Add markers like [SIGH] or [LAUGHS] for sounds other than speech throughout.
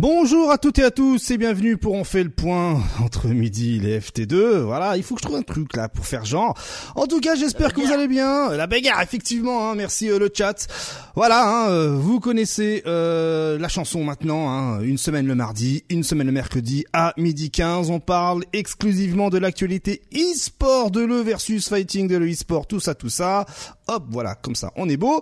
Bonjour à toutes et à tous et bienvenue pour On fait le point entre midi et les FT2. Voilà, il faut que je trouve un truc là pour faire genre. En tout cas, j'espère que vous allez bien. La bagarre, effectivement, hein, merci euh, le chat. Voilà, hein, euh, vous connaissez euh, la chanson maintenant. Hein, une semaine le mardi, une semaine le mercredi à midi 15. On parle exclusivement de l'actualité e-sport, de le versus fighting, de le e-sport, tout ça, tout ça. Hop, voilà, comme ça, on est beau.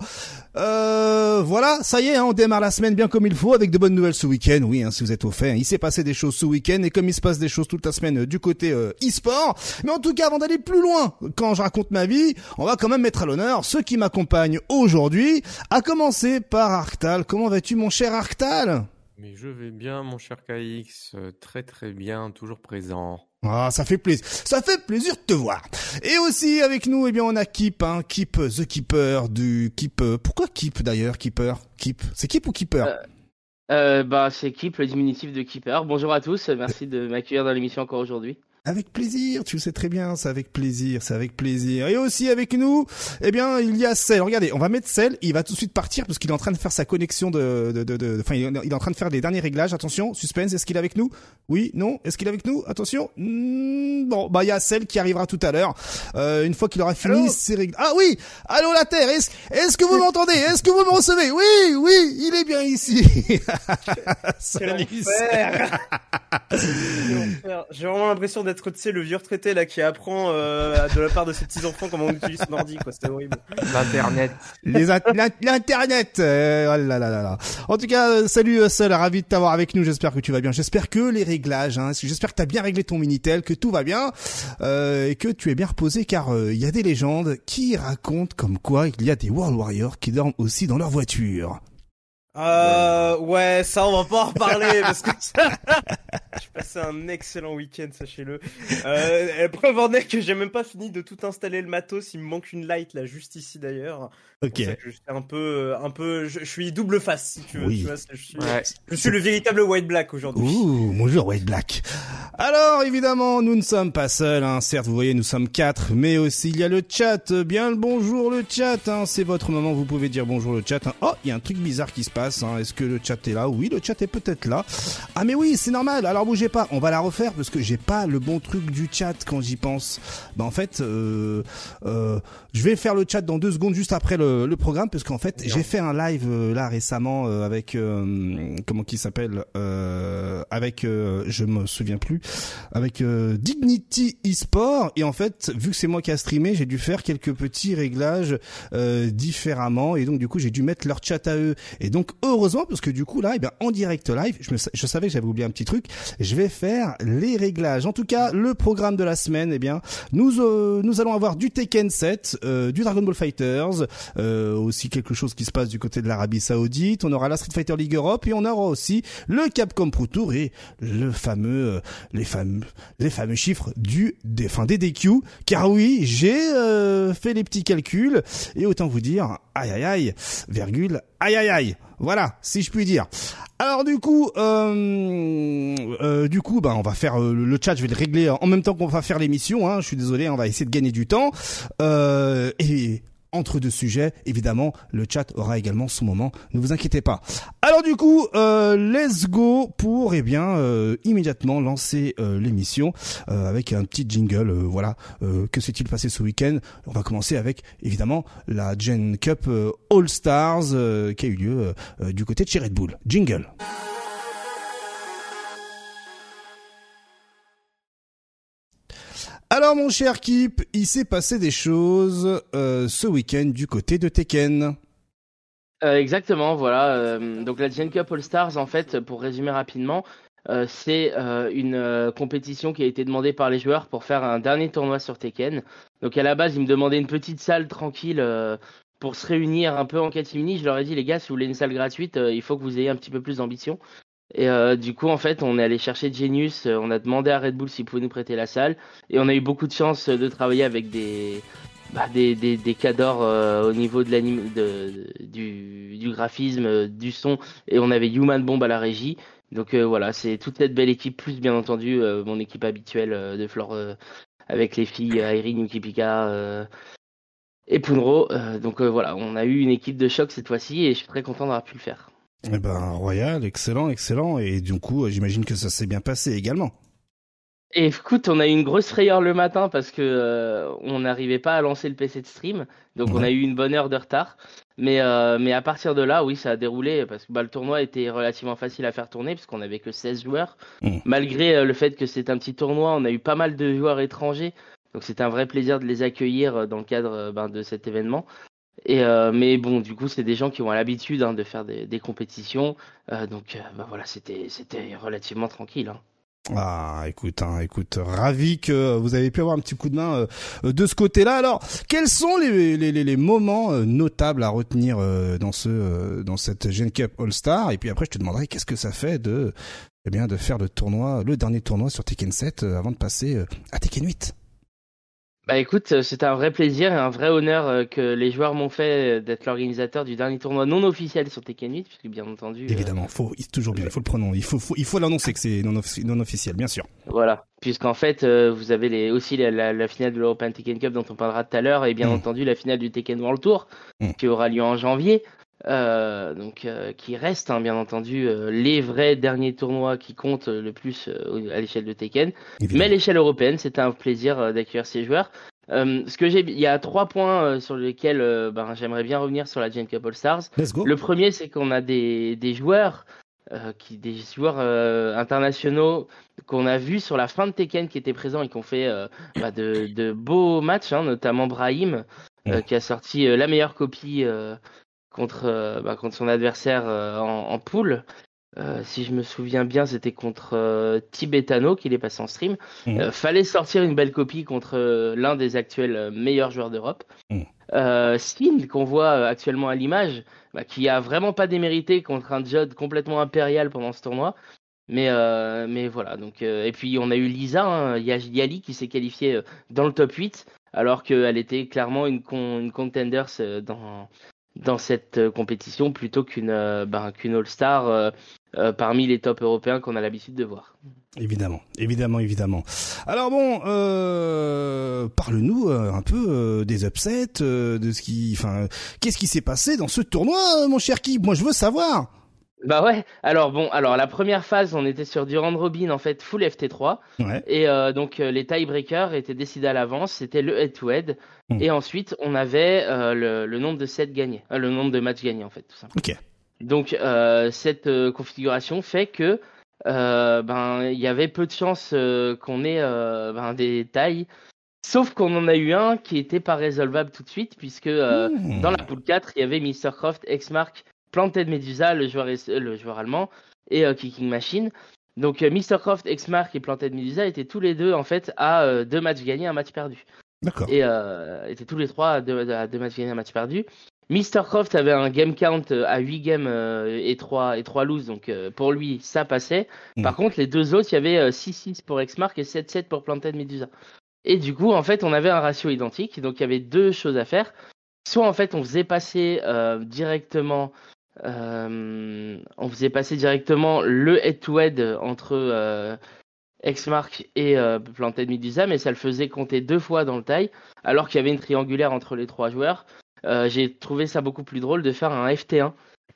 voilà, ça y est, hein, on démarre la semaine bien comme il faut avec de bonnes nouvelles ce week-end oui, hein, si vous êtes au fait. Hein. Il s'est passé des choses ce week-end et comme il se passe des choses toute la semaine euh, du côté euh, e-sport. Mais en tout cas, avant d'aller plus loin, quand je raconte ma vie, on va quand même mettre à l'honneur ceux qui m'accompagnent aujourd'hui. À commencer par Arctal. Comment vas-tu, mon cher Arctal? Mais je vais bien, mon cher KX, euh, très très bien, toujours présent. Ah, ça fait plaisir. Ça fait plaisir de te voir. Et aussi avec nous, eh bien, on a Keep, hein, Keep, The Keeper du Keep. Pourquoi Keep d'ailleurs, Keeper? Keep. C'est Keep ou Keeper? Euh, bah, c'est Keep, le diminutif de Keeper. Bonjour à tous, merci de m'accueillir dans l'émission encore aujourd'hui. Avec plaisir, tu le sais très bien, c'est avec plaisir, c'est avec plaisir. Et aussi avec nous, eh bien, il y a Cell. Regardez, on va mettre Cell, il va tout de suite partir parce qu'il est en train de faire sa connexion de, de, de, enfin, il est en train de faire les derniers réglages. Attention, suspense, est-ce qu'il est avec nous? Oui, non Est-ce qu'il est avec nous? Attention. Hmm, bon, bah, il y a Cell qui arrivera tout à l'heure, euh, une fois qu'il aura fini ses réglages. Ah oui Allô la Terre, est-ce est que vous m'entendez? Est-ce que vous me recevez? Oui, oui, il est bien ici. [LAUGHS] Salut J'ai vraiment l'impression d'être tu sais, le vieux retraité là qui apprend euh, de la part de ses petits enfants comment on utilise son ordi, quoi. C'était horrible. L'internet. Les l'internet. Euh, oh là là là là. En tout cas, euh, salut Seul, ravi de t'avoir avec nous. J'espère que tu vas bien. J'espère que les réglages, hein, j'espère que t'as bien réglé ton minitel, que tout va bien euh, et que tu es bien reposé, car il y a des légendes qui racontent comme quoi il y a des World Warriors qui dorment aussi dans leur voiture. Euh, ouais, ça on va pas en reparler [LAUGHS] parce que j'ai passé un excellent week-end, sachez-le. Euh, preuve en est que j'ai même pas fini de tout installer le matos, il me manque une light là juste ici d'ailleurs. Ok. je suis un peu, un peu, je, suis double face si tu veux. Oui. Tu vois, je suis, je suis le véritable White Black aujourd'hui. Ouh, bonjour White Black. Alors évidemment, nous ne sommes pas seuls. Hein. Certes, vous voyez, nous sommes quatre, mais aussi il y a le chat. Bien le bonjour le chat. Hein. C'est votre moment. Vous pouvez dire bonjour le chat. Hein. Oh, il y a un truc bizarre qui se passe. Hein. Est-ce que le chat est là? Oui, le chat est peut-être là. Ah mais oui, c'est normal. Alors bougez pas. On va la refaire parce que j'ai pas le bon truc du chat quand j'y pense. Bah en fait, euh, euh, je vais faire le chat dans deux secondes juste après le, le programme parce qu'en fait j'ai fait un live euh, là récemment euh, avec euh, comment qui s'appelle avec je me souviens plus avec Dignity eSport et en fait vu que c'est moi qui a streamé j'ai dû faire quelques petits réglages différemment et donc du coup j'ai dû mettre leur chat à eux et donc heureusement parce que du coup là eh bien en direct live je, me, je savais que j'avais oublié un petit truc je vais faire les réglages en tout cas le programme de la semaine eh bien nous nous allons avoir du Tekken 7 du Dragon Ball Fighters aussi quelque chose qui se passe du côté de l'Arabie Saoudite. On aura la Street Fighter League Europe et on aura aussi le Capcom Pro Tour et le fameux, euh, les fameux, les fameux chiffres du, des, enfin des DQ. Car oui, j'ai euh, fait les petits calculs et autant vous dire, aïe aïe aïe, virgule, aïe aïe aïe. Voilà, si je puis dire. Alors du coup, euh, euh, du coup, bah, on va faire le chat. Je vais le régler en même temps qu'on va faire l'émission. Hein, je suis désolé, on va essayer de gagner du temps. Euh, et entre deux sujets. Évidemment, le chat aura également son moment. Ne vous inquiétez pas. Alors du coup, euh, let's go pour eh bien euh, immédiatement lancer euh, l'émission avec un petit jingle. voilà, que s'est-il passé ce week-end? On va commencer avec évidemment la Gen Cup All Stars qui a eu lieu du côté de chez Bull. Jingle. Alors mon cher Kip, il s'est passé des choses euh, ce week-end du côté de Tekken. Euh, exactement, voilà. Euh, donc la Gen Cup All Stars, en fait, pour résumer rapidement, c'est une compétition qui a été demandée par les joueurs pour faire un dernier tournoi sur Tekken. Donc à la base, ils me demandaient une petite salle tranquille pour se réunir un peu en catimini. Je leur ai dit, les gars, si vous voulez une salle gratuite, il faut que vous ayez un petit peu plus d'ambition. Et euh, du coup, en fait, on est allé chercher Genius, euh, on a demandé à Red Bull s'il pouvait nous prêter la salle, et on a eu beaucoup de chance de travailler avec des, bah, des, cadors euh, au niveau de l'anime, de, du, du graphisme, du son, et on avait Human Bomb à la régie. Donc voilà, c'est toute cette belle équipe, plus bien entendu mon équipe habituelle de Flore avec les filles Irene, Yukipika et Punro. donc voilà, on a eu une équipe de choc cette fois-ci, et je suis très content d'avoir pu le faire. Eh ben, royal, excellent, excellent. Et du coup, j'imagine que ça s'est bien passé également. Et écoute, on a eu une grosse frayeur le matin parce que euh, on n'arrivait pas à lancer le PC de stream, donc on a eu une bonne heure de retard. Mais euh, mais à partir de là, oui, ça a déroulé parce que bah, le tournoi était relativement facile à faire tourner puisqu'on avait que 16 joueurs. Mm. Malgré euh, le fait que c'est un petit tournoi, on a eu pas mal de joueurs étrangers, donc c'était un vrai plaisir de les accueillir dans le cadre ben, de cet événement. Et mais bon, du coup, c'est des gens qui ont l'habitude hein, de faire des, compétitions, donc bah, voilà, c'était relativement tranquille. Hein. Ah, écoute, hein, écoute, ravi que vous avez pu avoir un petit coup de main euh, de ce côté-là. Alors, quels sont les, moments euh, notables à retenir euh, dans ce dans cette Gen Cup All Star Et puis après, je te demanderai qu'est-ce que ça fait de eh bien de faire le tournoi, le dernier tournoi sur Tekken 7 avant de passer à Tekken 8. Bah écoute, euh, c'était un vrai plaisir et un vrai honneur euh, que les joueurs m'ont fait euh, d'être l'organisateur du dernier tournoi non officiel sur Tekken 8, puisque bien entendu. Évidemment, faut toujours bien, il faut le prononcer, il faut, il faut l'annoncer que c'est non, non, officiel, bien sûr. Voilà, puisqu'en fait, vous avez les, aussi la, la, finale de l'European Tekken Cup dont on parlera tout à l'heure, et bien mmh. entendu la finale du Tekken World Tour, mmh. qui aura lieu en janvier. Euh, donc qui reste hein, bien entendu les vrais derniers tournois qui comptent le plus à l'échelle de Tekken. Mais à l'échelle européenne, c'était un plaisir d'accueillir ces joueurs. ce que j'ai, il y a trois points sur lesquels ben, j'aimerais bien revenir sur la Gen Cup All Stars. Le premier, c'est qu'on a des, des joueurs qui, des joueurs internationaux qu'on a vus sur la fin de Tekken qui étaient présents et qui ont fait bah, de, de, beaux matchs, hein, notamment Brahim, qui a sorti la meilleure copie contre, euh, bah, contre son adversaire euh, en, en poule. Euh, si je me souviens bien, c'était contre Tibetano qu'il est passé en stream. Mmh. fallait sortir une belle copie contre l'un des actuels meilleurs joueurs d'Europe. Mmh. Skin, qu'on voit actuellement à l'image, bah, qui a vraiment pas démérité contre un Judd complètement impérial pendant ce tournoi. Mais, mais voilà, donc, et puis on a eu Lisa, hein, Yali, qui s'est qualifiée dans le top 8, alors qu'elle était clairement une, con, une contenders dans, dans cette euh, compétition plutôt qu'une euh, ben, qu'une All-Star euh, parmi les top européens qu'on a l'habitude de voir. Évidemment, évidemment, évidemment. Alors bon, parle-nous un peu des upsets, de ce qui, qu'est-ce qui s'est passé dans ce tournoi, mon cher Kib Moi, je veux savoir. Bah ouais. Alors bon, alors la première phase, on était sur du round robin en fait full FT3 et euh, donc euh, les tiebreakers étaient décidés à l'avance, c'était le head to head et ensuite on avait euh, le, le, nombre de sets gagnés, le nombre de matchs gagnés en fait tout simplement. Ok. Donc cette configuration fait que ben il y avait peu de chances qu'on ait ben, des tailles Sauf qu'on en a eu un qui était pas résolvable tout de suite, puisque mmh. dans la poule 4, il y avait Mr. Croft, X-Mark Planted Medusa, le joueur, le joueur allemand, et euh, Kicking Machine. Donc euh, Mr. Croft, X-Mark et Planted Medusa étaient tous les deux en fait à euh, deux matchs gagnés, un match perdu. D'accord. Et étaient tous les trois à deux, matchs gagnés, un match perdu. Mr. Croft avait un game count à 8 games et 3 et 3 lose, donc pour lui ça passait. Mm. Par contre, les deux autres, il y avait 6-6 pour X-Mark et 7-7 pour Planted Medusa. Et du coup, en fait, on avait un ratio identique, donc il y avait deux choses à faire. Soit en fait, on faisait passer directement euh, on faisait passer directement le head-to-head entre euh, X-Mark et euh, Planted Medusa, mais ça le faisait compter deux fois dans le taille, alors qu'il y avait une triangulaire entre les trois joueurs. J'ai trouvé ça beaucoup plus drôle de faire un FT1,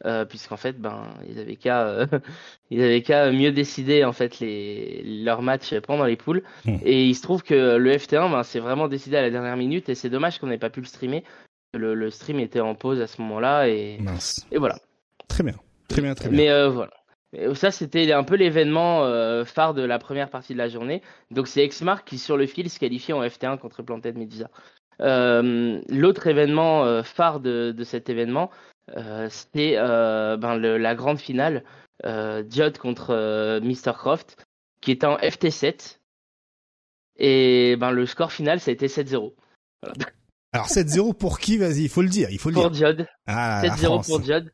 euh, puisqu'en fait, ben, ils avaient qu'à, [LAUGHS] ils avaient qu'à mieux décider en fait les leurs matchs pendant les poules. Hmm. Et il se trouve que le FT1, ben, c'est vraiment décidé à la dernière minute, et c'est dommage qu'on n'ait pas pu le streamer. Le, le, stream était en pause à ce moment-là, et, et voilà. Très bien, très bien, très bien. Mais euh, voilà. Ça, c'était un peu l'événement euh, phare de la première partie de la journée. Donc, c'est Exmark qui, sur le fil, se qualifie en FT1 contre Planted Medusa. Euh, L'autre événement euh, phare de, de, cet événement, euh, c'était ben, la grande finale, Judd contre Mr. Croft, qui était en FT7. Et ben, le score final, ça a été 7-0. Voilà. Alors 7-0 pour qui? Vas-y, il faut le dire. Il faut le pour dire. Ah, 7-0 pour Judd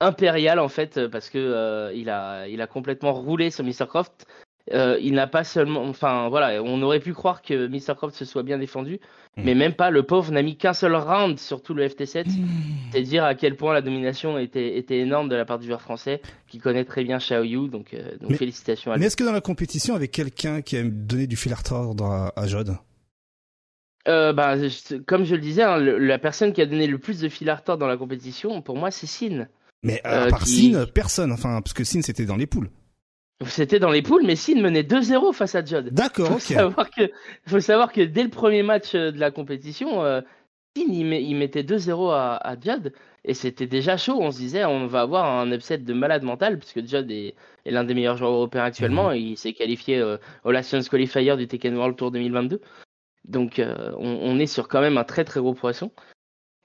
impérial en fait euh, parce que euh, il a il a complètement roulé sur Mr Croft. Euh, il n'a pas seulement, enfin voilà, on aurait pu croire que Mr Croft se soit bien défendu, mm. mais même pas. Le pauvre n'a mis qu'un seul round sur tout le FT7. Mm. C'est dire à quel point la domination était était énorme de la part du joueur français qui connaît très bien Xiaoyu. Donc donc félicitations à lui. Mais est-ce que dans la compétition avec quelqu'un qui a donné du fil à retordre à, à Jod? Euh, bah, comme je le disais, hein, la personne qui a donné le plus de fil à retordre dans la compétition, pour moi, c'est Sin. Mais à Euh, part qui- Sin, personne. Enfin, parce que Sin c'était dans les poules. C'était dans les poules, mais Sin menait 2-0 face à Judd. D'accord, ok. savoir que faut savoir que dès le premier match euh, de la compétition, euh, Sin il, met- il mettait 2-0 à, à Judd et c'était déjà chaud. On se disait on va avoir un upset de malade mental puisque Judd est, est l'un des meilleurs joueurs européens actuellement et il s'est qualifié euh, au Last Chance Qualifier du Tekken World Tour 2022. Donc euh, on, on est sur quand même un très très gros poisson.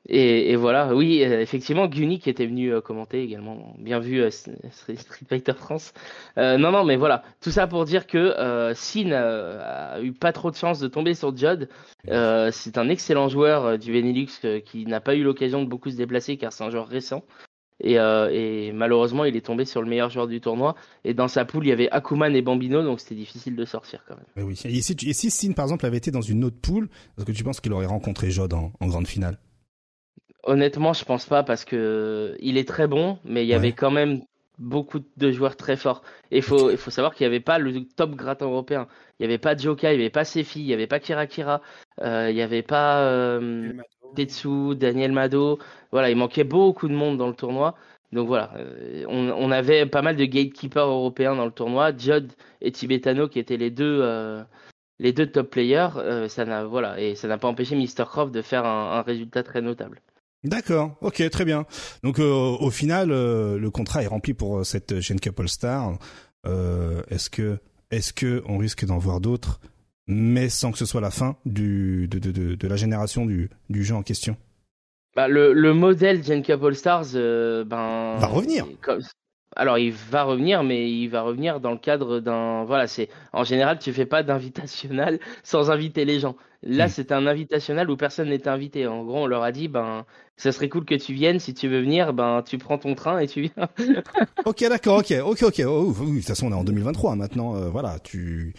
Et, voilà, oui, euh, effectivement, Guni qui était venu euh, commenter également. Bien vu, euh, Street Fighter France. Non, non, mais voilà, tout ça pour dire que Sin a eu pas trop de chance de tomber sur. Euh, c'est un excellent joueur du Benelux qui n'a pas eu l'occasion de beaucoup se déplacer car c'est un joueur récent. Et, malheureusement, il est tombé sur le meilleur joueur du tournoi. Et dans sa poule, il y avait Akuman et Bambino, donc c'était difficile de sortir quand même. Oui. Et si, et si Sin, par exemple, avait été dans une autre poule, est-ce que tu penses qu'il aurait rencontré Jod en grande finale? Honnêtement, je pense pas parce que il est très bon, mais il y Ouais. avait quand même beaucoup de joueurs très forts. Et il faut, il faut savoir qu'il n'y avait pas le top gratin européen. Il n'y avait pas Joka, il n'y avait pas Sefi, il n'y avait pas Kira Kira, euh, il n'y avait pas euh, Tetsu, Daniel Mado. Voilà, il manquait beaucoup de monde dans le tournoi. Donc voilà, euh, on, on avait pas mal de gatekeepers européens dans le tournoi, Judd et Tibetano qui étaient les deux, euh, les deux top players. Euh, ça n'a voilà et ça n'a pas empêché Mr Croft de faire un, un résultat très notable. D'accord, ok, très bien. Donc euh, au final, euh, le contrat est rempli pour euh, cette Gen Cup All Star. Euh, est-ce que, est-ce que on risque d'en voir d'autres, mais sans que ce soit la fin du, de, de, de, de la génération du, du jeu en question? Bah, le, le modèle Gen Cup All Stars, ben Va revenir. comme- Alors il va revenir, mais il va revenir dans le cadre d'un voilà, c'est en général tu fais pas d'invitationnel [LAUGHS] sans inviter les gens. Là Mm. c'est un invitationnel où personne n'est invité. En gros on leur a dit ben ça serait cool que tu viennes si tu veux venir, ben tu prends ton train et tu viens. [LAUGHS] Ok, d'accord, ok, ok, ok. Oh, oui, de toute façon, on est en 2023 maintenant. euh, voilà, tu,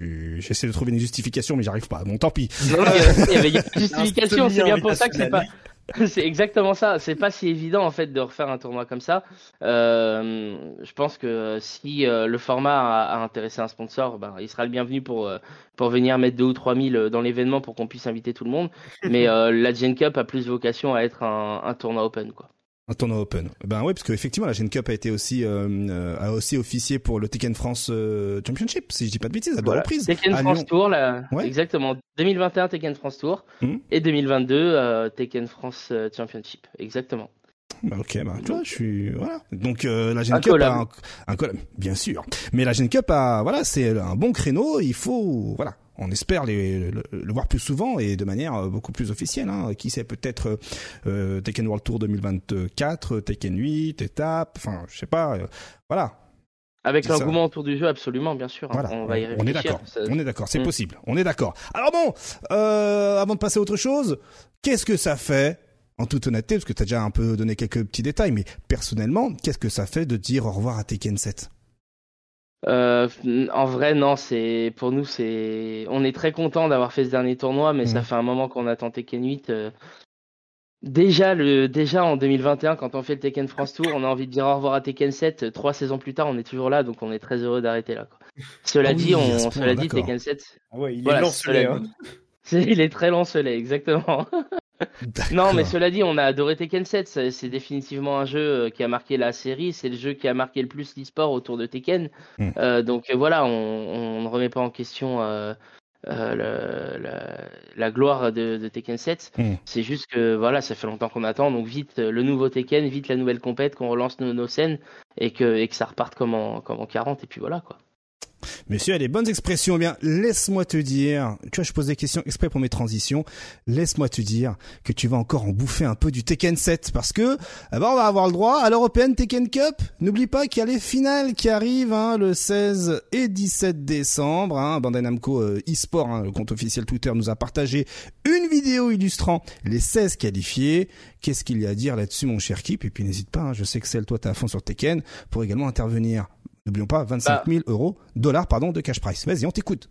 j'essaie de trouver une justification, mais j'arrive pas. Bon, tant pis. Non, non, il y avait une [LAUGHS] justification, c'est bien pour ça que c'est pas. [LAUGHS] C'est exactement ça. C'est pas si évident en fait de refaire un tournoi comme ça. Euh, je pense que si euh, le format a, a intéressé un sponsor, ben, il sera le bienvenu pour euh, pour venir mettre deux ou trois mille dans l'événement pour qu'on puisse inviter tout le monde. [LAUGHS] Mais euh, la Gen Cup a plus vocation à être un, un tournoi open quoi. Un tournoi open. Ben ouais, parce qu'effectivement, la Gen Cup a été aussi, euh, euh, a aussi officié pour le Tekken France euh, Championship, si je dis pas de bêtises, à deux Voilà. reprises. Tekken à France Lyon. Tour, là, Ouais. exactement. 2021 Tekken France Tour et 2022 euh, Tekken France Championship, exactement. Bah, ok, bah, tu vois, je suis, voilà. Donc, euh, la Gen Un Cup collab. a un, un collab, bien sûr. Mais la Gen Cup a, voilà, c'est un bon créneau, il faut, voilà. On espère les, le, le voir plus souvent et de manière euh, beaucoup plus officielle. Hein. Qui sait, peut-être euh, Tekken World Tour 2024, Tekken 8, étape, enfin, je sais pas. euh, voilà, Avec l'engouement autour du jeu, absolument, bien sûr. hein. Voilà, on va y on réfléchir. est d'accord. Ça- On est d'accord, c'est Mm. possible. On est d'accord. Alors bon, euh, avant de passer à autre chose, qu'est-ce que ça fait en toute honnêteté, parce que tu as déjà un peu donné quelques petits détails, mais personnellement, qu'est-ce que ça fait de dire au revoir à Tekken 7 Euh, en vrai, non, c'est pour nous, c'est on est très content d'avoir fait ce dernier tournoi, mais ça fait un moment qu'on attend Tekken 8. euh. Déjà, le, déjà en 2021, quand on fait le Tekken France Tour, on a envie de dire au revoir à Tekken 7. euh, Trois saisons plus tard, on est toujours là, donc on est très heureux d'arrêter là. quoi. Cela Ah oui, dit, on, point, cela dit. Tekken 7, Ah ouais, il Voilà, est lancelé. cela Hein. [LAUGHS] il est très lancelé, exactement. [LAUGHS] Non, mais cela dit, on a adoré Tekken 7. C'est définitivement un jeu euh, qui a marqué la série. C'est le jeu qui a marqué le plus l'e-sport autour de Tekken. Mm. Euh, donc euh, voilà, on, on ne remet pas en question euh, euh, le- la, la gloire de, de Tekken 7. Mm. C'est juste que voilà, ça fait longtemps qu'on attend. Donc vite le nouveau Tekken, vite la nouvelle compète, qu'on relance nos, nos scènes et que, et que ça reparte comme en, comme en 40. Et puis voilà quoi. Monsieur a des bonnes expressions. Eh bien, laisse-moi te dire, tu vois, je pose des questions exprès pour mes transitions. Laisse-moi te dire que tu vas encore en bouffer un peu du Tekken 7 parce que, eh ben, on va avoir le droit à l'européenne Tekken Cup. N'oublie pas qu'il y a les finales qui arrivent, hein, le 16 et 17 décembre, hein. Bandai Namco euh, eSport, hein, le compte officiel Twitter nous a partagé une vidéo illustrant les 16 qualifiés. Qu'est-ce qu'il y a à dire là-dessus, mon cher Kip? Et puis, n'hésite pas, hein, je sais que celle, toi, t'es à fond sur Tekken pour également intervenir. N'oublions pas, 25 000 euros, dollars, pardon, de cash price. Vas-y, on t'écoute.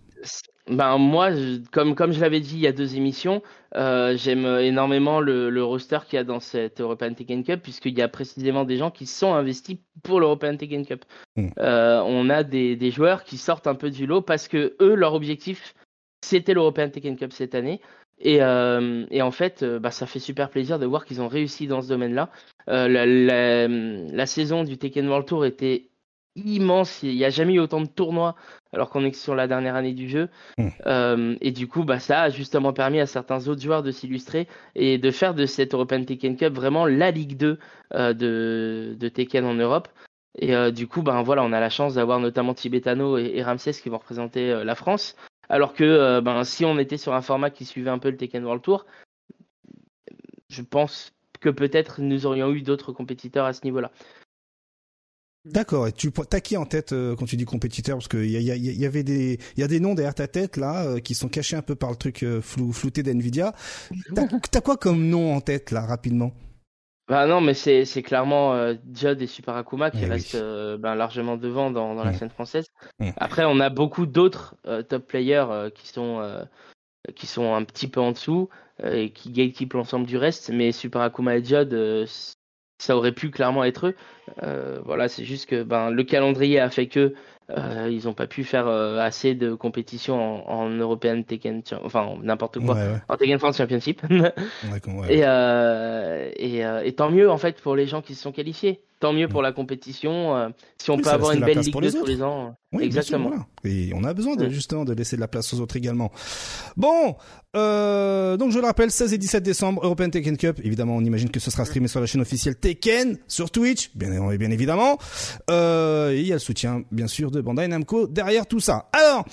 Ben moi, comme comme je l'avais dit il y a deux émissions, euh, j'aime énormément le, le roster qu'il y a dans cette European Tekken Cup puisqu'il y a précisément des gens qui sont investis pour l'European Tekken Cup. Mm. Euh, on a des, des joueurs qui sortent un peu du lot parce que eux, leur objectif, c'était l'European Tekken Cup cette année. Et, euh, et en fait, euh, bah, ça fait super plaisir de voir qu'ils ont réussi dans ce domaine-là. la, la, la, saison du Tekken World Tour était immense. Il n'y a jamais eu autant de tournois alors qu'on est sur la dernière année du jeu. Hmm. Euh, et du coup, bah, ça a justement permis à certains autres joueurs de s'illustrer et de faire de cette European Tekken Cup vraiment la Ligue 2 euh, de, de, Tekken en Europe. Et euh, du coup, ben voilà, on a la chance d'avoir notamment Tibetano et, Ramsès qui vont représenter la France. Alors que ben, si on était sur un format qui suivait un peu le Tekken World Tour, je pense que peut-être nous aurions eu d'autres compétiteurs à ce niveau-là. D'accord. Et tu as qui en tête euh, quand tu dis compétiteur? Parce qu'il y, y, y, avait des, il y a des noms derrière ta tête là euh, qui sont cachés un peu par le truc euh, flou, flouté d'Nvidia. T'as [LAUGHS] as quoi comme nom en tête là rapidement? Bah non, mais c'est c'est clairement Judd et Super Akuma qui eh restent ben, largement devant dans, dans la mm. scène française. Mm. Après, on a beaucoup d'autres top players qui sont qui sont un petit peu en dessous et qui gatekeep l'ensemble du reste. Mais Super Akuma et Judd, ça aurait pu clairement être eux. Euh, voilà, c'est juste que ben, le calendrier a fait que euh, ils n'ont pas pu faire euh, assez de compétitions en, en European Tekken, enfin n'importe quoi, en Tekken France Championship. [LAUGHS] et, et, et, tant mieux en fait pour les gens qui se sont qualifiés. Tant mieux pour la compétition. Euh, si on peut avoir une belle ligue tous les ans. Exactement. Et on a besoin de, justement de laisser de la place aux autres également. Bon, euh, donc je le rappelle, 16 et 17 décembre, European Tekken Cup. Évidemment, on imagine que ce sera streamé sur la chaîne officielle Tekken sur Twitch, bien, bien évidemment. Euh, et il y a le soutien, bien sûr, de Bandai Namco derrière tout ça. Alors,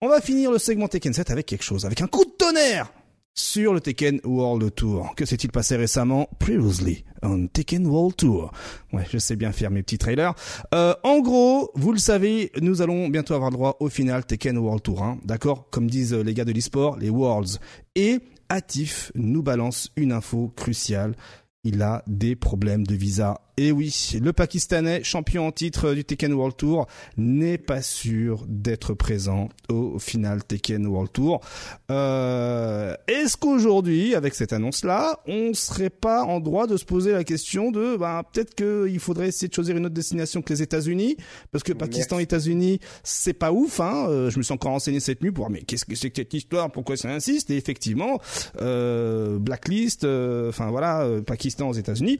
on va finir le segment Tekken 7 avec quelque chose, avec un coup de tonnerre sur le Tekken World Tour. Que s'est-il passé récemment? Previously on Tekken World Tour. Ouais, je sais bien faire mes petits trailers. Euh, en gros, vous le savez, nous allons bientôt avoir droit au final Tekken World Tour. Hein, D'accord? Comme disent les gars de l'esport, les Worlds. Et Atif nous balance une info cruciale. Il a des problèmes de visa et oui, le Pakistanais, champion en titre du Tekken World Tour, n'est pas sûr d'être présent au final Tekken World Tour. Euh, Est-ce qu'aujourd'hui, avec cette annonce-là, on serait pas en droit de se poser la question de, ben, peut-être qu'il faudrait essayer de choisir une autre destination que les États-Unis, parce que Pakistan, États-Unis, c'est pas ouf. Hein euh, je me suis encore renseigné cette nuit pour voir, mais qu'est-ce que c'est que cette histoire? Pourquoi ça insiste? Et effectivement, euh, blacklist, euh, enfin voilà, euh, Pakistan aux États-Unis.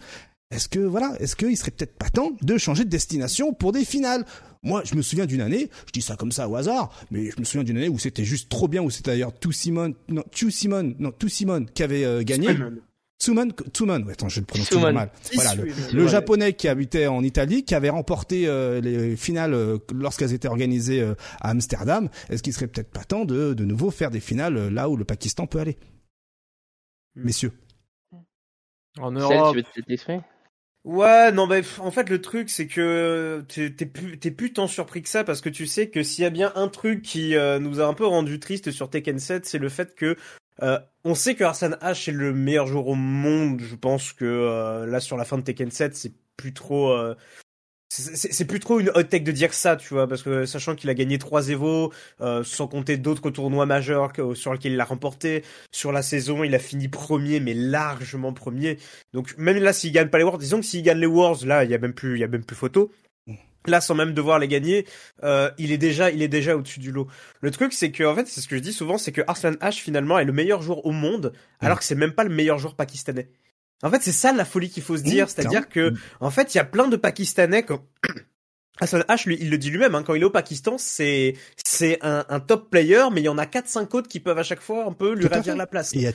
Est-ce que voilà, est-ce qu'il serait peut-être pas temps de changer de destination pour des finales? Moi, je me souviens d'une année, je dis ça comme ça au hasard, mais je me souviens d'une année où c'était juste trop bien, où c'était d'ailleurs tout Simon, non, tout Simon, non, tout Simon qui avait euh, gagné. Tsuman, Tsuman, ouais, attends, je le prononce mal. Voilà, le, japonais qui habitait en Italie, qui avait remporté euh, les finales euh, lorsqu'elles étaient organisées à Amsterdam. Est-ce qu'il serait peut-être pas temps de de nouveau faire des finales là où le Pakistan peut aller, hmm. messieurs En Europe. Ouais, non, bah, en fait, le truc, c'est que t'es plus, plus tant surpris que ça parce que tu sais que s'il y a bien un truc qui euh, nous a un peu rendu triste sur Tekken 7, c'est le fait que euh, on sait que Arsène H est le meilleur joueur au monde. Je pense que euh, là, sur la fin de Tekken 7, c'est plus trop c'est plus trop une hot tech de dire ça, tu vois, parce que sachant qu'il a gagné trois Evo, euh, sans compter d'autres tournois majeurs sur lesquels il a remporté, sur la saison, il a fini premier, mais largement premier. Donc même là, s'il gagne pas les Worlds, disons que s'il gagne les Worlds, là, il y a même plus, il y a même plus photo. Là, sans même devoir les gagner, euh, il est déjà, il est déjà au-dessus du lot. Le truc, c'est que, en fait, c'est ce que je dis souvent, c'est que Arslan H finalement est le meilleur joueur au monde, alors que c'est même pas le meilleur joueur pakistanais. En fait, c'est ça la folie qu'il faut se dire, c'est-à-dire que, en fait, il y a plein de Pakistanais quand [CLEARS THROAT] Hassan H, lui, il le dit lui-même, hein, quand il est au Pakistan, c'est c'est un, un, top player, mais il y en a 4-5 autres qui peuvent à chaque fois un peu lui ravir la place. Et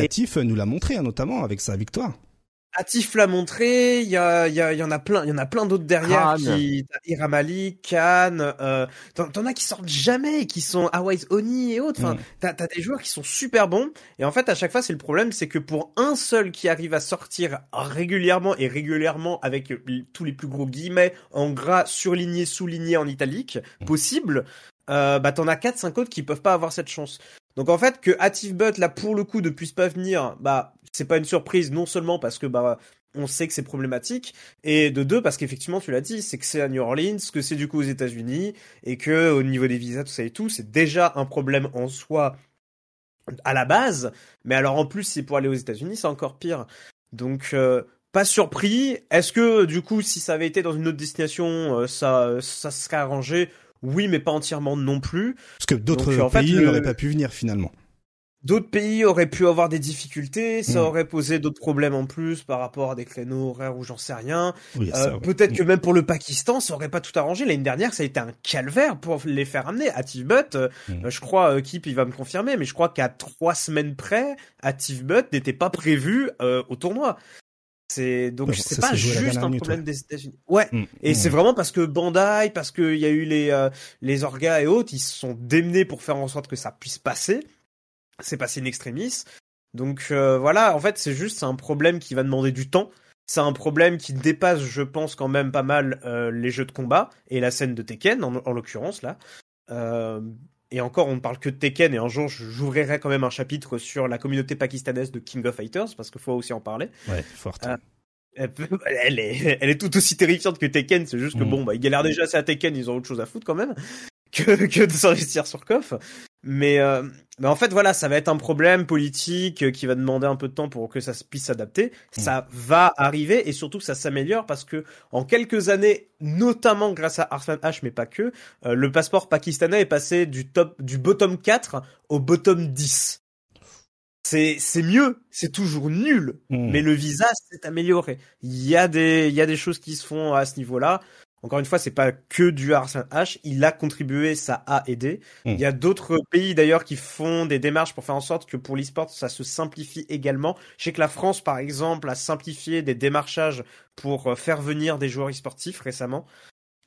Atif, nous l'a montré, hein, notamment avec sa victoire. Atif l'a montré, il y a, y, a, y en a plein, il y en a plein d'autres derrière qui, Iramali, Khan, euh, t'en as qui sortent jamais, qui sont Hawaii Oni et autres. Enfin, mm. t'as, t'as des joueurs qui sont super bons. Et en fait, à chaque fois, c'est le problème, c'est que pour un seul qui arrive à sortir régulièrement et régulièrement avec tous les plus gros guillemets en gras, surligné, souligné en italique, mm. possible, euh, bah t'en as 4-5 autres qui peuvent pas avoir cette chance. Donc en fait que Atif Butt là pour le coup ne puisse pas venir, bah c'est pas une surprise non seulement parce que bah on sait que c'est problématique et de deux parce qu'effectivement tu l'as dit c'est que c'est à New Orleans que c'est du coup aux États-Unis et que au niveau des visas tout ça et tout c'est déjà un problème en soi à la base. Mais alors en plus c'est pour aller aux États-Unis c'est encore pire. Donc euh, pas surpris. Est-ce que du coup si ça avait été dans une autre destination euh, ça ça serait arrangé? Oui mais pas entièrement non plus parce que d'autres pays n'auraient pas pu venir finalement d'autres pays auraient pu avoir des difficultés, ça Mm. aurait posé d'autres problèmes en plus par rapport à des créneaux horaires ou j'en sais rien. Oui, Euh, ouais. Peut-être que même pour le Pakistan, ça aurait pas tout arrangé. L'année dernière, ça a été un calvaire pour les faire amener. Active Butt, euh, Mm. euh, je crois, euh, Kip, il va me confirmer, mais je crois qu'à trois semaines près, Active Butt n'était pas prévu euh, au tournoi. C'est donc c'est pas juste un minute, problème des États-Unis. Ouais. Mm. Et Mm. c'est vraiment parce que Bandai, parce qu'il y a eu les euh, les orgas et autres, ils se sont démenés pour faire en sorte que ça puisse passer. C'est passé in extremis. Donc euh, voilà, en fait, c'est juste c'est un problème qui va demander du temps. C'est un problème qui dépasse, je pense, quand même pas mal euh, les jeux de combat et la scène de Tekken, en, en l'occurrence là. Euh, et encore, on ne parle que de Tekken, et un jour, j'ouvrirai quand même un chapitre sur la communauté pakistanaise de King of Fighters, parce qu'il faut aussi en parler. Ouais, forte. Ah. Elle, peut- elle est, elle est tout aussi terrifiante que Tekken, c'est juste que Mm. bon, bah, ils galèrent déjà assez à Tekken, ils ont autre chose à foutre quand même, que, que de s'investir sur KOF. Mais, euh, mais en fait, voilà, ça va être un problème politique euh, qui va demander un peu de temps pour que ça se- puisse s'adapter. Ça va arriver et surtout que ça s'améliore parce que en quelques années, notamment grâce à Arslan H, mais pas que, euh, le passeport pakistanais est passé du top, du bottom 4 au bottom 10. C'est, c'est mieux, c'est toujours nul, Mm. mais le visa s'est amélioré. Il y a des, il y a des choses qui se font à ce niveau-là. Encore une fois, c'est pas que du Arslan H. Il a contribué, ça a aidé. Mm. Il y a d'autres pays d'ailleurs qui font des démarches pour faire en sorte que pour l'e-sport, ça se simplifie également. Je sais que la France, par exemple, a simplifié des démarchages pour euh, faire venir des joueurs e-sportifs récemment.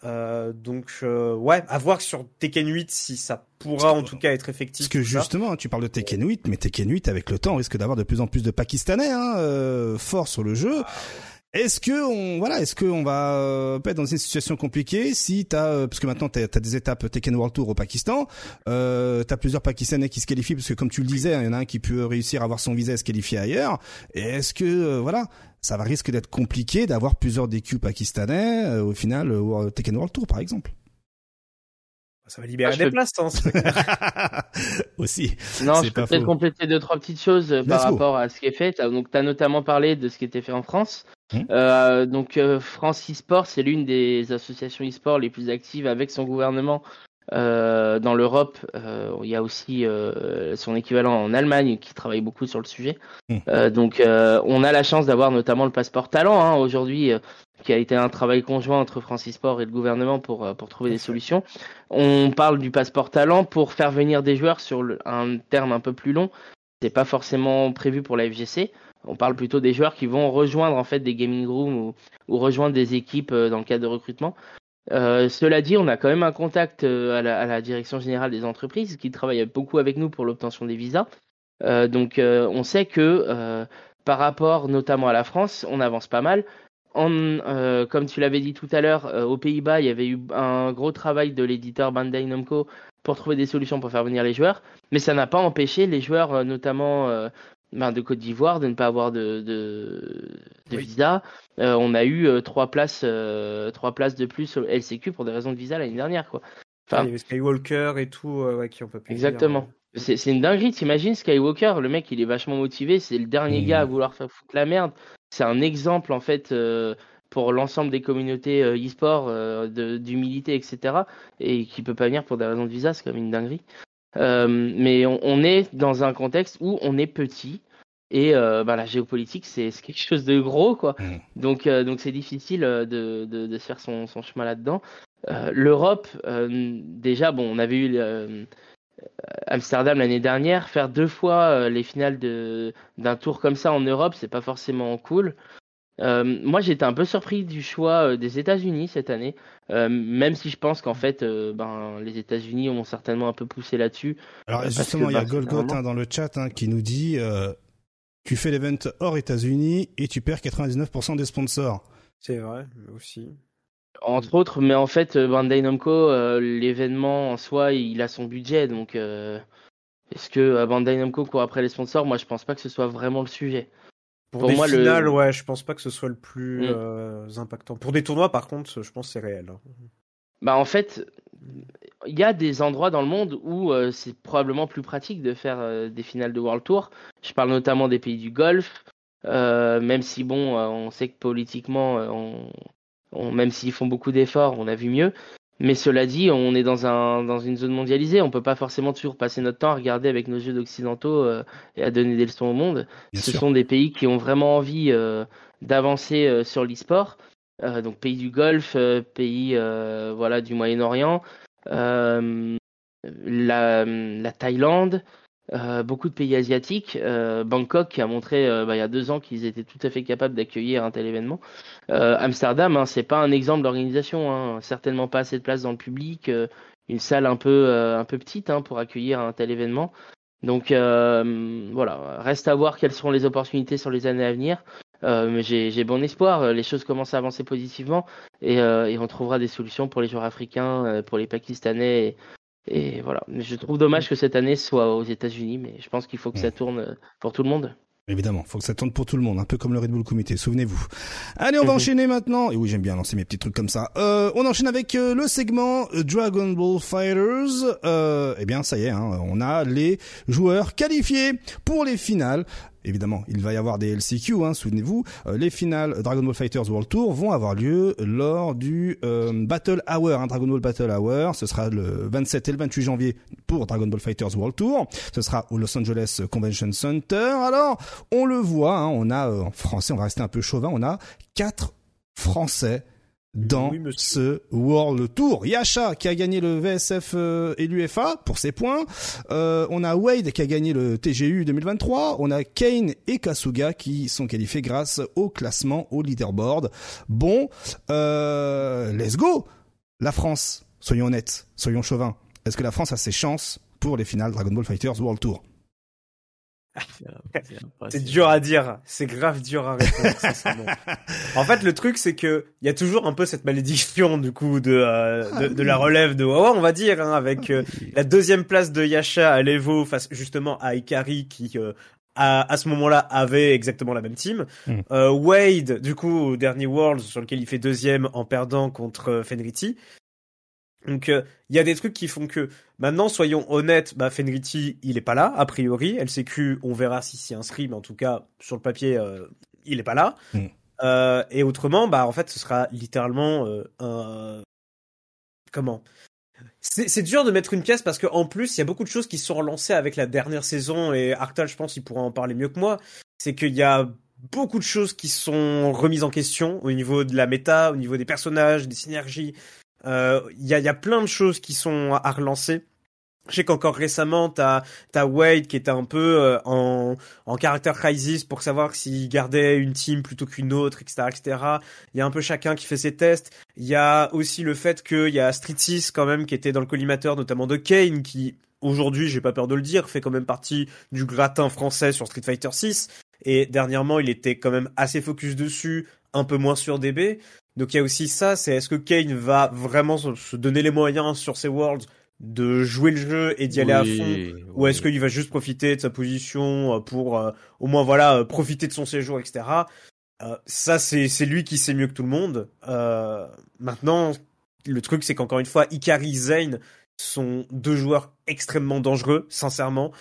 Euh, donc euh, ouais, à voir sur Tekken 8 si ça pourra en tout cas être effectif. Parce que justement, tu parles de Tekken 8, mais Tekken 8, avec le temps, on risque d'avoir de plus en plus de Pakistanais hein, euh, forts sur le jeu. Est-ce que on voilà, est-ce que on va euh, pas être dans une situation compliquée si t'as euh, parce que maintenant t'as as des étapes Tekken World Tour au Pakistan, euh, t'as plusieurs Pakistanais qui se qualifient parce que comme tu le disais, il y en a un qui peut réussir à avoir son visa et se qualifier ailleurs. Et est-ce que euh, voilà, ça va risque d'être compliqué d'avoir plusieurs DQ pakistanais euh, au final euh, au Tekken World Tour par exemple? Ça va libérer Ah, des peux- places, hein, [LAUGHS] Aussi. Non, je peux peut-être compléter deux trois petites choses euh, par go. rapport à ce qui est fait. Donc, tu as notamment parlé de ce qui était fait en France. Mhm. Euh, donc, euh, France eSport, c'est l'une des associations eSport les plus actives avec son gouvernement euh, dans l'Europe. Euh, il y a aussi euh, son équivalent en Allemagne qui travaille beaucoup sur le sujet. Euh, donc, on a la chance d'avoir notamment le passeport talent hein, aujourd'hui. qui a été un travail conjoint entre France eSport et le gouvernement pour, pour trouver des solutions. On parle du passeport talent pour faire venir des joueurs sur le- un terme un peu plus long. C'est pas forcément prévu pour la FGC. On parle plutôt des joueurs qui vont rejoindre en fait des gaming rooms ou, rejoindre des équipes euh, dans le cadre de recrutement. Euh, cela dit, on a quand même un contact euh, à, la, direction générale des entreprises qui travaille beaucoup avec nous pour l'obtention des visas. Donc, on sait que par rapport notamment à la France, on avance pas mal. Comme tu l'avais dit tout à l'heure, aux Pays-Bas, il y avait eu un gros travail de l'éditeur Bandai Namco pour trouver des solutions pour faire venir les joueurs, mais ça n'a pas empêché les joueurs, notamment ben, de Côte d'Ivoire, de ne pas avoir de, de, de Oui. visa. Euh, on a eu euh, trois places, euh, trois places de plus au LCQ pour des raisons de visa l'année dernière, quoi. Enfin, il y avait Skywalker et tout, euh, ouais, qui ont pas pu. Exactement. venir. C'est c'est une dinguerie, t'imagines Skywalker, le mec il est vachement motivé, c'est le dernier gars à vouloir faire foutre la merde. C'est un exemple en fait euh, pour l'ensemble des communautés euh, e-sport, euh, de- d'humilité, etc. Et qui peut pas venir pour des raisons de visa, c'est comme une dinguerie. Euh, mais on, on est dans un contexte où on est petit et bah, la géopolitique c'est quelque chose de gros quoi. Mhm. Donc euh, donc c'est difficile de, de, de se faire son, son chemin là-dedans. L'Europe, déjà bon, on avait eu Amsterdam l'année dernière, faire deux fois les finales d'un tour comme ça en Europe, c'est pas forcément cool. Euh, moi, j'étais un peu surpris du choix euh, des États-Unis cette année, euh, même si je pense qu'en fait, euh, ben, les États-Unis ont certainement un peu poussé là-dessus. Alors Euh, justement, il y a Golgot hein, dans le chat hein, qui nous dit euh, tu fais l'event hors États-Unis et tu perds 99% des sponsors. C'est vrai, aussi. Entre autres, mais en fait, Bandai Namco, euh, l'événement en soi, il a son budget, donc euh, est-ce que Bandai Namco court après les sponsors? Moi, je pense pas que ce soit vraiment le sujet. Pour, Pour des moi, le- finales, ouais, je pense pas que ce soit le plus Mm. euh, impactant. Pour des tournois, par contre, je pense que c'est réel. hein. Bah en fait, il y a des endroits dans le monde où euh, c'est probablement plus pratique de faire euh, des finales de World Tour. Je parle notamment des pays du Golfe, même si bon, on sait que politiquement, on, on- même s'ils font beaucoup d'efforts, on a vu mieux. Mais cela dit, on est dans, un, dans une zone mondialisée. On peut pas forcément toujours passer notre temps à regarder avec nos yeux d'occidentaux euh, et à donner des leçons au monde. Bien Ce sûr. sont des pays qui ont vraiment envie euh, d'avancer euh, sur l'e-sport. Euh, donc pays du Golfe, euh, pays euh, voilà du Moyen-Orient, euh, la, la Thaïlande, euh, beaucoup de pays asiatiques. Euh, Bangkok a montré euh, bah, il y a deux ans qu'ils étaient tout à fait capables d'accueillir un tel événement. Amsterdam, hein, c'est pas un exemple d'organisation, hein, certainement pas assez de place dans le public, une salle un peu un peu petite hein, pour accueillir un tel événement. Donc voilà, reste à voir quelles seront les opportunités sur les années à venir. Mais j'ai bon espoir, les choses commencent à avancer positivement et, et on trouvera des solutions pour les joueurs africains, pour les Pakistanais. Et, voilà. Mais je trouve dommage que cette année soit aux États-Unis, mais je pense qu'il faut que ça tourne euh, pour tout le monde. Évidemment, faut que ça tourne pour tout le monde, un peu comme le Red Bull Comité, souvenez-vous. Allez, on va Mhm. enchaîner maintenant. Et oui, j'aime bien lancer mes petits trucs comme ça. Euh, on enchaîne avec euh, le segment Dragon Ball Fighters. Euh, eh bien, ça y est, hein, on a les joueurs qualifiés pour les finales. Évidemment, il va y avoir des LCQ, hein, souvenez-vous. Euh, les finales Dragon Ball Fighters World Tour vont avoir lieu lors du euh, Battle Hour, hein, Dragon Ball Battle Hour. Ce sera le 27 et le 28 janvier pour Dragon Ball Fighters World Tour. Ce sera au Los Angeles Convention Center. Alors, on le voit, hein, on a euh, en français, on va rester un peu chauvin, on a quatre Français dans Oui, ce World Tour. Yasha qui a gagné le VSF euh, et l'UFA pour ses points. Euh, on a Wade qui a gagné le TGU 2023. On a Kane et Kasuga qui sont qualifiés grâce au classement au leaderboard. Bon, euh, let's go La France, soyons honnêtes, soyons chauvins. Est-ce que la France a ses chances pour les finales Dragon Ball Fighters World Tour? C'est dur à dire, c'est grave dur à répondre. en fait, le truc, c'est que il y a toujours un peu cette malédiction du coup de euh, de, de la relève de Wawa, on va dire, hein, avec euh, la deuxième place de Yasha à l'Evo face justement à Ikari qui euh, à, à ce moment-là avait exactement la même team. Mm. Euh, Wade, du coup, au dernier Worlds sur lequel il fait deuxième en perdant contre euh, Fenriti. Donc euh, il y a des trucs qui font que maintenant soyons honnêtes, bah Fenriti il est pas là a priori, LCQ on verra si c'est inscrit mais en tout cas sur le papier euh, il est pas là. Mm. Euh, et autrement bah en fait ce sera littéralement un comment? C'est c'est dur de mettre une pièce parce qu'en plus il y a beaucoup de choses qui sont relancées avec la dernière saison et Arctal je pense il pourra en parler mieux que moi. C'est qu'il y a beaucoup de choses qui sont remises en question au niveau de la méta, au niveau des personnages, des synergies. Euh, Il y, a, y a plein de choses qui sont à relancer. Je sais qu'encore récemment, t'as as Wade qui était un peu euh, en, en caractère crisis pour savoir s'il gardait une team plutôt qu'une autre, etc., etc. Il y a un peu chacun qui fait ses tests. Il y a aussi le fait qu'il y a Street 6 quand même qui était dans le collimateur, notamment de Kane, qui aujourd'hui, j'ai pas peur de le dire, fait quand même partie du gratin français sur Street Fighter 6. Et dernièrement, il était quand même assez focus dessus, un peu moins sur DB. Donc il y a aussi ça, c'est est-ce que Kane va vraiment se donner les moyens sur ces Worlds de jouer le jeu et d'y aller à fond ou est-ce qu'il va juste profiter de sa position euh, pour euh, au moins voilà euh, profiter de son séjour etc Euh, ça c'est c'est lui qui sait mieux que tout le monde. Euh, maintenant le truc c'est qu'encore une fois Ikari Zane sont deux joueurs extrêmement dangereux sincèrement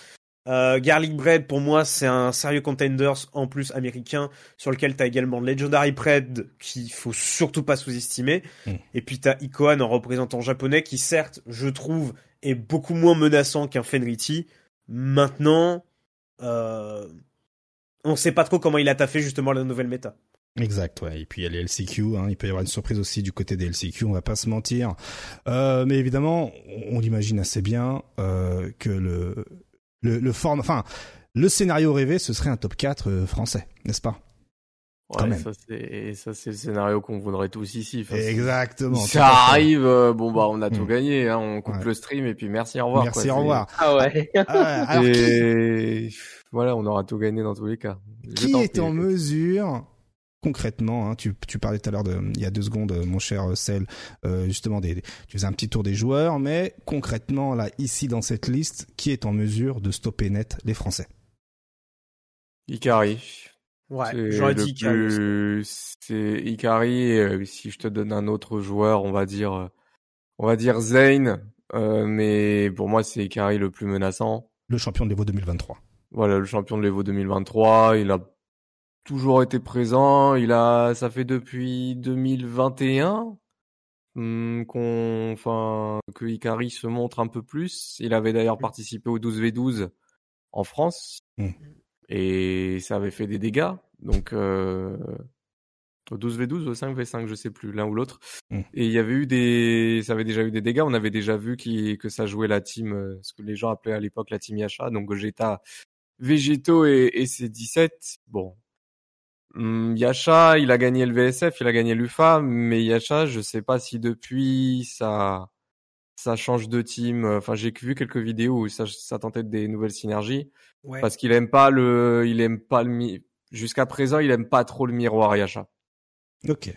euh, Garlic Bread pour moi c'est un sérieux contenders en plus américain sur lequel t'as également Legendary Bread qu'il faut surtout pas sous-estimer Mm. et puis t'as Ikohan en représentant japonais qui certes je trouve est beaucoup moins menaçant qu'un Fenriti maintenant euh, on sait pas trop comment il a taffé justement la nouvelle méta Exact, ouais. Et puis il y a les LCQ, hein. il peut y avoir une surprise aussi du côté des LCQ, on va pas se mentir. Euh, mais évidemment, on, on l'imagine assez bien euh, que le le, le forme, enfin, le scénario rêvé, ce serait un top 4 euh, français, n'est-ce pas? Quand Ouais, même. ça c'est ça c'est le scénario qu'on voudrait tous ici. Enfin, si- Exactement. ça arrive, euh, bon bah on a tout Mm. gagné, hein, on coupe Ouais. le stream et puis merci au revoir. Merci, quoi, au revoir. Ah ouais. [LAUGHS] Ah, alors, qui, Et voilà, on aura tout gagné dans tous les cas. Je qui est en mesure concrètement, hein, tu, tu parlais tout à l'heure de, il y a deux secondes, euh, mon cher euh, Cell, euh, justement, des, tu faisais un petit tour des joueurs, mais concrètement, là, ici, dans cette liste, qui est en mesure de stopper net les Français? Ikari. ouais C'est j'aurais dit Ikari plus- C'est Ikari. euh, si je te donne un autre joueur, on va dire, on va dire Zane. euh, mais pour moi, c'est Ikari le plus menaçant. Le champion de l'Evo 2023. Voilà, le champion de l'Evo 2023. Il a toujours été présent. Il a, ça fait depuis 2021. hum, qu'on, enfin, que Ikari se montre un peu plus. Il avait d'ailleurs participé au 12v12 en France Mm. et ça avait fait des dégâts. Donc euh, au 12v12 ou au 5v5, je sais plus, l'un ou l'autre. Mm. Et il y avait eu des, ça avait déjà eu des dégâts. On avait déjà vu qui, que ça jouait la team, euh, ce que les gens appelaient à l'époque la team Yasha, donc Gogeta, Vegeto et, et C17. Bon. Hum, Yasha, il a gagné le VSF, il a gagné l'UFA, mais Yasha, je sais pas si depuis ça, ça change de team. Enfin, j'ai vu quelques vidéos où ça, ça tentait des nouvelles synergies Ouais. parce qu'il aime pas le, il aime pas le, mi- jusqu'à présent, il aime pas trop le miroir Yasha. Ok.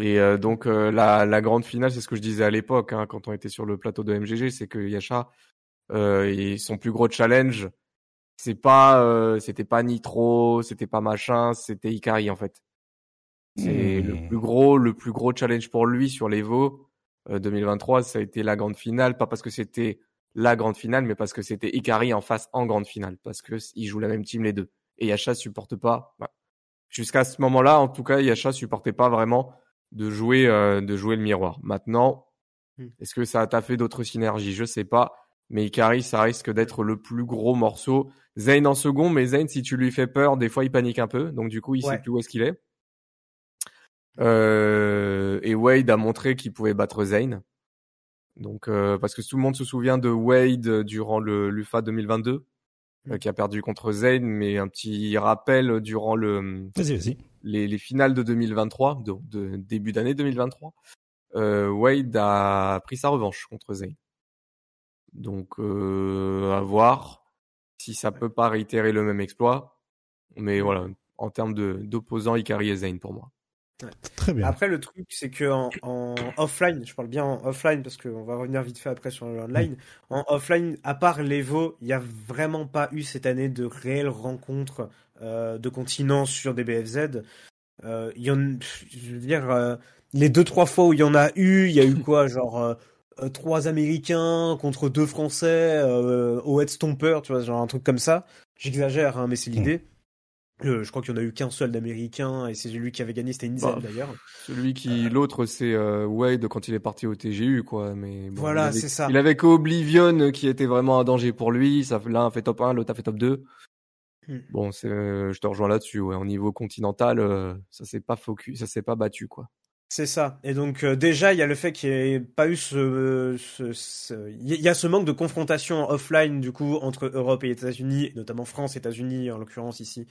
Et euh, donc euh, la, la grande finale, c'est ce que je disais à l'époque hein, quand on était sur le plateau de MGG, c'est que Yasha, euh, et son plus gros challenge, c'est pas, euh, c'était pas Nitro, c'était pas machin, c'était Ikari en fait. C'est Hmm. le plus gros, le plus gros challenge pour lui sur l'Evo euh, 2023, ça a été la grande finale, pas parce que c'était la grande finale, mais parce que c'était Ikari en face en grande finale, parce que ils jouent la même team les deux. Et Yasha supporte pas. bah, Jusqu'à ce moment-là, en tout cas, Yasha supportait pas vraiment de jouer, euh, de jouer le miroir. Maintenant, Hmm. est-ce que ça a taffé d'autres synergies? Je sais pas. Mais Ikari, ça risque d'être le plus gros morceau. Zane en second, mais Zane, si tu lui fais peur, des fois il panique un peu. Donc du coup, il Ouais. sait plus où est-ce qu'il est. Euh, et Wade a montré qu'il pouvait battre Zane. Donc euh, parce que tout le monde se souvient de Wade durant le l'UFA 2022 euh, qui a perdu contre Zane, mais un petit rappel durant le les, les finales de 2023, de, de début d'année 2023, euh, Wade a pris sa revanche contre Zayn. Donc euh, à voir si ça peut pas réitérer le même exploit. Mais voilà, en termes de d'opposants, Ikari et Zayn pour moi. Très bien. Après, le truc, c'est que en, en offline, je parle bien en offline parce qu'on va revenir vite fait après sur le online. En offline, à part l'Evo, il n'y a vraiment pas eu cette année de réelles rencontres euh, de continents sur des BFZ. Euh, il y en, je veux dire, euh, les deux trois fois où il y en a eu, il y a eu [LAUGHS] quoi, genre euh, euh, trois Américains contre deux Français euh, au Head Stomper, tu vois, genre un truc comme ça. J'exagère, hein, mais c'est l'idée. Euh, je crois qu'il n'y en a eu qu'un seul d'américain et c'est lui qui avait gagné, c'était une Bah, d'ailleurs. Celui qui, l'autre, c'est euh, Wade quand il est parti au TGU, quoi. Mais bon, Voilà, c'est ça. Il avait qu'Oblivion qui était vraiment un danger pour lui. L'un a fait top 1, l'autre a fait top 2. Hmm. Bon, euh, je te rejoins là-dessus. Ouais. Au niveau continental, euh, ça s'est pas focus, ça s'est pas battu, quoi. C'est ça. Et donc euh, déjà, il y a le fait qu'il n'y ait pas eu ce, il y a ce manque de confrontation offline du coup entre Europe et États-Unis, notamment France, États-Unis en l'occurrence ici,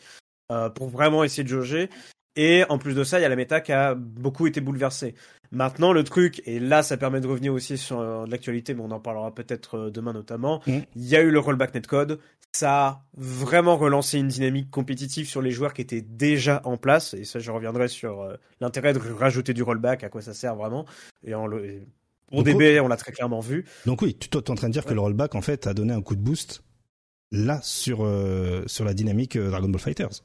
euh, pour vraiment essayer de jauger. Et en plus de ça, il y a la méta qui a beaucoup été bouleversée. Maintenant, le truc, et là, ça permet de revenir aussi sur euh, l'actualité, mais on en parlera peut-être euh, demain notamment. Mhm. Il y a eu le rollback netcode. Ça a vraiment relancé une dynamique compétitive sur les joueurs qui étaient déjà en place. Et ça, je reviendrai sur euh, l'intérêt de rajouter du rollback, à quoi ça sert vraiment. Et en le, et pour Donc, DB, on l'a très clairement vu. Donc oui, tu t'es en train de dire que le rollback, en fait, a donné un coup de boost là sur, euh, sur la dynamique Dragon Ball Fighters.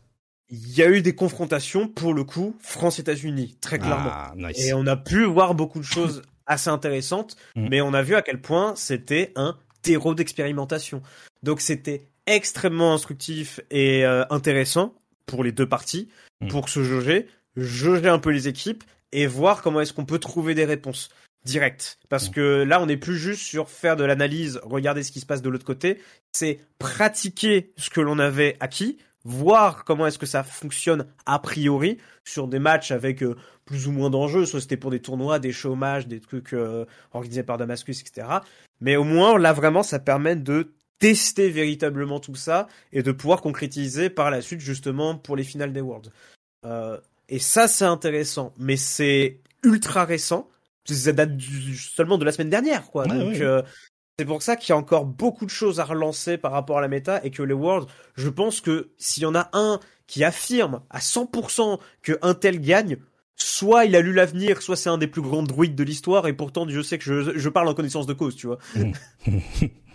Il y a eu des confrontations, pour le coup, France-États-Unis, très clairement. Ah, nice. Et on a pu voir beaucoup de choses [LAUGHS] assez intéressantes, Mm. mais on a vu à quel point c'était un terreau d'expérimentation. Donc c'était extrêmement instructif et euh, intéressant pour les deux parties, Mm. pour se jauger, jauger un peu les équipes et voir comment est-ce qu'on peut trouver des réponses directes. Parce Mm. que là, on n'est plus juste sur faire de l'analyse, regarder ce qui se passe de l'autre côté, c'est pratiquer ce que l'on avait acquis, voir comment est-ce que ça fonctionne a priori sur des matchs avec euh, plus ou moins d'enjeux, soit c'était pour des tournois, des chômages, des trucs euh, organisés par Damascus, etc. Mais au moins, là, vraiment, ça permet de tester véritablement tout ça et de pouvoir concrétiser par la suite, justement, pour les finales des Worlds. Euh, et ça, c'est intéressant, mais c'est ultra récent. Ça date du- seulement de la semaine dernière, quoi. Ouais, Donc, ouais. C'est pour ça qu'il y a encore beaucoup de choses à relancer par rapport à la méta et que les Worlds, je pense que s'il y en a un qui affirme à 100% que un tel gagne, soit il a lu l'avenir, soit c'est un des plus grands druides de l'histoire et pourtant Dieu sait que je, je parle en connaissance de cause, tu vois. [LAUGHS] [LAUGHS]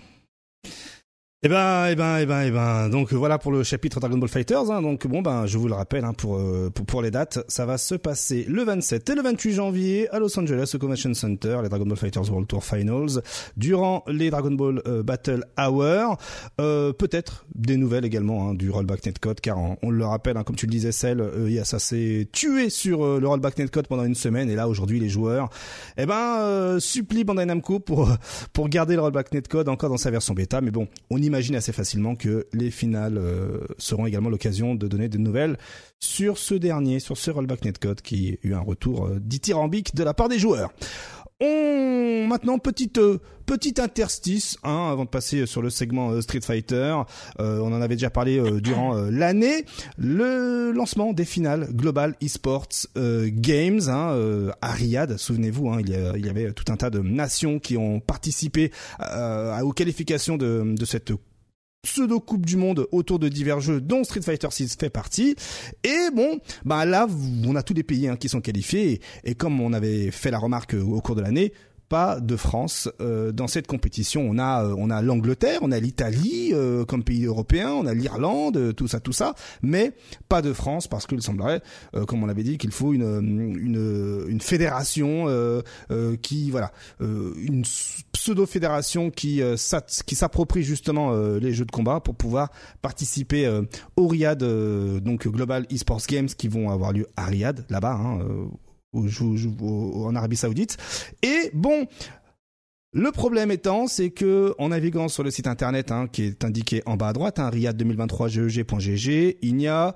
Eh ben, eh ben, eh ben, eh ben. Donc voilà pour le chapitre Dragon Ball Fighters. Hein. Donc bon, ben, je vous le rappelle hein, pour, euh, pour pour les dates, ça va se passer le 27 et le 28 janvier à Los Angeles au Convention Center, les Dragon Ball Fighters World Tour Finals, durant les Dragon Ball euh, Battle Hour. Euh, Peut-être des nouvelles également hein, du Rollback Netcode, car on, le rappelle, hein, comme tu le disais, Cell, euh, ça s'est tué sur euh, le Rollback Netcode pendant une semaine, et là aujourd'hui les joueurs, eh ben, euh, supplient Bandai Namco pour pour garder le Rollback Netcode encore dans sa version bêta. Mais bon, on y imagine assez facilement que les finales euh, seront également l'occasion de donner des nouvelles sur ce dernier, sur ce rollback netcode qui a eu un retour euh, dithyrambique de la part des joueurs. On maintenant petite euh, petite interstice hein, avant de passer sur le segment euh, Street Fighter. Euh, on en avait déjà parlé euh, durant l'année. Le lancement des finales Global Esports Games hein, à Riyad. Souvenez-vous, hein, il, y avait tout un tas de nations qui ont participé aux qualifications de, de cette pseudo coupe du monde autour de divers jeux dont Street Fighter 6 fait partie. Et bon bah là on a tous les pays hein, qui sont qualifiés. Et, comme on avait fait la remarque euh, au cours de l'année pas de France euh, dans cette compétition. On a euh, on a l'Angleterre, on a l'Italie euh, comme pays européen, on a l'Irlande, tout ça tout ça, mais pas de France parce qu'il semblerait, comme on l'avait dit, qu'il faut une une une fédération qui voilà une pseudo fédération qui qui s'approprie justement les jeux de combat pour pouvoir participer au Riyad euh, donc Global Esports Games qui vont avoir lieu à Riyad là-bas hein, au- en Arabie Saoudite. Et bon le problème étant, c'est que en naviguant sur le site internet hein, qui est indiqué en bas à droite, hein, Riyad 2023 GEG.gg, il n'y a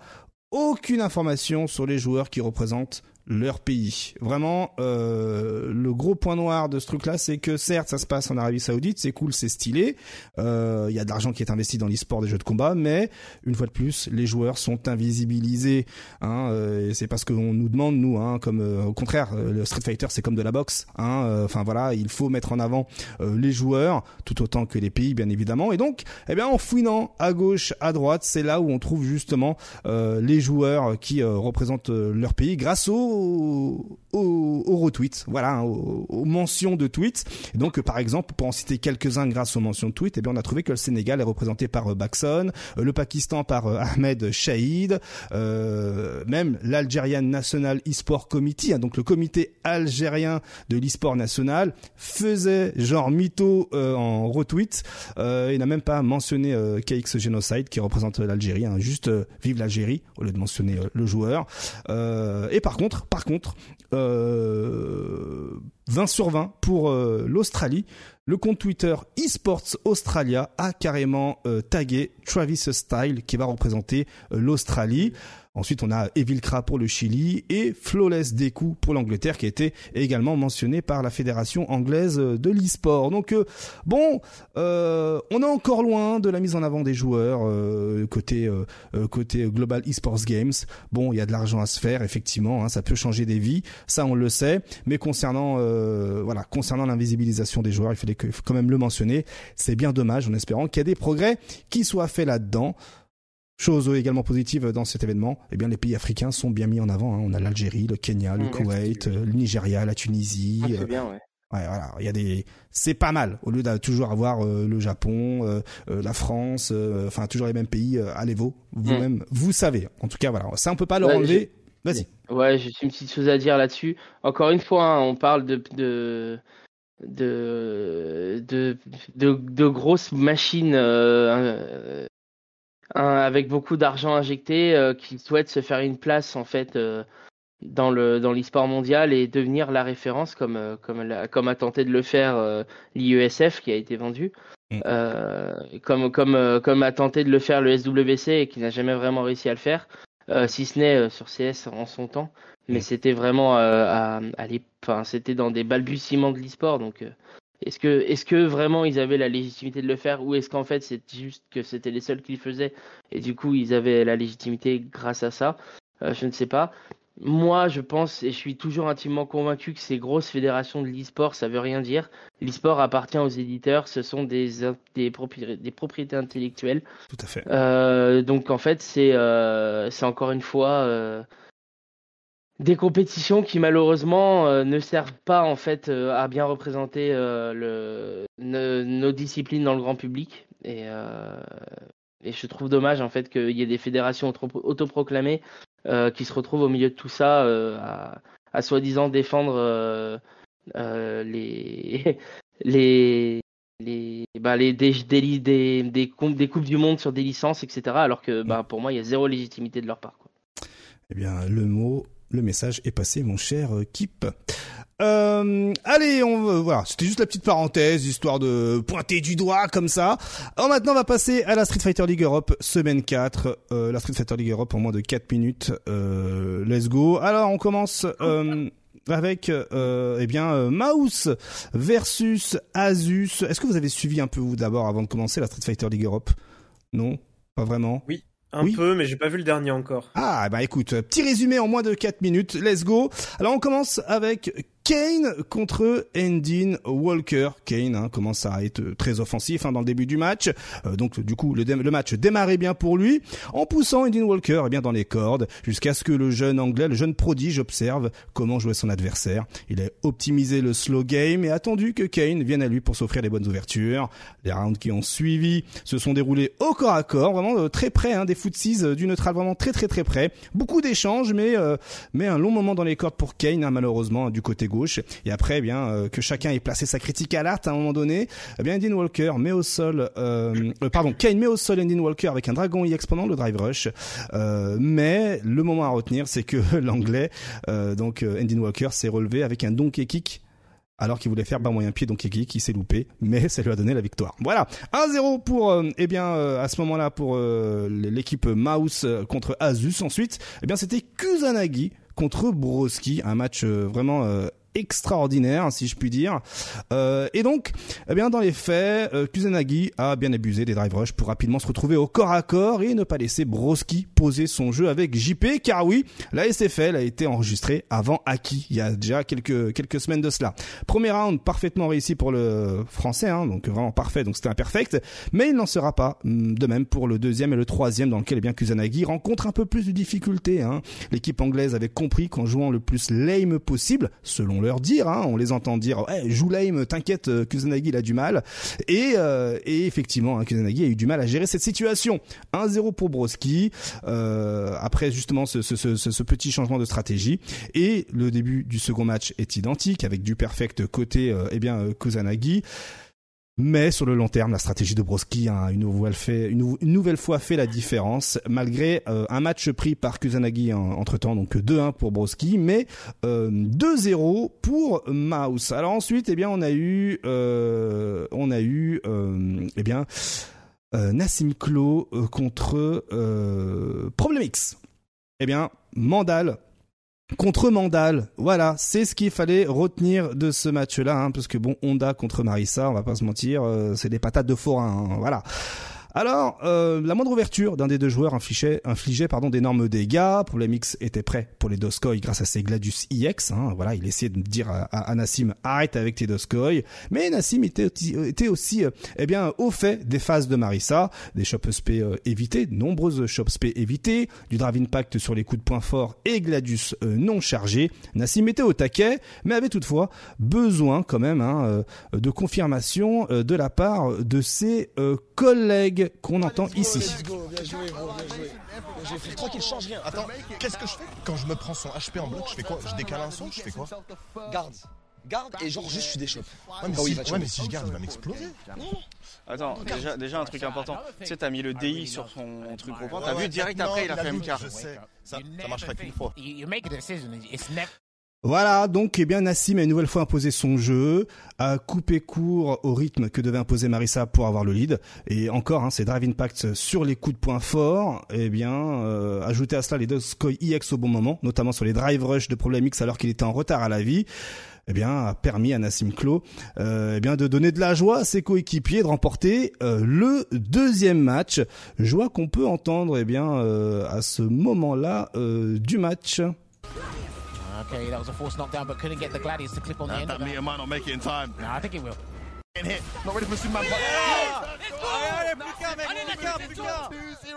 aucune information sur les joueurs qui représentent leur pays. Vraiment, euh, le gros point noir de ce truc-là, c'est que certes, ça se passe en Arabie Saoudite, c'est cool, c'est stylé, euh, il y a de l'argent qui est investi dans l'e-sport des jeux de combat, mais une fois de plus, les joueurs sont invisibilisés. Hein, euh, et c'est parce qu'on nous demande, nous, hein, comme euh, au contraire, euh, le Street Fighter, c'est comme de la boxe. Hein, euh, Enfin voilà, il faut mettre en avant euh, les joueurs, tout autant que les pays, bien évidemment. Et donc, eh bien, en fouinant à gauche, à droite, c'est là où on trouve justement euh, les joueurs qui euh, représentent euh, leur pays grâce au au, au, au retweet, voilà, hein, aux, aux mentions de tweets. Et donc, par exemple, pour en citer quelques-uns grâce aux mentions de tweets, eh bien, on a trouvé que le Sénégal est représenté par euh, Baxon, euh, le Pakistan par euh, Ahmed Shahid, euh, même l'Algerian National eSport Committee, hein, donc le comité algérien de l'e-sport national, faisait genre mytho en retweet. Il n'a même pas mentionné KX Genocide qui représente l'Algérie, hein, juste vive l'Algérie au lieu de mentionner le joueur. Et par contre, par contre, euh, 20 sur 20 pour euh, l'Australie. Le compte Twitter eSports Australia a carrément euh, tagué Travis Style qui va représenter euh, l'Australie. Ensuite, on a Evil Kra pour le Chili et Flawless Deku pour l'Angleterre qui a été également mentionné par la fédération anglaise de l'e-sport. Donc euh, bon, euh, on est encore loin de la mise en avant des joueurs euh, côté côté Global eSports Games. Bon, il y a de l'argent à se faire effectivement, hein, ça peut changer des vies, ça on le sait. Mais concernant voilà, concernant l'invisibilisation des joueurs, il fallait quand même le mentionner. C'est bien dommage en espérant qu'il y a des progrès qui soient faits là-dedans. Chose également positive dans cet événement, eh bien les pays africains sont bien mis en avant. hein. On a l'Algérie, le Kenya, le Mmh, Koweït, euh, le Nigeria, la Tunisie. Ah, euh, c'est bien, ouais. Ouais, voilà, il y a des, c'est pas mal. Au lieu de toujours avoir euh, le Japon, euh, euh, la France, euh, enfin toujours les mêmes pays. Euh, allez vous, vous-même, vous savez. En tout cas, voilà, ça on peut pas leur Ouais, enlever. Vas-y. Ouais, j'ai une petite chose à dire là-dessus. Encore une fois, hein, on parle de de de de, de, de grosses machines euh, euh, un- avec beaucoup d'argent injecté euh, qui souhaitent se faire une place en fait euh, dans le dans l'e-sport mondial et devenir la référence comme euh, comme la- comme a tenté de le faire l'IESF qui a été vendu. Mm. Comme comme comme a tenté de le faire le SWC et qui n'a jamais vraiment réussi à le faire, si ce n'est sur CS en son temps mais Mm. c'était vraiment à, à c'était dans des balbutiements de l'e-sport donc est-ce que est-ce que vraiment ils avaient la légitimité de le faire ou est-ce qu'en fait c'est juste que c'était les seuls qui le faisaient et du coup ils avaient la légitimité grâce à ça? Euh, je ne sais pas. Moi je pense et je suis toujours intimement convaincu que ces grosses fédérations de l'e-sport ça veut rien dire. L'e-sport appartient aux éditeurs ce sont des des, propri- des propriétés intellectuelles. Tout à fait. euh, donc en fait, c'est euh, c'est encore une fois des compétitions qui malheureusement euh, ne servent pas en fait euh, à bien représenter euh, nos disciplines dans le grand public. et, je trouve dommage en fait qu'il y ait des fédérations autoproclamées qui se retrouvent au milieu de tout ça à, soi-disant défendre [LAUGHS] les les bah, les des, des, des, des, coupes du monde sur des licences, etc. Alors que bah, pour moi, il y a zéro légitimité de leur part. Quoi. Eh bien, le mot, le message est passé, mon cher Kip. Euh, allez, on voilà, c'était juste la petite parenthèse, histoire de pointer du doigt comme ça. Alors maintenant, on va passer à la Street Fighter League Europe, semaine 4. Euh, la Street Fighter League Europe en moins de 4 minutes. Euh, let's go. Alors, on commence... Euh, avec euh, eh bien euh, Mouse versus Asus. Est-ce que vous avez suivi un peu vous d'abord avant de commencer la Street Fighter League Europe? Non, pas vraiment? Oui. Un peu, mais j'ai pas vu le dernier encore. Ah, bah écoute, petit résumé en moins de 4 minutes, let's go. Alors on commence avec Kane contre Endin Walker. Kane hein, commence à être très offensif hein, dans le début du match. Euh, donc du coup, le, le, match démarrait bien pour lui en poussant Endin Walker eh bien dans les cordes jusqu'à ce que le jeune anglais, le jeune prodige observe comment jouer son adversaire. Il a optimisé le slow game et attendu que Kane vienne à lui pour s'offrir les bonnes ouvertures. Les rounds qui ont suivi se sont déroulés au corps à corps, vraiment euh, très près hein, des footsies euh, du neutral, vraiment très très très près. Beaucoup d'échanges, mais mais un long moment dans les cordes pour Kane hein, malheureusement du côté et après, eh bien euh, que chacun ait placé sa critique à l'art à un moment donné, eh bien Walker met au sol, euh, euh, pardon, Kane met au sol Indian Walker avec un dragon EX pendant le drive rush. mais le moment à retenir, c'est que [LAUGHS] l'anglais, donc Indian Walker, s'est relevé avec un donkey kick alors qu'il voulait faire bas moyen pied donc kick, il s'est loupé mais [LAUGHS] ça lui a donné la victoire. Voilà, 1-0 pour eh bien à ce moment-là pour l'équipe Mouse contre Asus. Ensuite, eh bien c'était Kusanagi contre Broski, un match vraiment extraordinaire, si je puis dire. Euh, et donc, eh bien, dans les faits, euh, a bien abusé des drive rush pour rapidement se retrouver au corps à corps et ne pas laisser Broski poser son jeu avec JP, car oui, la SFL a été enregistrée avant Aki, il y a déjà quelques quelques semaines de cela. Premier round parfaitement réussi pour le français, hein, donc vraiment parfait, donc c'était imperfect, mais il n'en sera pas mm, de même pour le deuxième et le troisième, dans lequel eh bien Kusanagi rencontre un peu plus de difficultés. Hein. L'équipe anglaise avait compris qu'en jouant le plus lame possible, selon leur dire, hein, on les entend dire, ouais, joue lame, t'inquiète, euh, Kusanagi il a du mal. Et, euh, et effectivement, hein, Kusanagi a eu du mal à gérer cette situation. 1-0 pour Broski, euh, après justement ce, ce, ce, ce, petit changement de stratégie. Et le début du second match est identique, avec du perfect côté euh, eh bien Kusanagi. Mais sur le long terme, la stratégie de Broski a une nouvelle, fois fait la différence, malgré euh, un match pris par Kusanagi entre-temps, donc 2-1 pour Broski, mais euh, 2-0 pour Mouse. Alors ensuite, eh bien, on a eu, euh, on a eu, euh, eh bien, Nassim Klo contre Problemix. Eh bien, Mandal contre Mandal. Voilà, c'est ce qu'il fallait retenir de ce match-là, hein, parce que bon, Honda contre Marissa, on va pas se mentir, euh, c'est des patates de forain, hein, voilà. Alors, euh, la moindre ouverture d'un des deux joueurs infligeait, infligeait pardon, d'énormes dégâts. Problemix était prêt pour les Doskoy grâce à ses Gladius IX. Hein. Voilà, il essayait de dire à, Nassim arrête avec tes Doskoy. Mais Nassim était, aussi euh, eh bien au fait des phases de Marissa, des shop SP euh, évités, de nombreuses shop SP évitées, du Drive Impact sur les coups de poing forts et Gladius euh, non chargés. Nassim était au taquet, mais avait toutefois besoin quand même hein, de confirmation de la part de ses collègues qu'on entend ici. Tranquille, change rien. Attends, qu'est-ce que je fais Quand je me prends son HP en bloc, je fais quoi? Je décale un son, je fais quoi? Garde. Garde et genre juste je suis des Ouais, mais, si, ouais, mais si je garde, il va m'exploser. Attends, déjà, déjà un truc important. Tu sais, t'as mis le DI sur son truc gros T'as vu direct après, il a fait MK. Je sais, ça, ça marcherait qu'une fois. Voilà, donc eh bien Nassim a une nouvelle fois imposé son jeu, a coupé court au rythme que devait imposer Marissa pour avoir le lead, et encore, hein, c'est Drive Impact sur les coups de poing forts, eh bien euh, ajouter à cela les deux Skoy EX au bon moment, notamment sur les drive rush de Problem X alors qu'il était en retard à la vie, eh bien a permis à Nassim Klo euh, eh bien de donner de la joie à ses coéquipiers de remporter euh, le deuxième match, joie qu'on peut entendre eh bien euh, à ce moment-là euh, du match. Okay, that was a forced knockdown, but couldn't get the Gladius to clip on the end. That meter might not make it in time. Nah, I think it will. In hit. Not ready for Superman.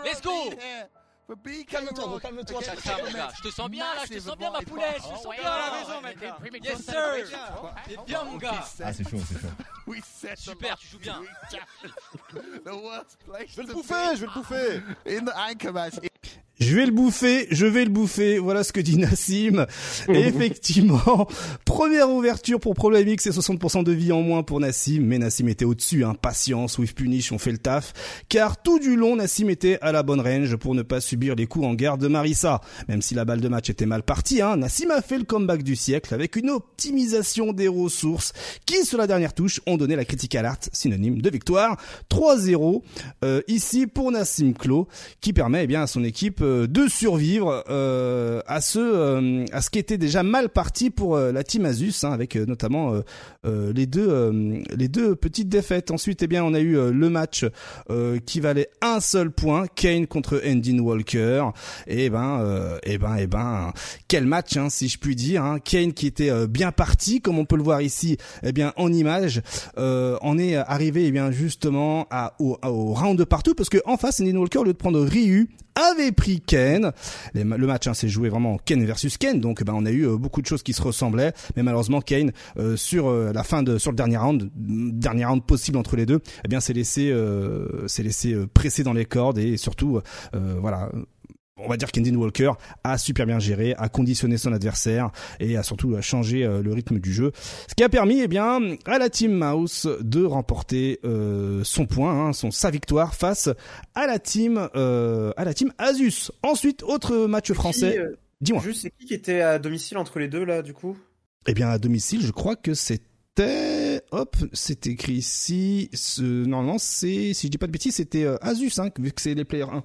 Let's go! Calme-toi, calme-toi. Je te sens bien là, je te sens bien ma poulette, je te sens bien à la maison maintenant. Yes sir! T'es bien mon gars! Ah c'est chaud, c'est chaud. Super, tu joues bien. [LAUGHS] Je vais le bouffer, je vais le bouffer. In the anchor match. Je vais le bouffer, je vais le bouffer. Voilà ce que dit [LAUGHS] Nassim. Effectivement, première ouverture pour Problem X et 60% de vie en moins pour Nassim. Mais Nassim était au-dessus, hein. Patience, with punish, on fait le taf. Car tout du long, Nassim était à la bonne range pour ne pas subir les coups en garde de Marissa. Même si la balle de match était mal partie, hein, Nassim a fait le comeback du siècle avec une optimisation des ressources qui, sur la dernière touche, ont donné la critical art, synonyme de victoire. 3-0, euh, ici pour Nassim Klo, qui permet, eh bien, à son équipe euh, de survivre euh, à ce euh, à ce qui était déjà mal parti pour la team Asus hein, avec notamment les deux les deux petites défaites. Ensuite, eh bien, on a eu le match qui valait un seul point, Kane contre Endin Walker. Et ben euh, et ben et ben quel match hein, si je puis dire. Hein. Kane qui était bien parti, comme on peut le voir ici, eh bien en image, on est arrivé eh bien justement à, au, au round de partout parce que en face, Endin Walker au lieu de prendre Ryu avait pris Ken. Le match hein, s'est joué vraiment Ken versus Ken, donc ben on a eu euh, beaucoup de choses qui se ressemblaient, mais malheureusement Kane euh, sur euh, la fin de sur le dernier round, mm, dernier round possible entre les deux, eh bien s'est laissé euh, s'est laissé presser dans les cordes et surtout voilà on va dire qu'Endin Walker a super bien géré, a conditionné son adversaire et a surtout euh, changé euh, le rythme du jeu. Ce qui a permis, eh bien, à la Team Mouse de remporter euh, son point, hein, son sa victoire face à la team euh, à la team Asus. Ensuite, autre match français. Euh, Dis-moi. Juste, c'est qui qui était à domicile entre les deux là, du coup? Eh bien, à domicile, je crois que c'était hop, c'est écrit ici. Ce... Normalement, c'est si je dis pas de bêtises, c'était Asus, hein, vu que c'est les players 1.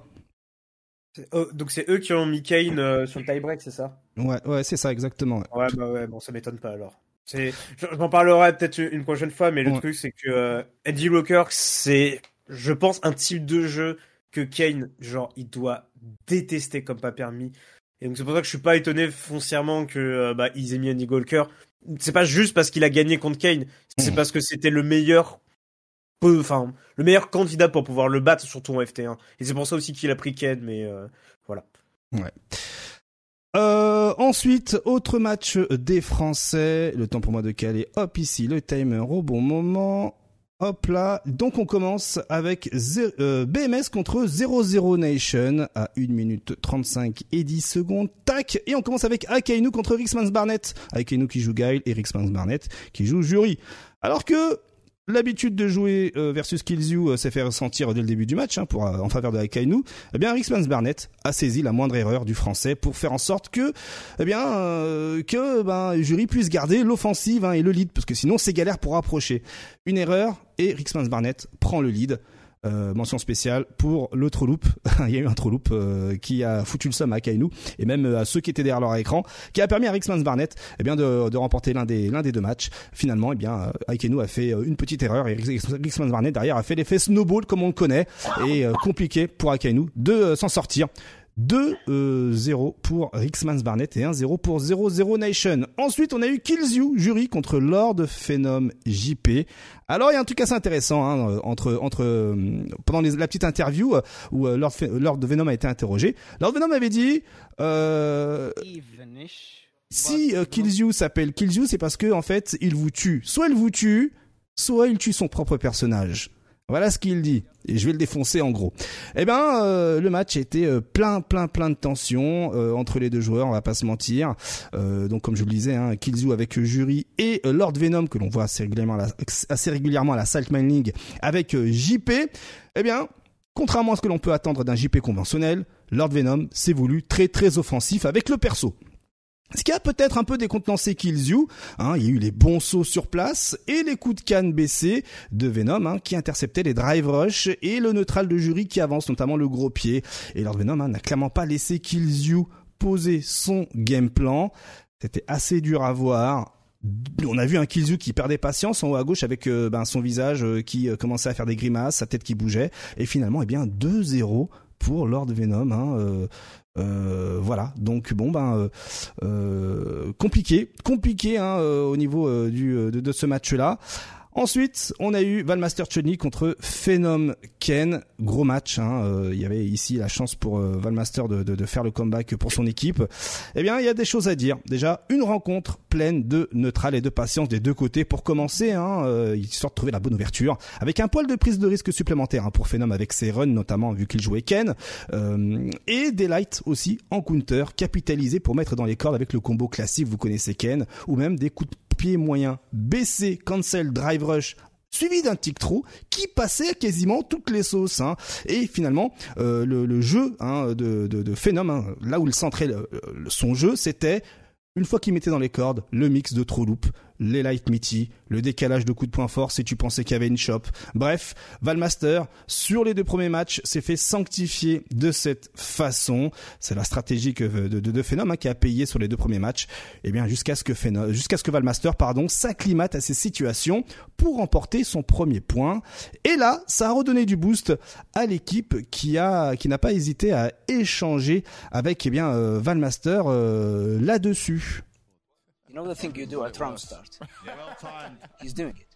Oh, Donc c'est eux qui ont mis Kane euh, sur le tie-break, c'est ça? Ouais, ouais, c'est ça exactement. ouais. Ouais, bah ouais, bon, ça m'étonne pas alors. C'est, j'en parlerai peut-être une prochaine fois, mais le Ouais. truc c'est que euh, Eddie Walker, c'est, je pense, un type de jeu que Kane, genre, il doit détester comme pas permis. Et donc c'est pour ça que je suis pas étonné foncièrement que euh, bah ils aient mis Eddie Walker. C'est pas juste parce qu'il a gagné contre Kane, c'est Mhm. parce que c'était le meilleur, enfin, le meilleur candidat pour pouvoir le battre, surtout en FT1. Et c'est pour ça aussi qu'il a pris Kane, mais euh, voilà. Euh, ensuite, autre match des Français. Le temps pour moi de caler. Hop, ici, le timer au bon moment. Hop là. Donc on commence avec euh, BMS contre 00 Nation à 1 minute 35 et 10 secondes. Tac. Et on commence avec Akainu contre Rixmans Barnett. Akainu qui joue Guile et Rixmans Barnett qui joue Jury. Alors que l'habitude de jouer euh, versus Killzoo euh, s'est fait ressentir dès le début du match hein, pour, euh, en faveur de Akainu, eh bien Rixmans Barnett a saisi la moindre erreur du français pour faire en sorte que eh bien euh, que ben jury puisse garder l'offensive hein, et le lead parce que sinon c'est galère pour approcher. Une erreur et Rixmans Barnett prend le lead. Euh, mention spéciale pour le trou loop. [LAUGHS] Il y a eu un trou loop euh, qui a foutu le somme à Kainu et même euh, à ceux qui étaient derrière leur écran, qui a permis à Rixmans Barnett eh de, remporter l'un des deux matchs. Finalement, eh a fait une petite erreur et Rix- Rixmans Barnett derrière a fait l'effet snowball comme on le connaît et compliqué pour Akainu de s'en sortir. 2-0 pour Rixmans Barnett et 1-0 pour 0-0 Nation. Ensuite, on a eu Kills You, jury contre Lord Phenom JP. Alors, il y a un truc assez intéressant hein, euh, entre entre euh, pendant les- la petite interview euh, où euh, Lord, Lord Venom a été interrogé. Lord Venom avait dit euh, si euh, Kills You s'appelle Kills You, c'est parce que en fait, il vous tue. Soit il vous tue, soit il tue son propre personnage. Voilà ce qu'il dit. Et je vais le défoncer en gros. Eh ben, euh, le match était euh, plein, plein, plein de tensions euh, entre les deux joueurs. On va pas se mentir. Donc, comme je vous le disais, hein, Killzoo avec Jury et Lord Venom que l'on voit assez régulièrement, à la, assez Saltman League avec JP. Eh bien, contrairement à ce que l'on peut attendre d'un JP conventionnel, Lord Venom s'est voulu très, très offensif avec le perso. Ce qui a peut-être un peu décontenancé Killzoo, hein, il y a eu les bons sauts sur place et les coups de canne baissés de Venom hein, qui interceptaient les drive rush et le neutral de jury qui avance, notamment le gros pied. Et Lord Venom hein, n'a clairement pas laissé Killzoo poser son game plan. C'était assez dur à voir. On a vu un Killzoo qui perdait patience en haut à gauche avec euh, ben, son visage euh, qui euh, commençait à faire des grimaces, sa tête qui bougeait. Et finalement, eh bien 2-0 pour Lord Venom. Hein, euh, voilà, donc bon ben euh, euh, compliqué, compliqué hein, euh, au niveau euh, du de, de ce match-là. Ensuite, on a eu Valmaster Chudney contre Phenom Ken. Gros match. Hein. Euh, il y avait ici la chance pour euh, Valmaster de, de, de, faire le comeback pour son équipe. Eh bien, il y a des choses à dire. Déjà, une rencontre pleine de neutral et de patience des deux côtés pour commencer, hein, euh, histoire de trouver la bonne ouverture. Avec un poil de prise de risque supplémentaire hein, pour Phenom avec ses runs, notamment vu qu'il jouait Ken. Euh, et des lights aussi en counter, capitalisés pour mettre dans les cordes avec le combo classique, vous connaissez Ken, ou même des coups de pied moyen baissé, cancel, drive rush suivi d'un tic trou qui passait quasiment toutes les sauces. Hein. Et finalement, euh, le, jeu hein, de, de, hein, là où il centrait son jeu, c'était une fois qu'il mettait dans les cordes le mix de trop loop, les light mitty, le décalage de coups de poing fort si tu pensais qu'il y avait une shop. Bref, Valmaster, sur les deux premiers matchs, s'est fait sanctifier de cette façon. C'est la stratégie que, de, de, Phenom hein, qui a payé sur les deux premiers matchs. Et eh bien, jusqu'à ce que jusqu'à ce que Valmaster, s'acclimate à ces situations pour remporter son premier point. Et là, ça a redonné du boost à l'équipe qui a, qui n'a pas hésité à échanger avec, eh bien, euh, Valmaster euh, là-dessus. You know the thing you do at round start? [LAUGHS] He's doing it.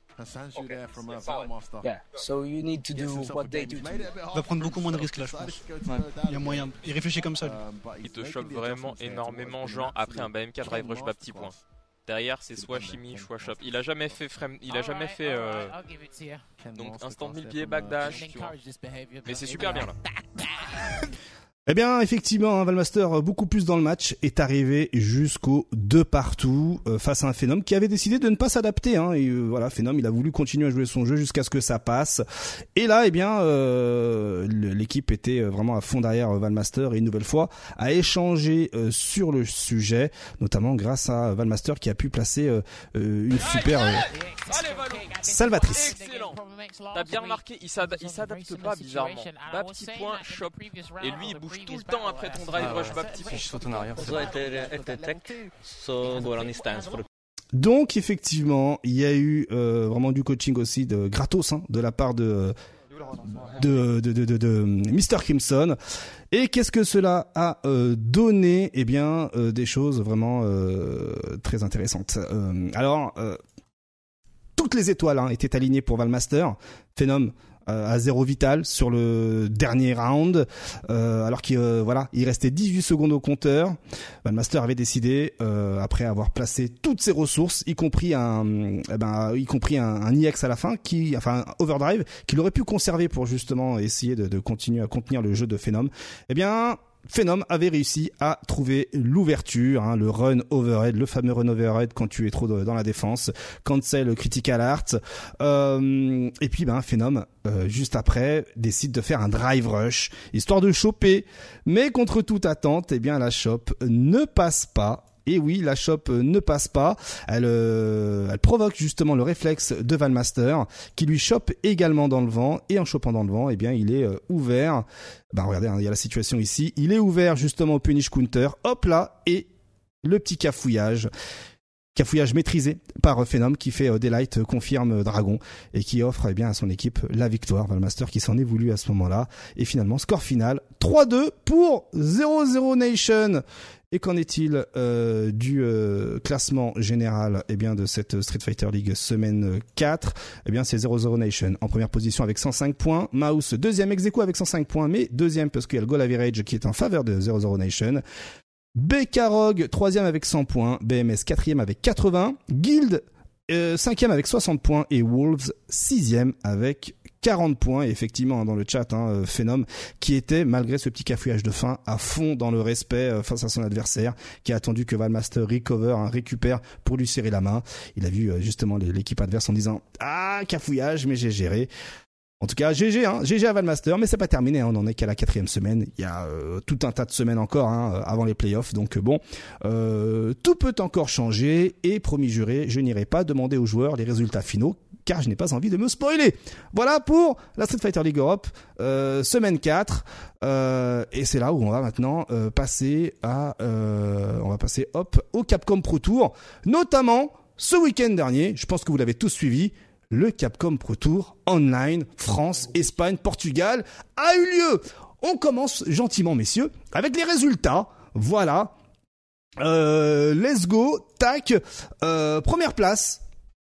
Yeah, so you need to do what they do. Il va prendre beaucoup moins de risques là, je pense. Ouais. Il y a moyen. Il réfléchit comme ça. Lui. Il te choque vraiment énormément, genre après un BMK drive rush bas petit point. Derrière, c'est soit chimie, soit shop. Il a jamais fait frame, il a jamais fait euh, donc instant mille pieds backdash, tu vois. Mais c'est super bien là. [LAUGHS] Eh bien, effectivement, hein, Valmaster, beaucoup plus dans le match, est arrivé jusqu'au deux partout euh, face à un Phenom qui avait décidé de ne pas s'adapter. Hein, et euh, voilà, Phenom, il a voulu continuer à jouer son jeu jusqu'à ce que ça passe. Et là, eh bien, euh, l'équipe était vraiment à fond derrière Valmaster et une nouvelle fois a échangé euh, sur le sujet, notamment grâce à Valmaster qui a pu placer euh, une super salvatrice. Excellent. T'as bien remarqué, il s'adapte pas bizarrement. Bas petit point, shop. Et lui, il bouge tout le temps après ton drive rush bas petit en arrière. Donc effectivement, il y a eu euh, vraiment du coaching aussi de gratos hein, de la part de de, de, de, de, de Mr. Crimson. Et qu'est-ce que cela a euh, donné? Eh bien, euh, des choses vraiment euh, très intéressantes. Euh, alors, toutes les étoiles hein, étaient alignées pour Valmaster. Phenom à zéro vital sur le dernier round, euh, alors qu'il euh, voilà, il restait 18 secondes au compteur. Valmaster avait décidé, euh, après avoir placé toutes ses ressources, y compris un, eh ben, y compris un, un, IX à la fin, qui, enfin, un overdrive, qu'il aurait pu conserver pour justement essayer de, de continuer à contenir le jeu de Phenom. Eh bien, Phenom avait réussi à trouver l'ouverture, hein, le run overhead, le fameux run overhead quand tu es trop dans la défense, cancel critical art. Euh, et puis ben Phenom, euh, juste après, décide de faire un drive rush, histoire de choper. Mais contre toute attente, eh bien la shop ne passe pas. Et oui, la shop ne passe pas. Elle, euh, elle provoque justement le réflexe de Valmaster, qui lui chope également dans le vent. Et en chopant dans le vent, eh bien, il est euh, ouvert. Bah regardez, hein, il y a la situation ici. Il est ouvert justement au punish counter. Hop là, et le petit cafouillage cafouillage maîtrisé par Phenom qui fait euh, Daylight euh, confirme Dragon et qui offre eh bien à son équipe la victoire Valmaster qui s'en est voulu à ce moment-là et finalement score final 3-2 pour 0-0 Nation et qu'en est-il euh, du euh, classement général eh bien de cette Street Fighter League semaine 4 Eh bien c'est 0-0 Nation en première position avec 105 points, Mouse deuxième ex avec 105 points mais deuxième parce qu'il y a le goal average qui est en faveur de 0-0 Nation. Bekarog, troisième avec 100 points. BMS, quatrième avec 80. Guild, euh, cinquième avec 60 points. Et Wolves, sixième avec 40 points. Effectivement, dans le chat, hein, Phenom, qui était, malgré ce petit cafouillage de fin, à fond dans le respect euh, face à son adversaire, qui a attendu que Valmaster recover, hein, récupère pour lui serrer la main. Il a vu euh, justement l'équipe adverse en disant « Ah, cafouillage, mais j'ai géré ». En tout cas, GG, hein, GG à Valmaster, mais c'est pas terminé, hein, on en est qu'à la quatrième semaine. Il y a euh, tout un tas de semaines encore hein, avant les playoffs, donc bon, euh, tout peut encore changer. Et promis juré, je n'irai pas demander aux joueurs les résultats finaux, car je n'ai pas envie de me spoiler. Voilà pour la Street Fighter League Europe, euh, semaine 4. Euh, et c'est là où on va maintenant euh, passer à, on va passer hop au Capcom Pro Tour, notamment ce week-end dernier. Je pense que vous l'avez tous suivi le Capcom Pro Tour online France, Espagne, Portugal a eu lieu. On commence gentiment, messieurs, avec les résultats. Voilà. Euh, let's go. Tac. Euh, première place,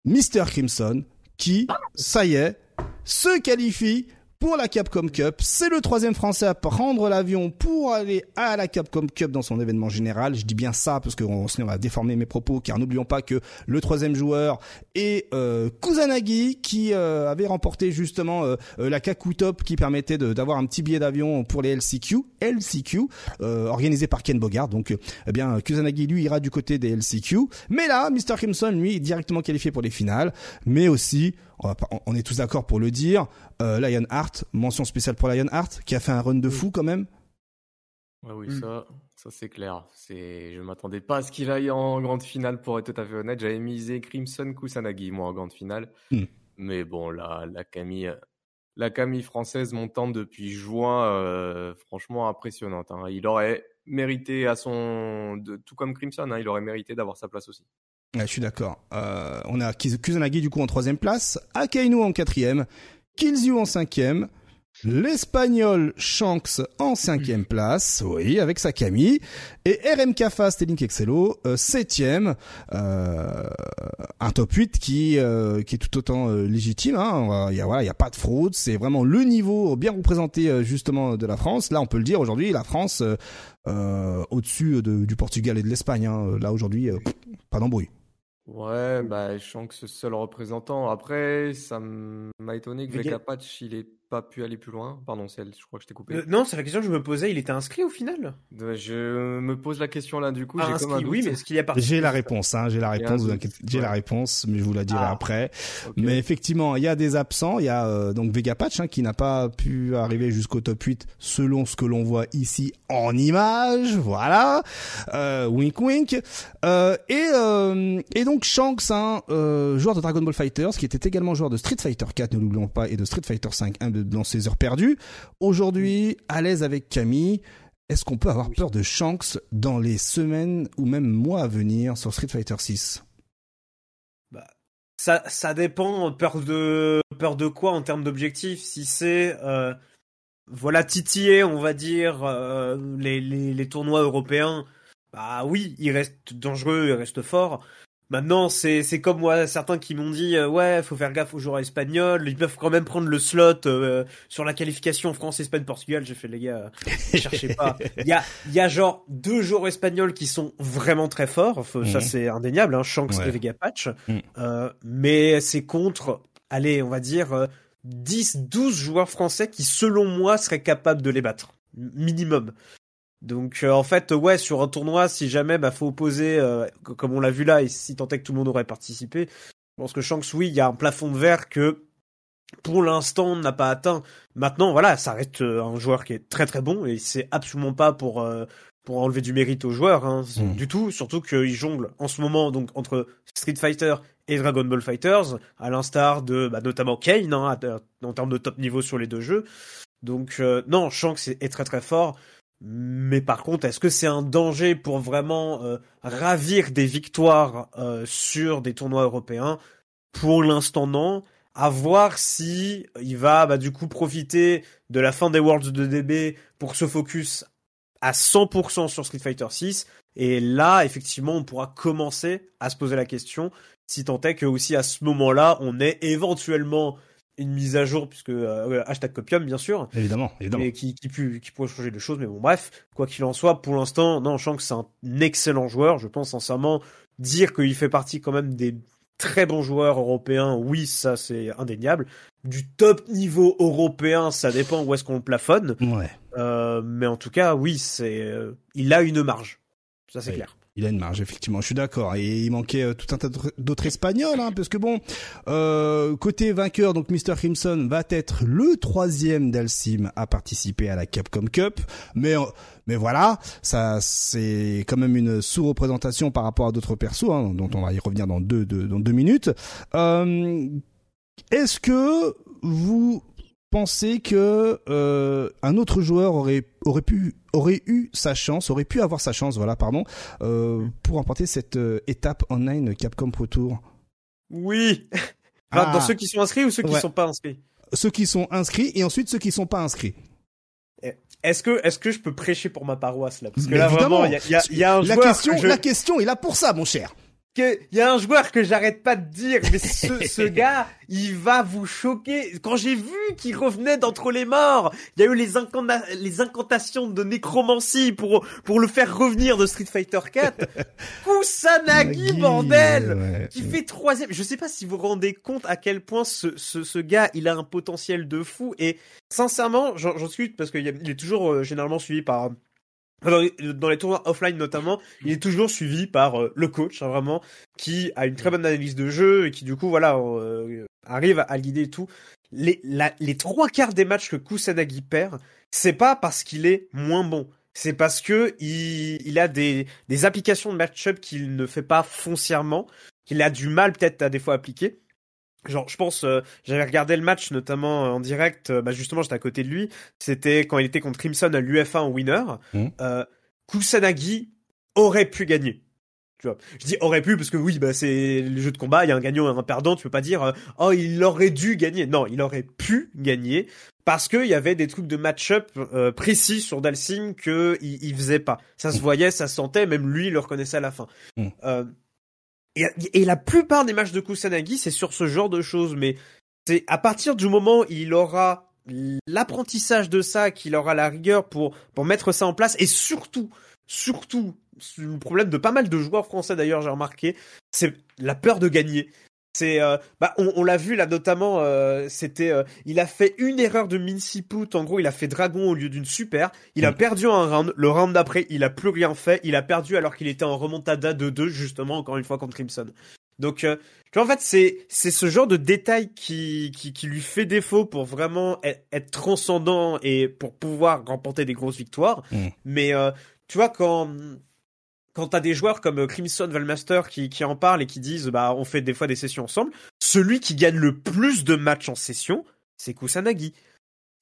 Mr. Crimson, qui, ça y est, se qualifie pour la Capcom Cup. C'est le troisième Français à prendre l'avion pour aller à la Capcom Cup dans son événement général. Je dis bien ça parce qu'on on va déformer mes propos, car n'oublions pas que le troisième joueur est euh, Kusanagi qui euh, avait remporté justement euh, euh, la Kaku Top qui permettait d'avoir un petit billet d'avion pour les LCQ, LCQ organisé par Ken Bogard. Donc, eh bien, Kusanagi lui ira du côté des LCQ. Mais là, Mr. Crimson lui est directement qualifié pour les finales, mais aussi on, va pas- on est tous d'accord pour le dire, euh, Lionheart, mention spéciale pour Lionheart, qui a fait un run de fou quand même. Oui, Mm. ça, ça c'est clair. C'est, je m'attendais pas à ce qu'il aille en grande finale, pour être tout à fait honnête. J'avais misé Crimson Kusanagi, moi, en grande finale. Mm. Mais bon, la, la Camille, la Camille française montante depuis juin, euh, franchement impressionnante. hein. Il aurait mérité à son, de, tout comme Crimson, hein, il aurait mérité d'avoir sa place aussi. Je suis d'accord. Euh, on a Kusanagi du coup en troisième place, Akainu en quatrième, Killzyu en cinquième, l'espagnol Shanks en cinquième place, oui, avec sa Camille, et RMK Fast et euh, septième, euh, un top 8 qui est tout autant légitime. Hein. Il y a pas de fraude, c'est vraiment le niveau bien représenté justement de la France. Là, on peut le dire aujourd'hui, la France au-dessus de- du Portugal et de l'Espagne. hein. Là aujourd'hui, pas d'embrouille. Ouais, bah, je sens que ce seul représentant. Après, ça m'a étonné que Vega- Vega Patch, il ait pas pu aller plus loin. Pardon, c'est elle, je crois que je t'ai coupé. Euh, non, c'est la question que je me posais. Il était inscrit au final Je me pose la question là, du coup, Ah, j'ai comme un inscrit, doute. oui, mais est-ce qu'il y a participé J'ai la réponse, hein, j'ai la réponse, vous inquiétez- j'ai ouais. la réponse, mais je vous la dirai Ah. après. Mais effectivement, il y a des absents, il y a euh, donc Vega Patch hein, qui n'a pas pu arriver jusqu'au top 8 selon ce que l'on voit ici en image, voilà. Euh, wink wink. Euh, et euh, et donc Shanks, hein, euh, joueur de Dragon Ball Fighters, qui était également joueur de Street Fighter 4, ne l'oublions pas, et de Street Fighter 5 hein, de- dans ses heures perdues. Aujourd'hui, à l'aise avec Camille. Est-ce qu'on peut avoir peur de Shanks dans les semaines ou même mois à venir sur Street Fighter 6 Ça, ça dépend. Peur de, peur de quoi en termes d'objectifs? Si c'est, euh, voilà, titiller, on va dire, euh, les, les, les tournois européens, bah oui, il reste dangereux, il reste fort. Maintenant, c'est, c'est comme moi, certains qui m'ont dit, euh, ouais, faut faire gaffe aux joueurs espagnols, ils peuvent quand même prendre le slot euh, sur la qualification France, Espagne, Portugal. J'ai fait, les gars, euh, [LAUGHS] cherchez pas. Il y a, il y a genre deux joueurs espagnols qui sont vraiment très forts, ça Mhm. c'est indéniable, hein, Shanks Ouais. et Vega Patch. Mhm. Euh, mais c'est contre, allez, on va dire, euh, 10, 12 joueurs français qui, selon moi, seraient capables de les battre. Minimum. Donc, euh, en fait, ouais, sur un tournoi, si jamais, bah, faut opposer, euh, co- comme on l'a vu là, et si tant est que tout le monde aurait participé, je pense que Shanks, oui, il y a un plafond de verre que, pour l'instant, on n'a pas atteint. Maintenant, voilà, ça reste euh, un joueur qui est très très bon, et c'est absolument pas pour, euh, pour enlever du mérite aux joueurs, hein, Mhm. du tout, surtout qu'il jongle en ce moment, donc, entre Street Fighter et Dragon Ball Fighters, à l'instar de, bah, notamment Kane, hein, en termes de top niveau sur les deux jeux. Donc, euh, non, Shanks est, est très très fort. Mais par contre, est-ce que c'est un danger pour vraiment euh, ravir des victoires euh, sur des tournois européens? Pour l'instant, non. À voir si il va bah, du coup profiter de la fin des Worlds de DB pour se focus à 100% sur Street Fighter 6. Et là, effectivement, on pourra commencer à se poser la question si tant est que aussi à ce moment-là, on ait éventuellement une mise à jour, puisque euh, hashtag copium, bien sûr, Évidemment, évidemment. mais qui, qui, pu- qui pourrait changer les choses. Mais bon, bref, quoi qu'il en soit, pour l'instant, non, que c'est un excellent joueur. Je pense sincèrement dire qu'il fait partie quand même des très bons joueurs européens. Oui, ça c'est indéniable. Du top niveau européen, ça dépend où est-ce qu'on le plafonne. Ouais. Euh, mais en tout cas, oui, c'est, euh, il a une marge. Ça c'est Oui. clair. Il a une marge, effectivement. Je suis d'accord. Et il manquait euh, tout un tas d'autres- Espagnols, hein, parce que bon, euh, côté vainqueur, donc Mr. Crimson va être le troisième d'Alcim à participer à la Capcom Cup. Mais euh, mais voilà, ça c'est quand même une sous-représentation par rapport à d'autres persos, hein, dont on va y revenir dans deux, deux- dans deux minutes. Est-ce que vous pensez que euh, un autre joueur aurait aurait pu aurait eu sa chance, aurait pu avoir sa chance, voilà, pardon, euh, pour remporter cette euh, étape online Capcom Pro Tour Oui. Ah. Dans ceux qui sont inscrits ou ceux qui Ouais. sont pas inscrits? Ceux qui sont inscrits et ensuite ceux qui sont pas inscrits. Est-ce que, est-ce que je peux prêcher pour ma paroisse là? Parce que Mais là évidemment. vraiment, il y a, il y a- il y a un la joueur question, je- la question est là pour ça, mon cher. Que il y a un joueur que j'arrête pas de dire, mais ce, [LAUGHS] ce gars, il va vous choquer. Quand j'ai vu qu'il revenait d'entre les morts, il y a eu les, les incantations de nécromancie pour pour le faire revenir de Street Fighter 4. [LAUGHS] Kusanagi, bordel, qui fait troisième. Je sais pas si vous vous rendez compte à quel point ce, ce, ce gars, il a un potentiel de fou. Et sincèrement, j'en suis parce qu'il est toujours euh, généralement suivi par dans les, tournois offline notamment, il est toujours suivi par euh, le coach, hein, vraiment, qui a une très bonne analyse de jeu et qui du coup, voilà, euh, arrive à, guider tout. Les, les trois quarts des matchs que Kusanagi perd, c'est pas parce qu'il est moins bon, c'est parce que il, il a des, des applications de match-up qu'il ne fait pas foncièrement, qu'il a du mal peut-être à des fois appliquer. Genre, je pense, euh, j'avais regardé le match notamment euh, en direct. Euh, bah justement, j'étais à côté de lui. C'était quand il était contre Crimson à l'UFA en winner. Mmh. Kusanagi aurait pu gagner. Tu vois, je dis aurait pu parce que oui, bah c'est le jeu de combat. Il y a un gagnant et un perdant. Tu peux pas dire oh il aurait dû gagner. Non, il aurait pu gagner parce qu'il y avait des trucs de match-up précis sur Dalsim que il, faisait pas. Ça se mmh. voyait, ça se sentait. Même lui, il le reconnaissait à la fin. Mmh. Et, la plupart des matchs de Kusanagi, c'est sur ce genre de choses. Mais c'est à partir du moment où il aura l'apprentissage de ça, qu'il aura la rigueur pour, pour mettre ça en place, et surtout, surtout, le problème de pas mal de joueurs français d'ailleurs, j'ai remarqué, c'est la peur de gagner. C'est, euh, bah, on, on l'a vu là notamment. Euh, c'était, euh, il a fait une erreur de Minsiput. En gros, il a fait dragon au lieu d'une super. Il a mm. perdu un round. Le round d'après, il a plus rien fait. Il a perdu alors qu'il était en remontada de 2 justement encore une fois contre Crimson. Donc, euh, en fait, c'est c'est ce genre de détail qui, qui qui lui fait défaut pour vraiment être, transcendant et pour pouvoir remporter des grosses victoires. Mm. Mais tu vois quand quand t'as des joueurs comme euh, Crimson Valmaster qui, en parlent et qui disent bah on fait des fois des sessions ensemble, celui qui gagne le plus de matchs en session, c'est Kusanagi.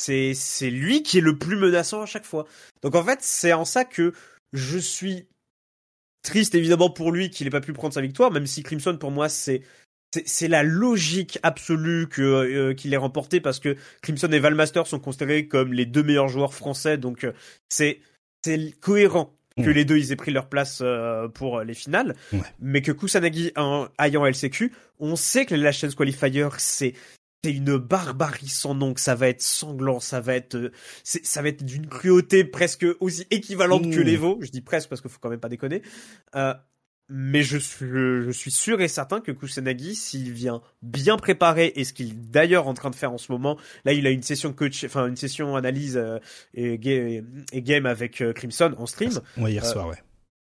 C'est lui qui est le plus menaçant à chaque fois. Donc en fait, c'est en ça que je suis triste évidemment pour lui qu'il ait pas pu prendre sa victoire, même si Crimson pour moi c'est la logique absolue euh, qu'il ait remporté parce que Crimson et Valmaster sont considérés comme les deux meilleurs joueurs français, donc euh, c'est cohérent que les deux ils aient pris leur place euh, pour les finales, mais que Kusanagi aille en LCQ, on sait que les Last Chance Qualifier c'est c'est une barbarie sans nom, que ça va être sanglant, ça va être, euh, ça va être d'une cruauté presque aussi équivalente que l'Evo. Je dis presque parce qu'il faut quand même pas déconner. Euh, mais je suis, je suis sûr et certain que Kusanagi, s'il vient bien préparé, et ce qu'il est d'ailleurs en train de faire en ce moment, là il a une session coach, enfin une session analyse euh, et, game avec euh, Crimson en stream. Ouais, hier soir, ouais.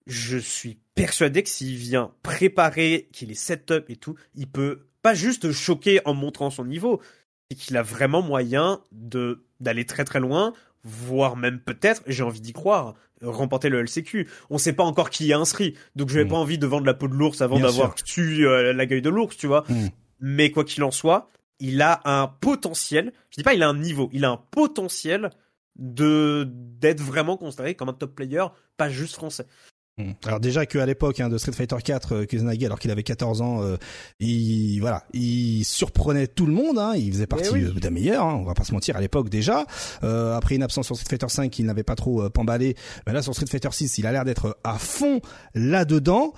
Je suis persuadé que s'il vient préparé, qu'il est setup et tout, il peut pas juste choquer en montrant son niveau, et qu'il a vraiment moyen de d'aller très très loin, voire même peut-être, j'ai envie d'y croire, remporter le LCQ. On sait pas encore qui est inscrit, donc je n'ai mm. pas envie de vendre la peau de l'ours avant d'avoir tué euh, la gueule de l'ours, tu vois. Mm. Mais quoi qu'il en soit, il a un potentiel. Je dis pas il a un niveau, il a un potentiel de d'être vraiment considéré comme un top player, pas juste français. Mm. Alors déjà qu'à l'époque hein, de Street Fighter 4, euh, Kusanagi, alors qu'il avait 14 ans, euh, il voilà, il surprenait tout le monde. Hein, il faisait partie eh des meilleurs. Hein, on va pas se mentir à l'époque déjà. Euh, après une absence sur Street Fighter 5, il n'avait pas trop pamballé. Ben là sur Street Fighter 6, il a l'air d'être à fond là dedans.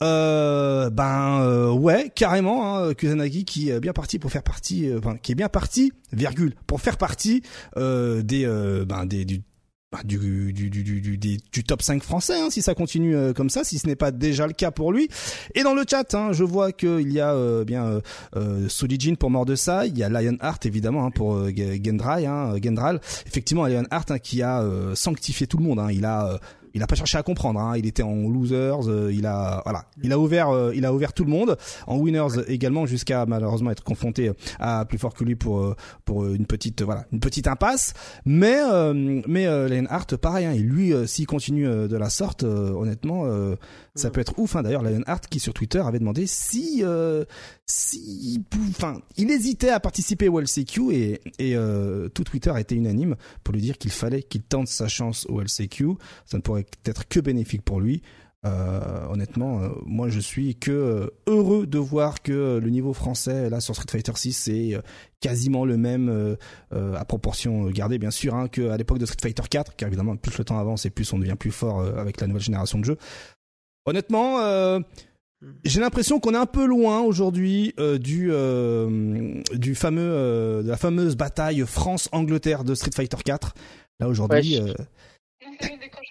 ben ouais, carrément, hein, Kusanagi qui est bien parti pour faire partie, enfin qui est bien parti, virgule, pour faire partie des, ben des du bah, du, du, du, du, du, top 5 français, hein, si ça continue euh, comme ça, si ce n'est pas déjà le cas pour lui. Et dans le chat, hein, je vois qu'il y a euh, bien euh, euh Solijin pour mort de ça, il y a Lionheart évidemment hein, pour Gendrai, hein, Gendral. Effectivement, Lionheart hein, qui a sanctifié tout le monde. Hein, il a il a pas cherché à comprendre. Hein. Il était en losers. Euh, il a voilà, il a ouvert, euh, il a ouvert tout le monde. En winners également jusqu'à malheureusement être confronté à plus fort que lui pour euh, pour une petite voilà une petite impasse. Mais mais Lionheart pareil. Hein, et lui s'il continue de la sorte, honnêtement, ça peut être ouf. Hein. D'ailleurs Lionheart qui sur Twitter avait demandé si si enfin il hésitait à participer au LCQ et et tout Twitter a été unanime pour lui dire qu'il fallait qu'il tente sa chance au LCQ. Ça ne pourrait être que bénéfique pour lui. Euh, honnêtement, euh, moi je suis que euh, heureux de voir que le niveau français là sur Street Fighter 6 c'est quasiment le même à proportion gardée bien sûr hein, qu'à l'époque de Street Fighter 4 car évidemment plus le temps avance et plus on devient plus fort avec la nouvelle génération de jeux. Honnêtement, J'ai l'impression qu'on est un peu loin aujourd'hui euh, du euh, du fameux euh, de la fameuse bataille France-Angleterre de Street Fighter 4. Là aujourd'hui, Ouais, [LAUGHS]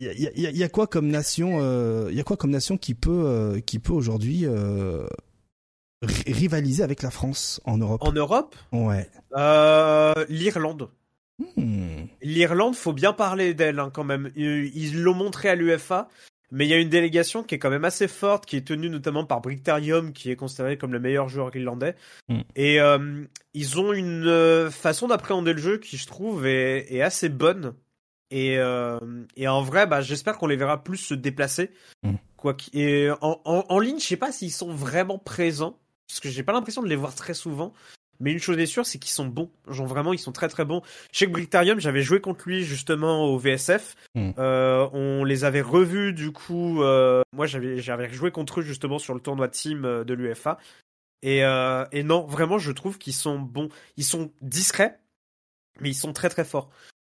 il y, a, y a- y a quoi comme nation Il y a quoi comme nation qui peut euh, qui peut aujourd'hui euh, ri- rivaliser avec la France en Europe? En Europe, Ouais. euh, l'Irlande. Hmm. L'Irlande, faut bien parler d'elle hein, quand même. Ils l'ont montré à l'UFA, mais il y a une délégation qui est quand même assez forte, qui est tenue notamment par Brictarium, qui est considéré comme le meilleur joueur irlandais. Mm. Et euh, ils ont une euh, façon d'appréhender le jeu qui, je trouve, est, est assez bonne. Et, euh, et en vrai, bah, j'espère qu'on les verra plus se déplacer. Mm. Quoi et en, en, en ligne, je sais pas s'ils sont vraiment présents, parce que j'ai pas l'impression de les voir très souvent. Mais une chose est sûre, c'est qu'ils sont bons. Genre vraiment, ils sont très très bons. Chez Brictarium, j'avais joué contre lui justement au VSF. Mm. Euh, on les avait revus du coup. euh, moi, j'avais j'avais joué contre eux justement sur le tournoi team de l'UFA. Et, euh, et non, vraiment, je trouve qu'ils sont bons. Ils sont discrets, mais ils sont très très forts.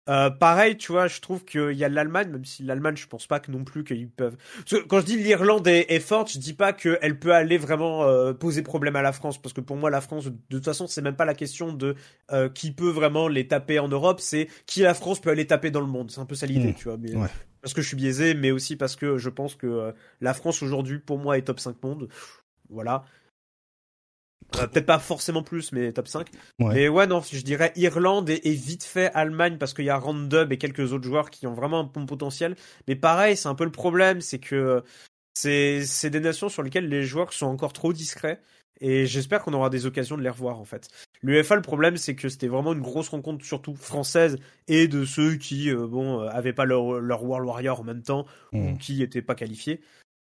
Euh, pareil, tu vois, je trouve qu'il y a l'Allemagne, même si l'Allemagne, je pense pas que non plus qu'ils peuvent. Parce que quand je dis l'Irlande est, est forte, je dis pas qu'elle peut aller vraiment euh, poser problème à la France, parce que pour moi, la France, de toute façon, c'est même pas la question de euh, qui peut vraiment les taper en Europe, c'est qui la France peut aller taper dans le monde. C'est un peu ça l'idée, Mm. tu vois. Mais, Ouais. Parce que je suis biaisé, mais aussi parce que je pense que la France aujourd'hui, pour moi, est top 5 monde. Voilà. Euh, Peut-être pas forcément plus, mais top 5. Ouais. Mais ouais, non, je dirais Irlande et, et vite fait Allemagne parce qu'il y a Randub et quelques autres joueurs qui ont vraiment un bon potentiel. Mais pareil, c'est un peu le problème, c'est que c'est c'est des nations sur lesquelles les joueurs sont encore trop discrets. Et j'espère qu'on aura des occasions de les revoir en fait. L'UEFA, le problème, c'est que c'était vraiment une grosse rencontre, surtout française, et de ceux qui, euh, bon, euh, avaient pas leur, leur World Warrior en même temps, ou Mm. qui étaient pas qualifiés.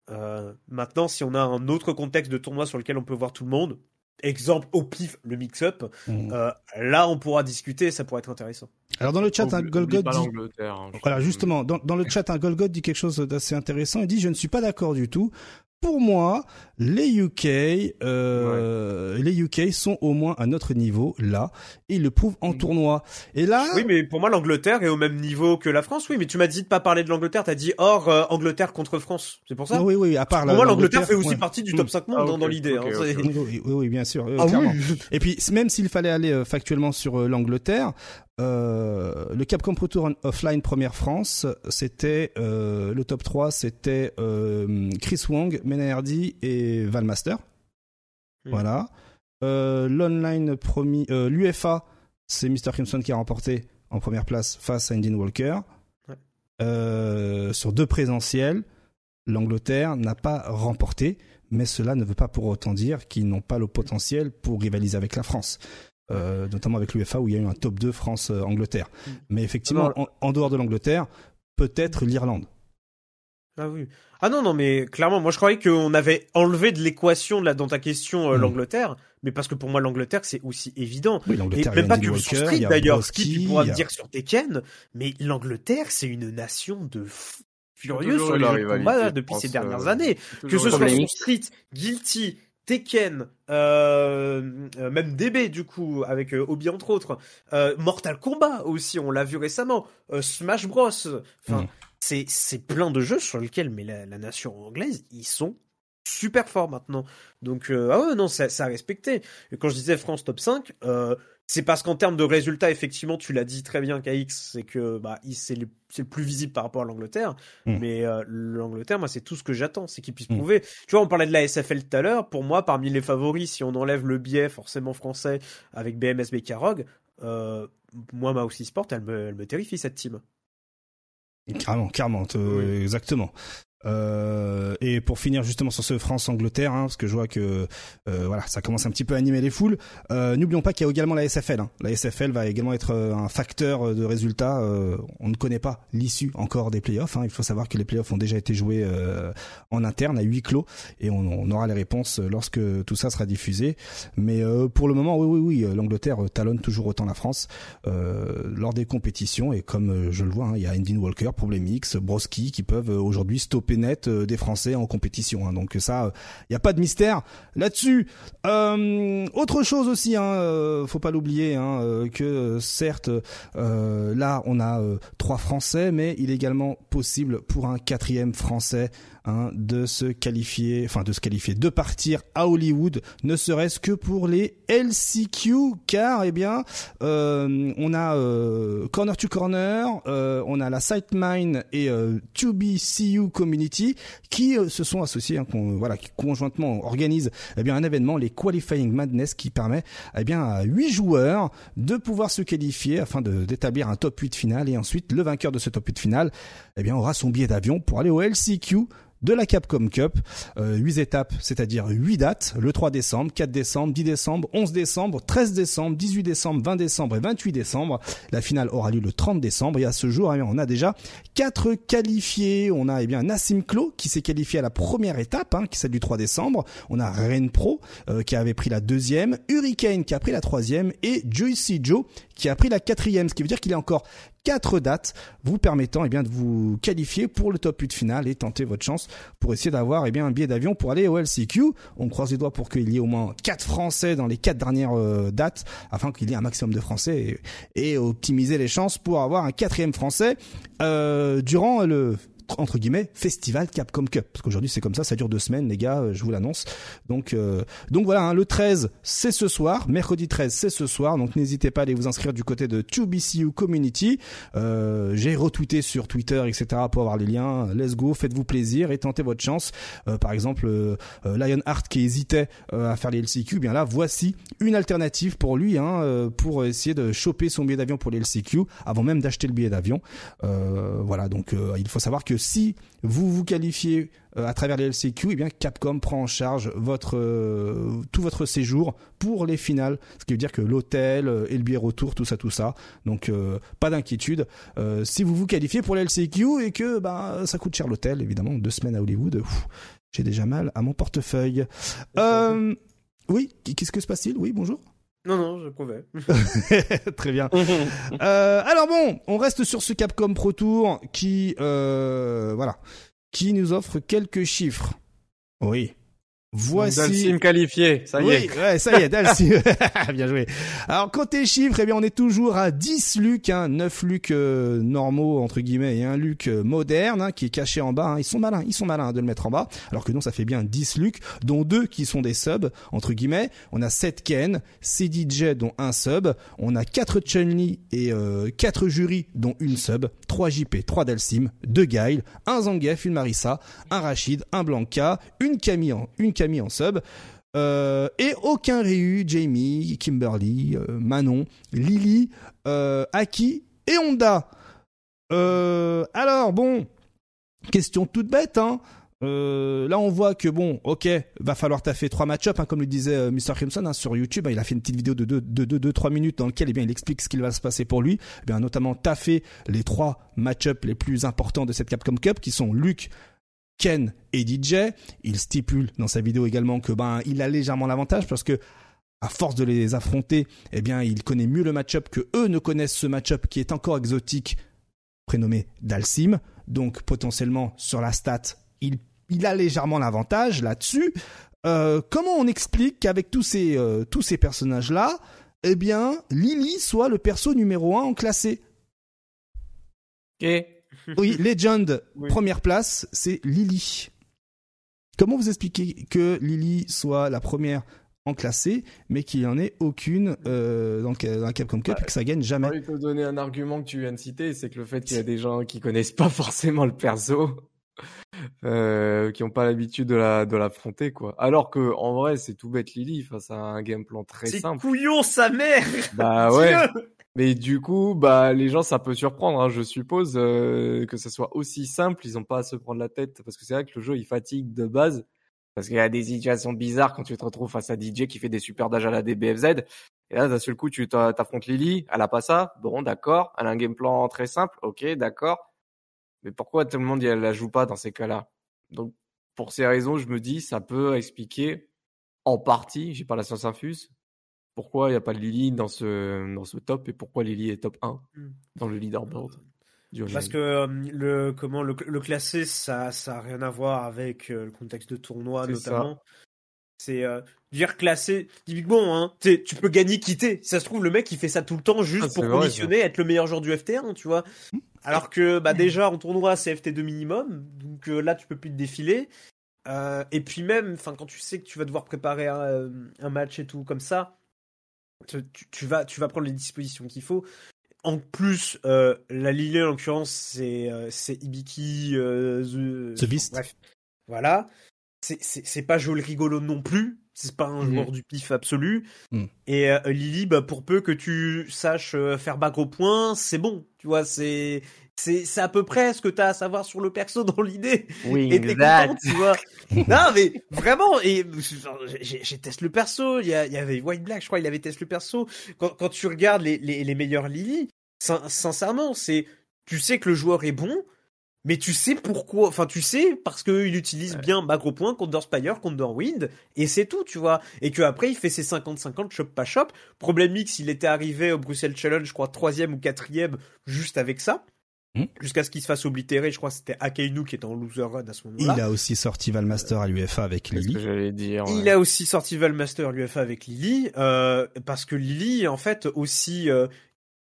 Euh, maintenant, si on a un autre contexte de tournoi sur lequel on peut voir tout le monde, exemple au pif, le mix-up, Mm. euh, là, on pourra discuter, ça pourrait être intéressant. Alors dans le chat, un Golgot dit hein, Voilà, justement, dans, dans le [LAUGHS] chat, un Golgot dit quelque chose d'assez intéressant. Il dit, je ne suis pas d'accord du tout. Pour moi, les UK, euh, les UK sont au moins à notre niveau là, et ils le prouvent en tournoi. Et là, Oui, mais pour moi, l'Angleterre est au même niveau que la France. Oui, mais tu m'as dit de pas parler de l'Angleterre, t'as dit hors euh, Angleterre contre France. C'est pour ça oui, oui, à part Pour moi, l'Angleterre fait aussi ouais. partie du Mm. top 5 monde Ah, dans- ok, dans l'idée. hein. Oui, oui, oui, bien sûr, euh, Ah oui. Et puis, même s'il fallait aller euh, factuellement sur euh, l'Angleterre, euh, le Capcom Pro Tour Offline Première France, c'était euh, le top 3, c'était euh, Chris Wong, Menardi et Valmaster. Hmm. Voilà. L'online promis, l'UFA, c'est Mr. Crimson qui a remporté en première place face à Indian Walker. Ouais. Sur deux présentiels, l'Angleterre n'a pas remporté, mais cela ne veut pas pour autant dire qu'ils n'ont pas le potentiel pour rivaliser avec la France. Euh, notamment avec l'UFA où il y a eu un top 2 France-Angleterre. Mm. Mais effectivement, en, en dehors de l'Angleterre, peut-être l'Irlande. Ah oui. Ah non, non, mais clairement, moi je croyais qu'on avait enlevé de l'équation là dans ta question euh, Mm. l'Angleterre, mais parce que pour moi l'Angleterre c'est aussi évident. Oui, Et même pas que sur Street d'ailleurs, Broski, qui tu pourras a- dire sur Tekken, mais l'Angleterre c'est une nation de furieux sur les la jeux de rivalité, combat je depuis ces dernières euh, années. Que ce soit sur. Street, Guilty, Tekken, euh, euh, même DB du coup, avec euh, Obi entre autres, Mortal Kombat aussi, on l'a vu récemment, Smash Bros. Enfin, Mm. c'est plein de jeux sur lesquels, mais la, la nation anglaise, ils sont super forts maintenant. Donc, ah ouais, non, c'est c'est à respecter. Et quand je disais France top 5, euh, c'est parce qu'en termes de résultats, effectivement, tu l'as dit très bien, KX, c'est que bah, c'est le, le plus visible par rapport à l'Angleterre. Mm. Mais euh, l'Angleterre, moi, c'est tout ce que j'attends, c'est qu'ils puissent Mm. prouver. Tu vois, on parlait de la SFL tout à l'heure. Pour moi, parmi les favoris, si on enlève le biais forcément français avec BMS Bekarog, euh, moi, ma aussi Sport, elle me, elle me terrifie cette team. Carrément, carrément, te- exactement. Euh, et pour finir justement sur ce France-Angleterre, hein, parce que je vois que euh, voilà, ça commence un petit peu à animer les foules. Euh, N'oublions pas qu'il y a également la SFL. hein. La SFL va également être euh, un facteur euh, de résultat. Euh, on ne connaît pas l'issue encore des playoffs. Hein. Il faut savoir que les playoffs ont déjà été joués en interne à huis clos, et on, on aura les réponses lorsque tout ça sera diffusé. Mais pour le moment, oui, oui, oui, l'Angleterre talonne toujours autant la France lors des compétitions. Et comme je le vois, hein, il y a Endin Walker, Problemix, Broski qui peuvent aujourd'hui stopper net euh, des Français en compétition. hein. Donc ça, il n'y a pas de mystère là-dessus. Euh, autre chose aussi, hein, euh, faut pas l'oublier, hein, euh, que euh, certes, euh, là on a euh, trois Français, mais il est également possible pour un quatrième Français, hein, de se qualifier, enfin de se qualifier, de partir à Hollywood, ne serait-ce que pour les LCQ, car eh bien, euh, on a euh, Corner to Corner, euh, on a la Sightmine et euh, 2BCU Community qui se sont associés, hein, voilà, qui conjointement organisent eh bien un événement, les Qualifying Madness, qui permet eh bien à huit joueurs de pouvoir se qualifier afin d'établir un top 8 final. Et ensuite le vainqueur de ce top 8 final eh bien aura son billet d'avion pour aller au LCQ de la Capcom Cup, euh, 8 étapes, c'est-à-dire 8 dates, le 3 décembre, 4 décembre, 10 décembre, 11 décembre, 13 décembre, 18 décembre, 20 décembre et 28 décembre. La finale aura lieu le 30 décembre et à ce jour, eh on a déjà quatre qualifiés. On a eh bien Nassim Klo qui s'est qualifié à la première étape, hein, qui est celle du 3 décembre. On a Ren Pro euh, qui avait pris la deuxième, Hurricane qui a pris la troisième et Juicy Joe qui a pris la quatrième, ce qui veut dire qu'il a encore quatre dates vous permettant eh bien de vous qualifier pour le top 8 final et tenter votre chance pour essayer d'avoir eh un billet d'avion pour aller au LCQ. On croise les doigts pour qu'il y ait au moins quatre Français dans les quatre dernières euh, dates afin qu'il y ait un maximum de Français et, et optimiser les chances pour avoir un quatrième Français euh, durant le entre guillemets festival Capcom Cup. Parce qu'aujourd'hui c'est comme ça ça dure deux semaines les gars euh, je vous l'annonce. Donc euh, donc voilà hein, le 13 c'est ce soir. Mercredi 13 c'est ce soir. Donc n'hésitez pas à aller vous inscrire du côté de 2BCU Community. Euh, j'ai retweeté sur Twitter etc pour avoir les liens. Let's go faites-vous plaisir et tentez votre chance. Euh, par exemple euh, euh, Lionheart qui hésitait à faire les LCQ eh bien là voici une alternative pour lui hein, pour essayer de choper son billet d'avion pour les LCQ avant même d'acheter le billet d'avion. Voilà donc il faut savoir que si vous vous qualifiez euh, à travers les LCQ, eh bien Capcom prend en charge votre euh, tout votre séjour pour les finales, ce qui veut dire que l'hôtel euh, et le billet retour, tout ça, tout ça. Donc euh, pas d'inquiétude. Si vous vous qualifiez pour les LCQ et que bah ça coûte cher l'hôtel, évidemment, deux semaines à Hollywood, j'ai déjà mal à mon portefeuille. Oui, qu'est-ce que se passe-t-il? Oui, bonjour. Non, non, je pouvais. [LAUGHS] [LAUGHS] Très bien. Euh, alors bon, on reste sur ce Capcom Pro Tour qui, euh, voilà, qui nous offre quelques chiffres. Oui. Voici. Dalsim qualifié, ça y oui, est. ouais, ça y est, Dalsim. [LAUGHS] Bien joué. Alors, côté chiffres, eh bien, on est toujours à 10 Luc, hein, 9 Luc euh, normaux, entre guillemets, et un Luc euh, moderne, hein, qui est caché en bas. hein. Ils sont malins, ils sont malins de le mettre en bas. Alors que non, ça fait bien 10 Luc, dont deux qui sont des subs, entre guillemets. On a 7 Ken, 6 DJ, dont un sub. On a 4 Chun-Li et euh, 4 jurys, dont une sub. 3 JP, 3 Dalsim, 2 Gail, un Zangief, une Marissa, un Rachid, un Blanca, une Camille une Camille en sub. Euh, et aucun Ryu, Jamie, Kimberly, euh, Manon, Lily, euh, Aki et Honda. Alors bon, question toute bête, hein. Là, on voit que bon, ok, va falloir taffer trois match-up, hein, comme le disait Mr. Crimson hein, sur YouTube. hein, il a fait une petite vidéo de 2 de, de, de, 3 minutes dans laquelle eh il explique ce qu'il va se passer pour lui. Eh bien, notamment taffer les trois match-up les plus importants de cette Capcom Cup, qui sont Luke, Ken et DJ. Il stipule dans sa vidéo également que ben il a légèrement l'avantage parce que à force de les affronter, eh bien il connaît mieux le match-up que eux ne connaissent ce match-up qui est encore exotique, prénommé Dalsim. Donc potentiellement sur la stat, il, il a légèrement l'avantage là-dessus. Euh, comment on explique qu'avec tous ces euh, tous ces personnages là, eh bien Lily soit le perso numéro un en classé? Oui, [LAUGHS] Legend, Oui. première place, c'est Lily. Comment vous expliquez que Lily soit la première en classé, mais qu'il n'y en ait aucune euh, dans, le, dans la Capcom Cup et que ça gagne jamais? Envie de te donner un argument que tu viens de citer, c'est que le fait qu'il y a des gens qui connaissent pas [LAUGHS] forcément le perso, euh, qui ont pas l'habitude de la de l'affronter quoi. Alors que en vrai c'est tout bête Lily face à un game plan très C'est simple. couillon sa mère Bah [LAUGHS] ouais. Mais du coup, bah les gens, ça peut surprendre, hein, je suppose, euh, que ça soit aussi simple. Ils ont pas à se prendre la tête parce que c'est vrai que le jeu il fatigue de base parce qu'il y a des situations bizarres quand tu te retrouves face à DJ qui fait des super dages à la DBFZ. Et là, d'un seul coup, tu t'a- t'affrontes Lily, elle a pas ça. Bon, d'accord. Elle a un game plan très simple. Ok, d'accord. Mais pourquoi tout le monde elle la joue pas dans ces cas-là? Donc, pour ces raisons, je me dis, ça peut expliquer en partie, j'ai pas la science infuse, pourquoi il n'y a pas Lily dans ce, dans ce top et pourquoi Lily est top 1 Hmm. dans le leaderboard du Parce que euh, le comment le, le classé ça ça a rien à voir avec euh, le contexte de tournoi ça. notamment. C'est euh, dire classer typiquement hein, tu peux gagner quitter. Ça se trouve le mec il fait ça tout le temps juste Ah, pour vrai, conditionner être le meilleur joueur du FT1, tu vois. Alors que bah déjà en tournoi c'est FT2 minimum, donc euh, là tu peux plus te défiler. Et puis même, quand tu sais que tu vas devoir préparer un, un match et tout comme ça, tu, vas tu vas prendre les dispositions qu'il faut. En plus, euh, la Lily en l'occurrence c'est euh, Ibiki, euh, The, The Beast. bref, voilà. C'est- pas joli rigolo non plus. C'est pas un Mhm. joueur du pif absolu. Mhm. Et Lily, bah, pour peu que tu saches faire back au point, c'est bon. Tu vois, c'est c'est c'est à peu près ce que t'as à savoir sur le perso dans l'idée. Oui, Et t'es content, tu vois. non, mais vraiment, et j'ai testé le perso. Il y, avait White Black, je crois, il avait testé le perso. Quand, quand tu regardes les, les, les meilleurs Lily, sin- sincèrement, c'est tu sais que le joueur est bon, mais tu sais pourquoi. Enfin, tu sais parce qu'il utilise bien au point contre Spire, contre Wind, et c'est tout, tu vois. Et que après il fait ses 50-50 shop pas shop. Problème X, il était arrivé au Bruxelles Challenge, je crois, troisième ou quatrième, juste avec ça. Hmm. Jusqu'à ce qu'il se fasse oblitérer, je crois que c'était Akainu qui était en loser run à ce moment-là. Il a aussi sorti Valmaster à l'UFA avec Lily. que j'allais dire. ouais. Il a aussi sorti Valmaster l'UFA avec Lily, euh, parce que Lily, en fait, aussi euh,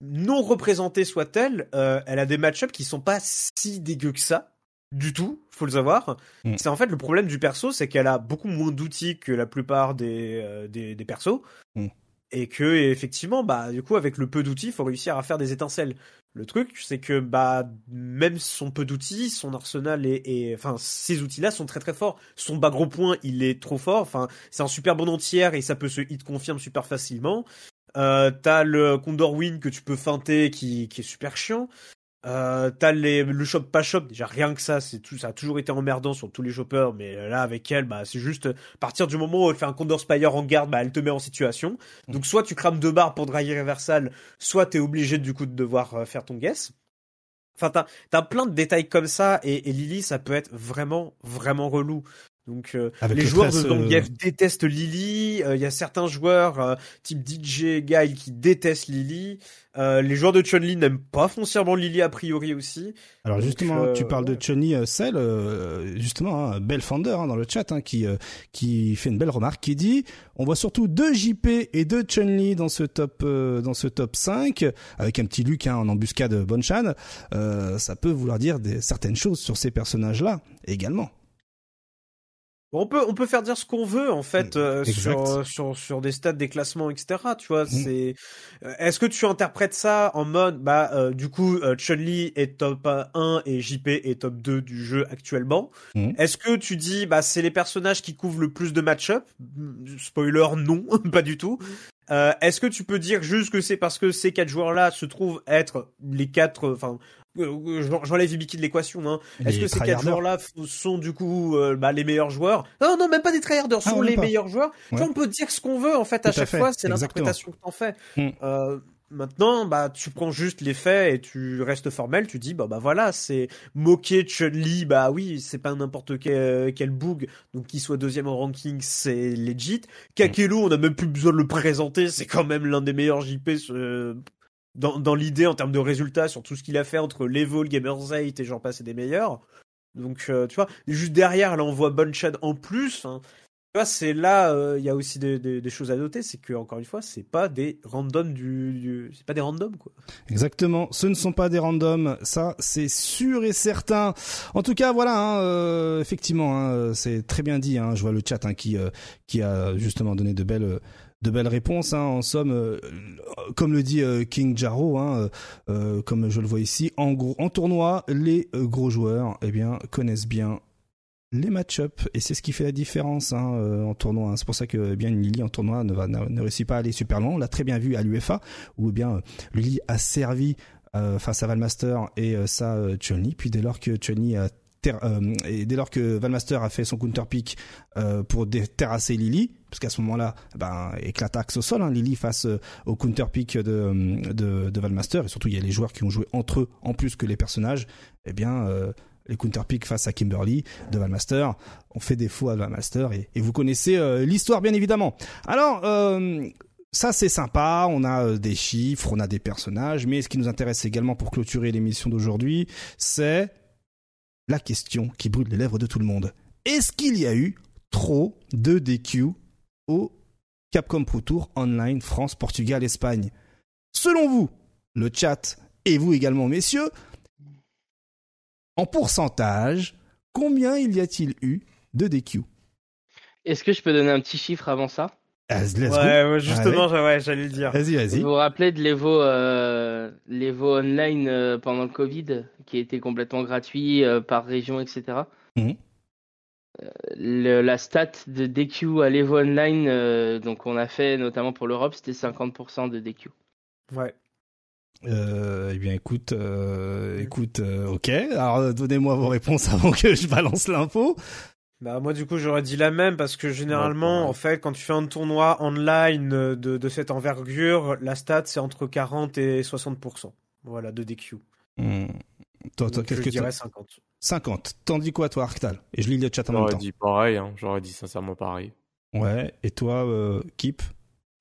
non représentée soit-elle, euh, elle a des match-ups qui sont pas si dégueux que ça, du tout, faut le savoir. Mm. C'est en fait le problème du perso, c'est qu'elle a beaucoup moins d'outils que la plupart des, euh, des, des persos. Mm. Et que effectivement, bah du coup avec le peu d'outils, il faut réussir à faire des étincelles. Le truc, c'est que bah même son peu d'outils, son arsenal est- enfin ces outils-là sont très très forts. Son bas gros point, il est trop fort. Enfin, c'est un super bon entière et ça peut se hit confirme super facilement. Euh, t'as le Condor Win que tu peux feinter qui, qui est super chiant. Euh, t'as les, le shop pas shop, déjà rien que ça, c'est tout, ça a toujours été emmerdant sur tous les shoppers, mais là avec elle, bah c'est juste, à partir du moment où elle fait un Condor Spire en garde, bah elle te met en situation. Donc soit tu crames deux barres pour draguer Reversal, soit t'es obligé du coup de devoir euh, faire ton guess. Enfin, t'as, t'as plein de détails comme ça, et, et Lily, ça peut être vraiment, vraiment relou. Donc, euh, les le joueurs de euh, Zangief détestent Lily. euh, Il y a certains joueurs, euh, type DJ Guile, qui détestent Lily. Euh, les joueurs de Chun-Li n'aiment pas foncièrement Lily a priori aussi. Alors Donc, justement, euh, tu parles de Chun-Li euh, Cell, euh, justement, hein, Belle Founder hein, dans le chat, hein, qui euh, qui fait une belle remarque, qui dit on voit surtout deux JP et deux Chun-Li dans ce top euh, dans ce top 5 avec un petit Luc hein, en embuscade Bonchan. Euh, ça peut vouloir dire des certaines choses sur ces personnages-là également. On peut, on peut faire dire ce qu'on veut en fait euh, Exact. sur, sur sur des stats, des classements, etc. Tu vois, c'est. euh, Est-ce que tu interprètes ça en mode, bah, euh, du coup, euh, Chun-Li est top 1 et JP est top 2 du jeu actuellement? Mhm. Est-ce que tu dis, bah, c'est les personnages qui couvrent le plus de match-up? Spoiler, non, [LAUGHS] pas du tout. Euh, Est-ce que tu peux dire juste que c'est parce que ces quatre joueurs-là se trouvent être les quatre, enfin, euh, j'en- j'enlève Ibiki de l'équation, hein. Est-ce que ces quatre joueurs-là sont du coup euh, bah, les meilleurs joueurs? Non, non, même pas des tryharders, Ah, sont les pas. meilleurs joueurs. Tu vois, on peut dire ce qu'on veut en fait à Tout à chaque fait, fois, c'est l'interprétation que t'en fais. Mm. Euh, maintenant, bah tu prends juste les faits et tu restes formel. Tu dis bah bah voilà, c'est moquer Chun-Li, bah oui, c'est pas n'importe quel, quel boog, donc qu'il soit deuxième en ranking, c'est legit. Kakelo, on a même plus besoin de le présenter, c'est quand même l'un des meilleurs JP. euh, dans, dans l'idée en termes de résultats sur tout ce qu'il a fait entre l'Evo, le Gamers 8 et j'en passe des meilleurs. Donc euh, tu vois, juste derrière là on voit Bunchad en plus. hein. C'est là euh, il y a aussi des, choses à noter, c'est que encore une fois, c'est pas des randoms du, du- c'est pas des randoms quoi. Exactement, ce ne sont pas des randoms, ça c'est sûr et certain. En tout cas, voilà, hein, euh, effectivement, hein, c'est très bien dit. Hein, je vois le chat qui euh, qui a justement donné de belles de belles réponses. En somme, comme le dit King Jarro, comme je le vois ici, en gros, en tournoi, les gros joueurs, eh bien, connaissent bien les match-up et c'est ce qui fait la différence hein, euh, en tournoi. hein. C'est pour ça que eh bien Lily en tournoi ne, réussit pas à aller super loin. On l'a très bien vu à l'UFA où eh bien euh, Lily a servi euh, face à Valmaster et euh, ça euh. Puis dès lors que dès lors que Valmaster a fait son counter pick pour terrasser Lily, parce qu'à ce moment-là, ben éclate axe au sol, hein, Lily face au counter pick de, de Valmaster et surtout il y a les joueurs qui ont joué entre eux en plus que les personnages. Eh bien les counter pick face à Kimberly de Valmaster ont fait défaut à Valmaster et, et vous connaissez euh, l'histoire bien évidemment. Alors euh, ça c'est sympa, on a euh, des chiffres, on a des personnages, mais ce qui nous intéresse également pour clôturer l'émission d'aujourd'hui, c'est la question qui brûle les lèvres de tout le monde. Est-ce qu'il y a eu trop de DQ au Capcom Pro Tour Online France, Portugal, Espagne? Selon vous, le chat et vous également, messieurs, en pourcentage, combien il y a-t-il eu de DQ Est-ce que je peux donner un petit chiffre avant ça? Ah. Ouais, justement, ouais, j'allais le dire. Vas-y, vas-y. Vous vous rappelez de l'Evo euh, l'Evo Online euh, pendant le Covid, qui était complètement gratuit euh, par région, etc. Mhm. Euh, le- la stat de DQ à l'Evo Online, euh, donc on a fait notamment pour l'Europe, c'était 50% de DQ. Ouais. Euh, eh bien, écoute, euh, écoute, euh, ok. Alors, donnez-moi vos réponses avant que je balance l'info. Bah moi du coup j'aurais dit la même parce que généralement en fait quand tu fais un tournoi online de, de cette envergure la stat c'est entre 40 et 60% voilà de DQ. Hmm. Toi, qu'est-ce je que dirais tu 50. 50. T'en dis quoi, toi, Arctal? Et je lis le chat en même J'aurais temps. dit pareil, hein. j'aurais dit sincèrement pareil. Ouais. Et toi, euh, Kip?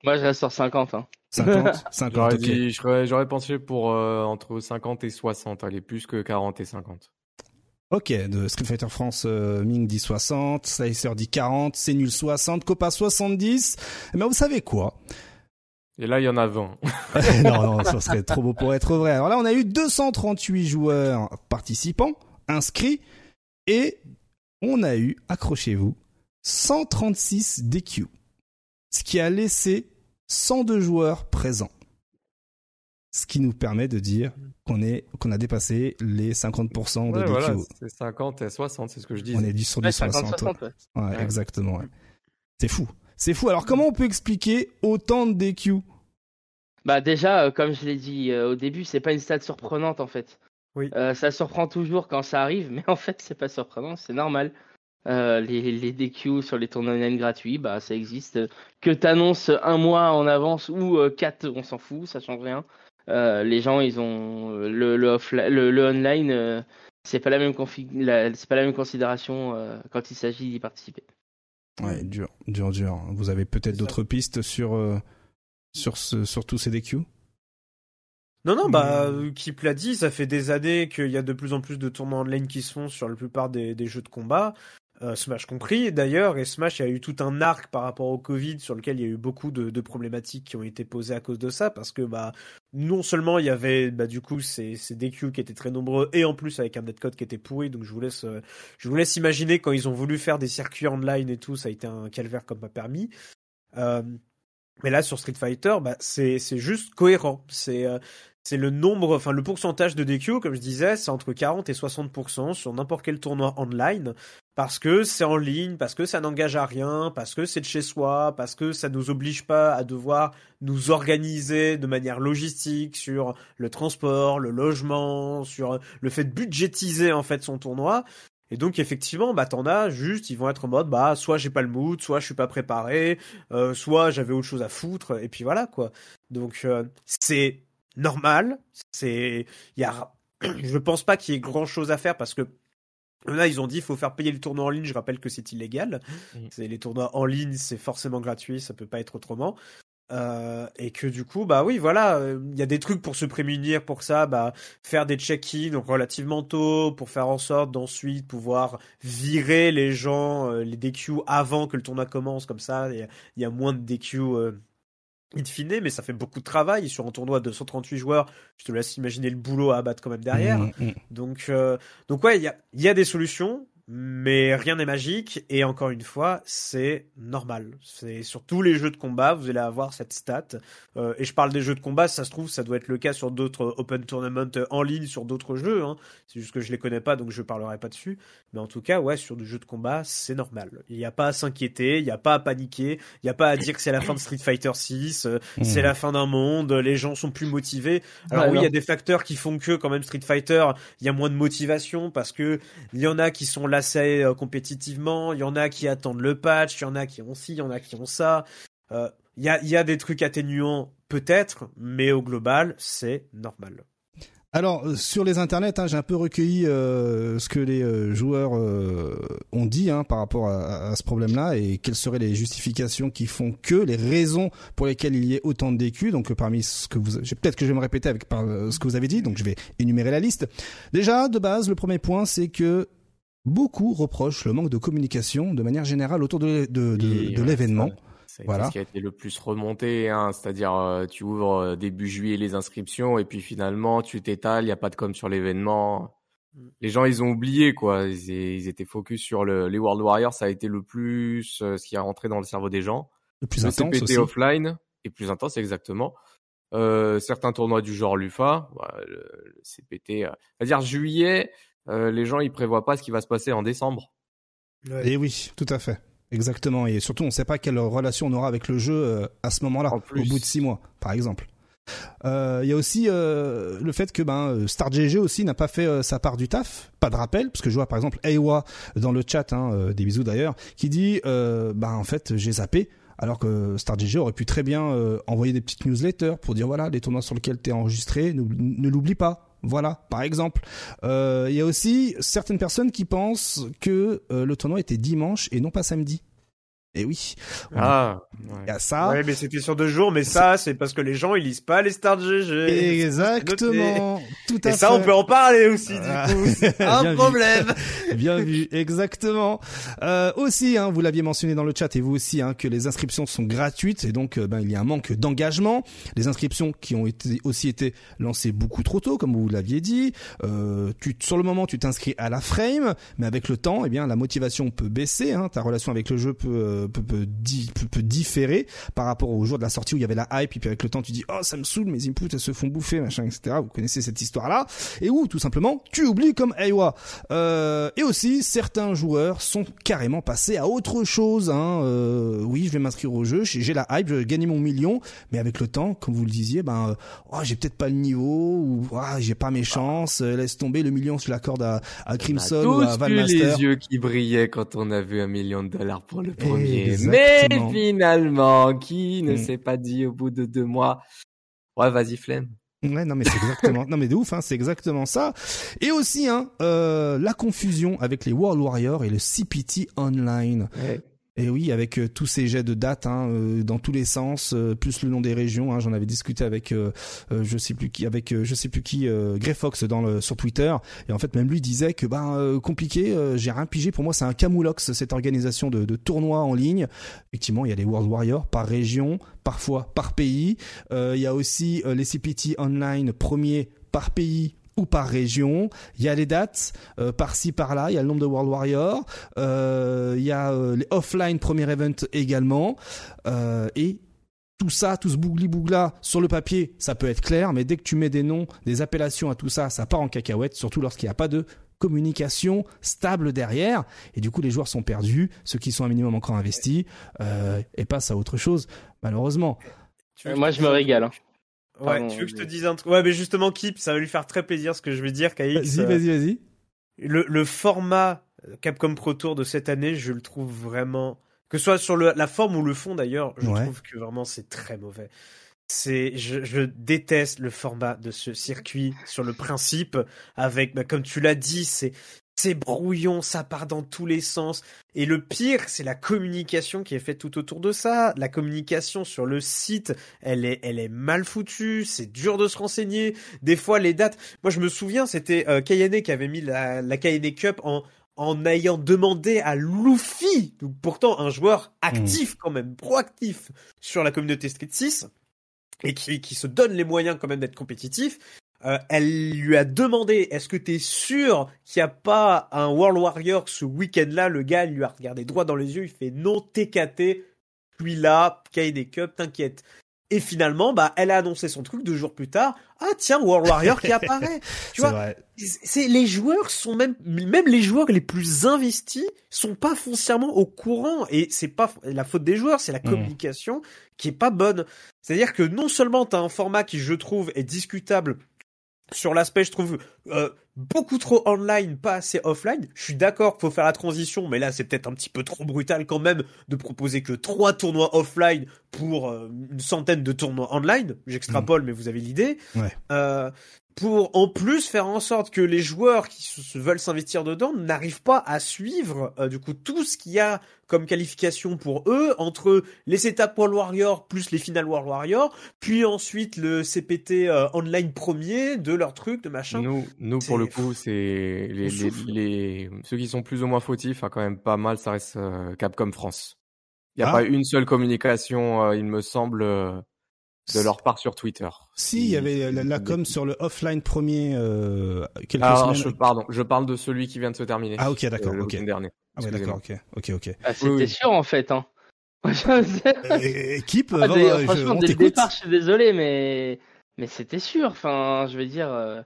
Moi, je reste sur 50. Hein. 50 50, [LAUGHS] J'aurais ok. dit, j'aurais, j'aurais pensé pour euh, entre 50 et 60, allez, plus que 40 et 50. Ok, de Street Fighter France, euh, Ming dit 60, Slicer dit 40, c'est nul 60, Copa 70. Mais vous savez quoi? Et là, il y en a 20. [LAUGHS] Non, non, ça serait trop beau pour être vrai. Alors là, on a eu 238 joueurs participants, inscrits, et on a eu, accrochez-vous, 136 DQ. Ce qui a laissé 102 joueurs présents. Ce qui nous permet de dire qu'on est, qu'on a dépassé les 50% de Ouais, DQ. voilà, c'est 50 et 60, c'est ce que je disais. On est du sur du Ouais, 60. 50-60, ouais. Ouais, Ouais. exactement. ouais. C'est fou. C'est fou. Alors comment on peut expliquer autant de DQ Bah déjà, euh, comme je l'ai dit euh, au début, c'est pas une stat surprenante en fait. Oui. Euh, ça surprend toujours quand ça arrive, mais [LAUGHS] en fait, c'est pas surprenant, c'est normal. Euh, les, les DQ sur les tournois online gratuits, bah ça existe. Que t'annonces un mois en avance ou euh, quatre, on s'en fout, ça change rien. Euh, les gens, ils ont le le, offli- le, le online, euh, c'est pas la même config, la- c'est pas la même considération euh, quand il s'agit d'y participer. Ouais, dur, dur, dur. Vous avez peut-être C'est d'autres pistes sur euh, sur ce, sur tous ces DQ Non non bah euh, Kip l'a dit ça fait des années qu'il y a de plus en plus de tournois online qui se font sur la plupart des, des jeux de combat. Euh, Smash compris d'ailleurs, et Smash a eu tout un arc par rapport au Covid sur lequel il y a eu beaucoup de, problématiques qui ont été posées à cause de ça, parce que bah non seulement il y avait bah du coup ces, ces DQ qui étaient très nombreux, et en plus avec un netcode qui était pourri, donc je vous laisse euh, je vous laisse imaginer quand ils ont voulu faire des circuits online et tout, ça a été un calvaire comme pas permis. Euh, mais là sur Street Fighter, bah c'est juste cohérent, c'est c'est le nombre, enfin le pourcentage de DQ, comme je disais, c'est entre 40 et 60% sur n'importe quel tournoi online, parce que c'est en ligne, parce que ça n'engage à rien, parce que c'est de chez soi, parce que ça nous oblige pas à devoir nous organiser de manière logistique sur le transport, le logement, sur le fait de budgétiser en fait son tournoi. Et donc effectivement, bah t'en as juste, ils vont être en mode bah soit j'ai pas le mood, soit je suis pas préparé, euh, soit j'avais autre chose à foutre, et puis voilà quoi. Donc euh, c'est normal, c'est il y a [CLEARS THROAT] je pense pas qu'il y ait grand chose à faire parce que là ils ont dit il faut faire payer le tournoi en ligne, je rappelle que c'est illégal. C'est les tournois en ligne, c'est forcément gratuit, ça peut pas être autrement. Euh, et que du coup, bah oui, voilà, euh, il y a des trucs pour se prémunir pour ça, bah faire des check-in donc relativement tôt pour faire en sorte d'ensuite pouvoir virer les gens, euh, les DQ avant que le tournoi commence, comme ça, il y a- il y, a moins de DQ in fine, mais ça fait beaucoup de travail sur un tournoi de 138 joueurs. Je te laisse imaginer le boulot à abattre quand même derrière. Mm, mm. Donc, euh, donc ouais, il y a, il y a des solutions, mais rien n'est magique. Et encore une fois, c'est normal. C'est sur tous les jeux de combat, vous allez avoir cette stat. Euh, et je parle des jeux de combat, ça se trouve, ça doit être le cas sur d'autres open tournaments en ligne, sur d'autres jeux. Hein. C'est juste que je les connais pas, donc je parlerai pas dessus. Mais en tout cas, ouais, sur du jeu de combat, c'est normal. Il n'y a pas à s'inquiéter, il n'y a pas à paniquer, il n'y a pas à dire que c'est la fin de Street Fighter 6, c'est Mm. la fin d'un monde, les gens sont plus motivés. Alors Ouais, oui, il y a des facteurs qui font que quand même Street Fighter, il y a moins de motivation parce que il y en a qui sont lassés euh, compétitivement, il y en a qui attendent le patch, il y en a qui ont ci, il y en a qui ont ça. Euh, Il y, a, des trucs atténuants peut-être, mais au global, c'est normal. Alors euh, sur les internets, hein, j'ai un peu recueilli euh, ce que les joueurs ont dit hein, par rapport à, ce problème-là et quelles seraient les justifications qui font que les raisons pour lesquelles il y ait autant de DQ. Donc parmi ce que vous, peut-être que je vais me répéter avec par, ce que vous avez dit, donc je vais énumérer la liste. Déjà de base, le premier point, c'est que beaucoup reprochent le manque de communication de manière générale autour de, de, de- Oui, de ouais, l'événement. ça, Ça a été Voilà. ce qui a été le plus remonté, hein. c'est-à-dire euh, tu ouvres euh, début juillet les inscriptions et puis finalement tu t'étales, il n'y a pas de com sur l'événement. Mm. Les gens ils ont oublié quoi, ils, étaient focus sur le, les World Warriors, ça a été le plus euh, ce qui a rentré dans le cerveau des gens. Le plus le intense CPT aussi. offline est plus intense exactement. Euh, certains tournois du genre l'UFA, voilà, le, le CPT, euh, c'est-à-dire juillet, euh, les gens ils prévoient pas ce qui va se passer en décembre. Et oui, tout à fait. Exactement. Et surtout, on ne sait pas quelle relation on aura avec le jeu euh, à ce moment-là, En au bout de six mois, par exemple. Euh, Il y a aussi euh, le fait que ben StarGG aussi n'a pas fait euh, sa part du taf, pas de rappel, parce que je vois par exemple Ewa dans le chat, hein, euh, des bisous d'ailleurs, qui dit euh, ben en fait j'ai zappé, alors que StarGG aurait pu très bien euh, envoyer des petites newsletters pour dire voilà les tournois sur lesquels t'es enregistré, ne, ne l'oublie pas. Voilà, par exemple. Euh, Il y a aussi certaines personnes qui pensent que euh, le tournoi était dimanche et non pas samedi. Et oui. Ah, Il y a ça. Ouais, mais c'était sur deux jours, mais ça, c'est parce que les gens, ils lisent pas les stars de GG. Exactement. Tout à Et ça, on peut en parler aussi, du Ah. coup. [LAUGHS] C'est un vu. problème. [LAUGHS] Bien vu, exactement. Euh, aussi, hein, vous l'aviez mentionné dans le chat et vous aussi, hein, que les inscriptions sont gratuites et donc euh, ben, il y a un manque d'engagement. Les inscriptions qui ont été aussi été lancées beaucoup trop tôt, comme vous l'aviez dit. Euh, tu, sur le moment, tu t'inscris à la frame, mais avec le temps, eh bien, la motivation peut baisser. Hein, ta relation avec le jeu peut peut, peut, di- peut, peut différer par rapport au jour de la sortie où il y avait la hype et puis avec le temps, tu dis oh ça me saoule, mes inputs elles se font bouffer, machin, etc. Vous connaissez cette histoire-là et où tout simplement tu oublies comme Aiwa. Euh, et aussi certains joueurs sont carrément passés à autre chose. Hein. Euh, oui, je vais m'inscrire au jeu, j'ai la hype, je vais gagner mon million, mais avec le temps, comme vous le disiez, ben euh, oh, j'ai peut-être pas le niveau ou ah, j'ai pas mes chances. euh, laisse tomber le million, je l'accorde à, à Crimson on ou à vu Master. les yeux qui brillaient quand on a vu un million de dollars pour le premier. Exactement. Mais finalement, qui ne Mm. s'est pas dit au bout de deux mois, ouais, vas-y, flemme. Ouais, non mais c'est exactement, [LAUGHS] non mais de ouf, hein, c'est exactement ça. Et aussi, hein, euh, la confusion avec les World Warriors et le CPT Online. Ouais. Et oui, avec euh, tous ces jets de dates hein, euh, dans tous les sens, euh, plus le nom des régions. Hein, J'en avais discuté avec euh, euh, je sais plus qui, avec je sais plus qui, Grey Fox dans le sur Twitter. Et en fait, même lui disait que ben compliqué, j'ai rien pigé. Pour moi, c'est un camoulox cette organisation de, de tournois en ligne. Effectivement, il y a les World Warriors par région, parfois par pays. Il y a aussi les CPT online premiers par pays ou par région. Il y a les dates euh, par-ci par-là. Il y a le nombre de World Warriors. Euh, il y a euh, les offline premier event également. Euh, et tout ça, tout ce bougli-bougla sur le papier, ça peut être clair, mais dès que tu mets des noms, des appellations à tout ça, ça part en cacahuète, surtout lorsqu'il n'y a pas de communication stable derrière et du coup les joueurs sont perdus ceux qui sont un minimum encore investis euh, et passent à autre chose malheureusement que Moi, je me dise- régal. hein. Ouais, Pardon, tu veux que je te dise un truc? Ouais, mais justement, Kip, ça va lui faire très plaisir ce que je vais dire, KX. vas-y euh, vas-y vas-y le, le format Capcom Pro Tour de cette année, je le trouve vraiment, que ce soit sur le, la forme ou le fond d'ailleurs, je Ouais. trouve que vraiment c'est très mauvais. C'est, je, je déteste le format de ce circuit sur le principe, avec, bah, comme tu l'as dit, c'est, c'est brouillon, ça part dans tous les sens. Et le pire, c'est la communication qui est faite tout autour de ça. La communication sur le site, elle est, elle est mal foutue. C'est dur de se renseigner. Des fois, les dates. Moi, je me souviens, c'était euh, Kayane qui avait mis la, la Kayane Cup en, en ayant demandé à Luffy, donc pourtant un joueur actif quand même, proactif sur la communauté Street 6, et qui, qui se donne les moyens quand même d'être compétitif. Euh, elle lui a demandé est-ce que t'es sûr qu'il n'y a pas un World Warrior ce week-end-là? Le gars lui a regardé droit dans les yeux, il fait non TKT, puis là, KD Cup, t'inquiète. Et finalement, bah, elle a annoncé son truc deux jours plus tard. Ah tiens, World Warrior qui apparaît. [LAUGHS] Tu vois, c'est les joueurs sont même même les joueurs les plus investis sont pas foncièrement au courant et c'est pas la faute des joueurs, c'est la Mhm. communication qui est pas bonne. C'est-à-dire que non seulement tu as un format qui je trouve est discutable sur l'aspect, je trouve euh, beaucoup trop online, pas assez offline. Je suis d'accord qu'il faut faire la transition, mais là c'est peut-être un petit peu trop brutal quand même de proposer que trois tournois offline pour euh, une centaine de tournois online. J'extrapole, mais vous avez l'idée. Ouais. Euh, pour en plus faire en sorte que les joueurs qui se, veulent s'investir dedans n'arrivent pas à suivre euh, du coup tout ce qu'il y a comme qualification pour eux entre les étapes World Warrior plus les finales World Warrior, puis ensuite le CPT euh, online premier de leur truc de machin. Nous, nous pour le coup, c'est les, les, les- ceux qui sont plus ou moins fautifs, hein, quand même pas mal, ça reste euh, Capcom France. Il n'y a Ah. pas une seule communication, euh, il me semble, euh, de leur part sur Twitter. Si, il y avait la, la com sur le offline premier euh, quelques semaines. je, pardon, je parle de celui qui vient de se terminer. Ah, ok, d'accord, Euh, ok. dernier. Ah ouais, d'accord, ok, ok, ok. Ah, C'était Oui, oui. sûr en fait. Hein. [LAUGHS] Euh, équipe, Ah, d'ailleurs, je- franchement, on dès le départ, je suis désolé, mais mais c'était sûr. Enfin, je veux dire, euh,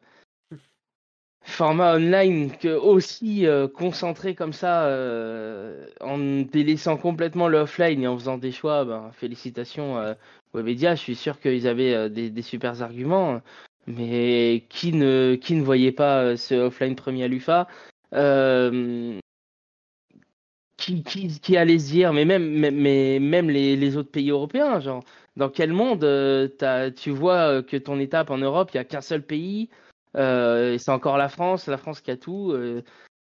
format online que aussi euh, concentré comme ça, euh, en délaissant complètement le offline et en faisant des choix. Ben, félicitations euh, Webedia. Je suis sûr qu'ils avaient euh, des, super arguments, mais qui ne qui ne voyait pas euh, ce offline premier à l'UFA euh, qui, qui, qui allait se dire, mais même, mais, même les, les autres pays européens, genre, dans quel monde t'as- tu vois que ton étape en Europe, il n'y a qu'un seul pays, et c'est encore la France, la France qui a tout.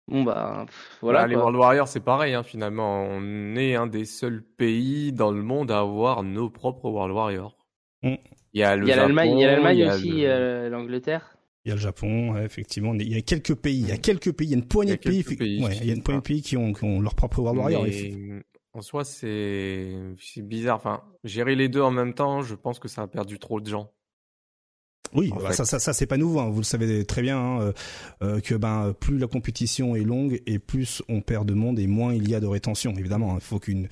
Bon, bah, pff, voilà. Bah, les quoi. World Warriors, c'est pareil, hein, finalement. On est un des seuls pays dans le monde à avoir nos propres World Warriors. Mm. Il y a l'Allemagne, il y a l'Allemagne aussi, le- euh, l'Angleterre. Il y a le Japon, ouais, effectivement. Il y a quelques pays, il y a quelques pays, il y a une poignée de pays, quelques pays, ouais, il y a une poignée de pays qui ont, qui ont leur propre World Warrior. Mais en soi, c'est c'est bizarre. Enfin, gérer les deux en même temps, je pense que ça a perdu trop de gens. Oui, bah, ça, ça, ça c'est pas nouveau. hein. Vous le savez très bien hein, euh, euh, que ben plus la compétition est longue et plus on perd de monde et moins il y a de rétention. Évidemment, hein. il faut qu'une.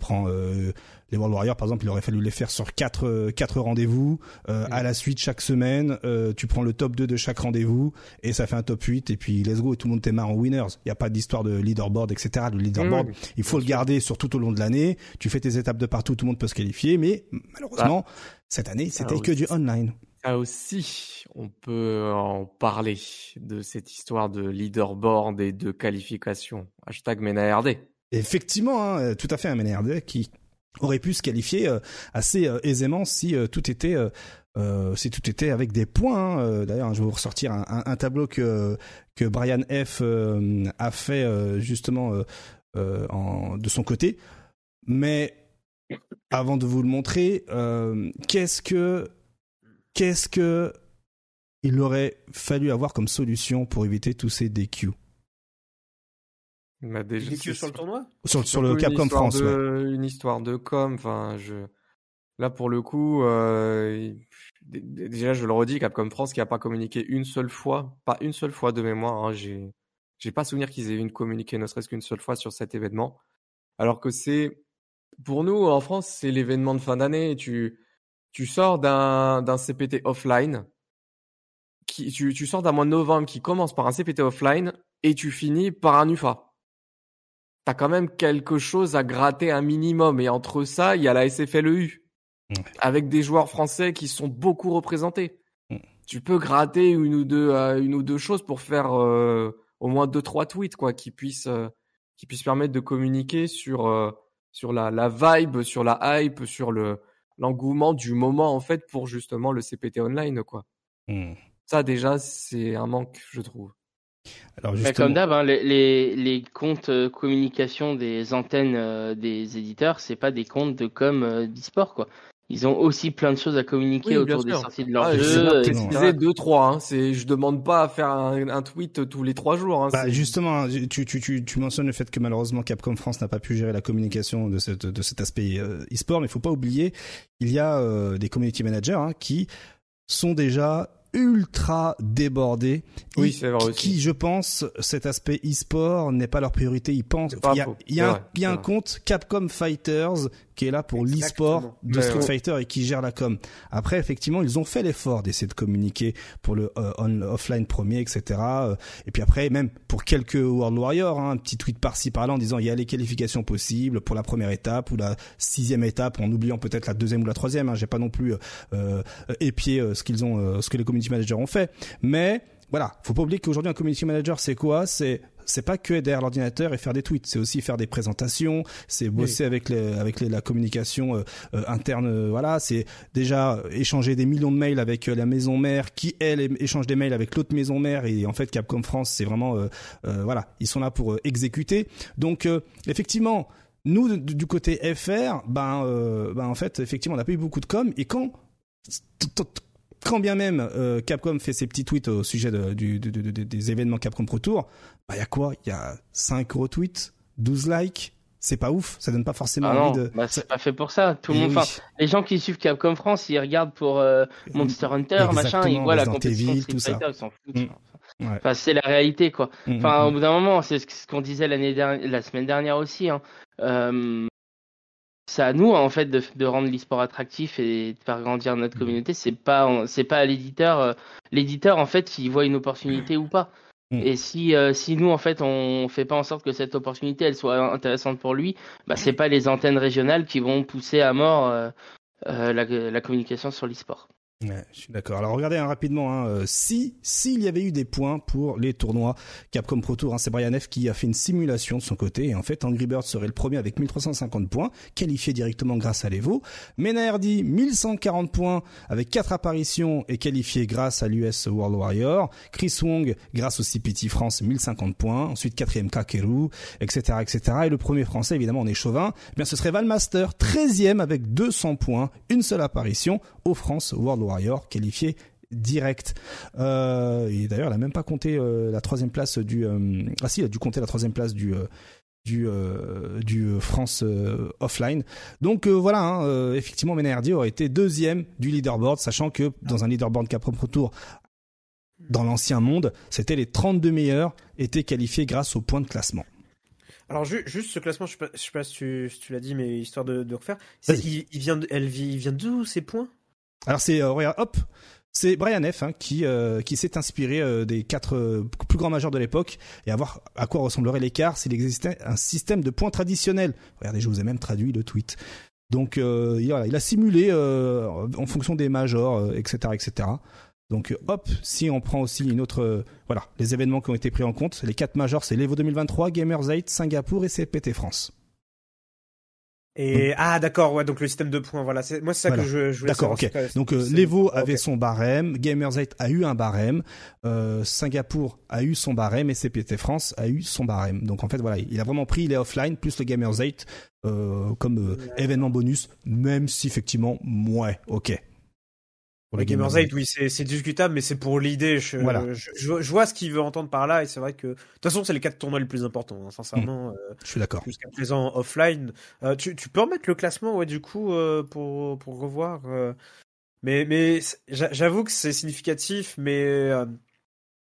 Prend euh, les World Warriors par exemple, il aurait fallu les faire sur quatre euh, quatre rendez-vous euh, à la suite chaque semaine. euh, tu prends le top 2 de chaque rendez-vous et ça fait un top 8 et puis let's go et tout le monde démarre en winners. Il y a pas d'histoire de leaderboard etc. Le leaderboard, Oui, il faut le garder sur tout au long de l'année. Tu fais tes étapes de partout, tout le monde peut se qualifier, mais malheureusement cette année c'était Ah, que du online. Aussi, on peut en parler de cette histoire de leaderboard et de qualification. Hashtag MENARD. Effectivement, hein, euh, tout à fait un MNRD qui aurait pu se qualifier euh, assez euh, aisément si tout était si tout était avec des points. hein. D'ailleurs, je vais vous ressortir un, tableau que que Brian F a fait justement en, de son côté. Mais avant de vous le montrer, qu'est-ce que qu'est-ce que il aurait fallu avoir comme solution pour éviter tous ces DQ Bah, déjà, DQ sur le tournoi? Sur, le Capcom France. ouais. Une histoire de com. Enfin, je là pour le coup, euh, déjà je le redis, Capcom France qui a pas communiqué une seule fois, pas une seule fois de mémoire. Hein, j'ai j'ai pas souvenir qu'ils aient une communiqué ne serait-ce qu'une seule fois sur cet événement. Alors que c'est pour nous en France, c'est l'événement de fin d'année. Tu tu sors d'un CPT offline. Qui, tu, tu sors d'un mois de novembre qui commence par un CPT offline et tu finis par un UFA t'as quand même quelque chose à gratter un minimum. Et entre ça, il y a la SFLEU, avec des joueurs français qui sont beaucoup représentés. Mm. Tu peux gratter une ou deux, euh, une ou deux choses pour faire euh, au moins deux, trois tweets, quoi, qui puissent, euh, qui puissent permettre de communiquer sur, sur la, la vibe, sur la hype, sur le, l'engouement du moment, en fait, pour justement le CPT online, quoi. Hmm. Ça, déjà, c'est un manque, je trouve. Alors justement, comme d'hab, hein, les, les, les comptes euh, communication des antennes euh, des éditeurs, c'est pas des comptes de com euh, d'e-sport quoi. Ils ont aussi plein de choses à communiquer Oui, autour des sorties de leurs Ah, je de etc. préciser deux, trois. Hein. C'est, je demande pas à faire un, un tweet tous les trois jours. Hein. Bah justement, hein, tu, tu, tu, tu mentionnes le fait que malheureusement Capcom France n'a pas pu gérer la communication de, cette, de cet aspect euh, e-sport, mais il faut pas oublier, il y a euh, des community managers hein, qui sont déjà ultra débordés. Oui, c'est vrai aussi. qui, je pense, cet aspect e-sport n'est pas leur priorité. Ils pensent, il y a, il y a, un, vrai, il y a c'est un vrai. compte Capcom Fighters qui est là pour l'e-sport de Street. Fighter et qui gère la com. Après, effectivement, ils ont fait l'effort d'essayer de communiquer pour le euh, on, offline premier, etc. Euh, Et puis après, même pour quelques World Warriors, hein, un petit tweet par-ci par-là en disant il y a les qualifications possibles pour la première étape ou la sixième étape, en oubliant peut-être la deuxième ou la troisième. Hein, J'ai pas non plus euh, euh, épié euh, ce qu'ils ont, euh, ce que les community managers ont fait, mais voilà, faut pas oublier qu'aujourd'hui un community manager c'est quoi? C'est c'est pas que être derrière l'ordinateur et faire des tweets, c'est aussi faire des présentations, c'est bosser avec les, avec les, la communication euh, euh, interne, euh, voilà, c'est déjà échanger des millions de mails avec la maison mère qui elle échange des mails avec l'autre maison mère et en fait Capcom France c'est vraiment voilà, ils sont là pour exécuter. Donc effectivement, nous du côté FR, ben ben en fait effectivement on n'a pas eu beaucoup de com et quand quand bien même euh, Capcom fait ses petits tweets au sujet de- du, des événements Capcom Pro Tour, bah il y a quoi? Il y a 5 retweets, 12 likes, c'est pas ouf. Ça donne pas forcément Ah envie de. bah, c'est pas fait pour ça. Tout le Eh monde, oui. enfin, les gens qui suivent Capcom France, ils regardent pour euh, Monster Hunter, machin, ils voient la compétition Evil, Street tout ça. Fighter, ils s'en foutent. Mm. Enfin, Ouais. Enfin, c'est la réalité, quoi. Mm, Enfin, mm, au bout d'un moment, c'est ce ce qu'on disait l'année dernière, la semaine dernière aussi. Hein. Euh, c'est à nous, en fait, de, de rendre l'e-sport attractif et de faire grandir Mm. notre communauté. C'est pas, c'est pas à l'éditeur. euh, l'éditeur, en fait, s'il voit une opportunité ou pas. Mm. Et si, euh, si nous, en fait, on fait pas en sorte que cette opportunité, elle soit intéressante pour lui, bah, c'est pas les antennes régionales qui vont pousser à mort euh, euh, la, la communication sur l'e-sport. Je suis d'accord. Alors regardez hein, rapidement, hein, euh, si s'il y avait eu des points pour les tournois Capcom Pro Tour, hein, c'est Brian F qui a fait une simulation de son côté et en fait Angry Birds serait le premier avec 1350 points, qualifié directement grâce à l'Evo. Mena Hardy 1140 points avec 4 apparitions et qualifié grâce à l'US World Warrior. Chris Wong grâce au CPT France 1050 points. Ensuite quatrième Kakeru, etc., etc. Et le premier français évidemment on est chauvin. Eh bien ce serait Valmaster 13e avec 200 points, une seule apparition au France World Warrior qualifié direct. Euh, et d'ailleurs, il a même pas compté euh, la troisième place du. euh, ah si, il a dû compter la troisième place du. du, du France offline. Donc voilà, hein, effectivement, Menardi aurait été deuxième du leaderboard, sachant que dans un leaderboard Capcom Pro Tour, dans l'ancien monde, c'était les 32 meilleurs étaient qualifiés grâce au point de classement. Alors ju- juste ce classement, je sais pas, je sais pas si tu, si tu l'as dit, mais histoire de, de refaire, il, il vient elle il vient d'où ces points? Alors c'est euh, hop, c'est Brian F hein, qui euh, qui s'est inspiré euh, des quatre plus grands majeurs de l'époque et à voir à quoi ressemblerait l'écart s'il existait un système de points traditionnel. Regardez, je vous ai même traduit le tweet. Donc il, a simulé en fonction des majors, etc., etc. Donc hop, si on prend aussi une autre, voilà, les événements qui ont été pris en compte, les quatre majors, c'est l'Evo 2023, Gamers 8, Singapour et CPT France. Et ah d'accord, ouais, donc le système de points, voilà, c'est moi c'est ça Voilà. que je, je voulais D'accord, ok. Donc euh, l'Evo avait son barème, Gamers8 a eu un barème, euh, Singapour a eu son barème et CPT France a eu son barème. Donc en fait voilà, il a vraiment pris les offline plus le Gamers8 euh, comme euh, événement bonus, même si effectivement, ouais, ok. Pour Le Gamers 8, oui, c'est discutable, mais c'est pour l'idée. Je, Voilà. je, je- je vois ce qu'il veut entendre par là, et c'est vrai que de toute façon, c'est les quatre tournois les plus importants, hein, sincèrement. euh, Je suis d'accord. Jusqu'à présent offline. Euh, tu, tu peux remettre le classement, ouais, du coup, euh, pour pour revoir. euh. Mais mais j'avoue que c'est significatif, mais euh,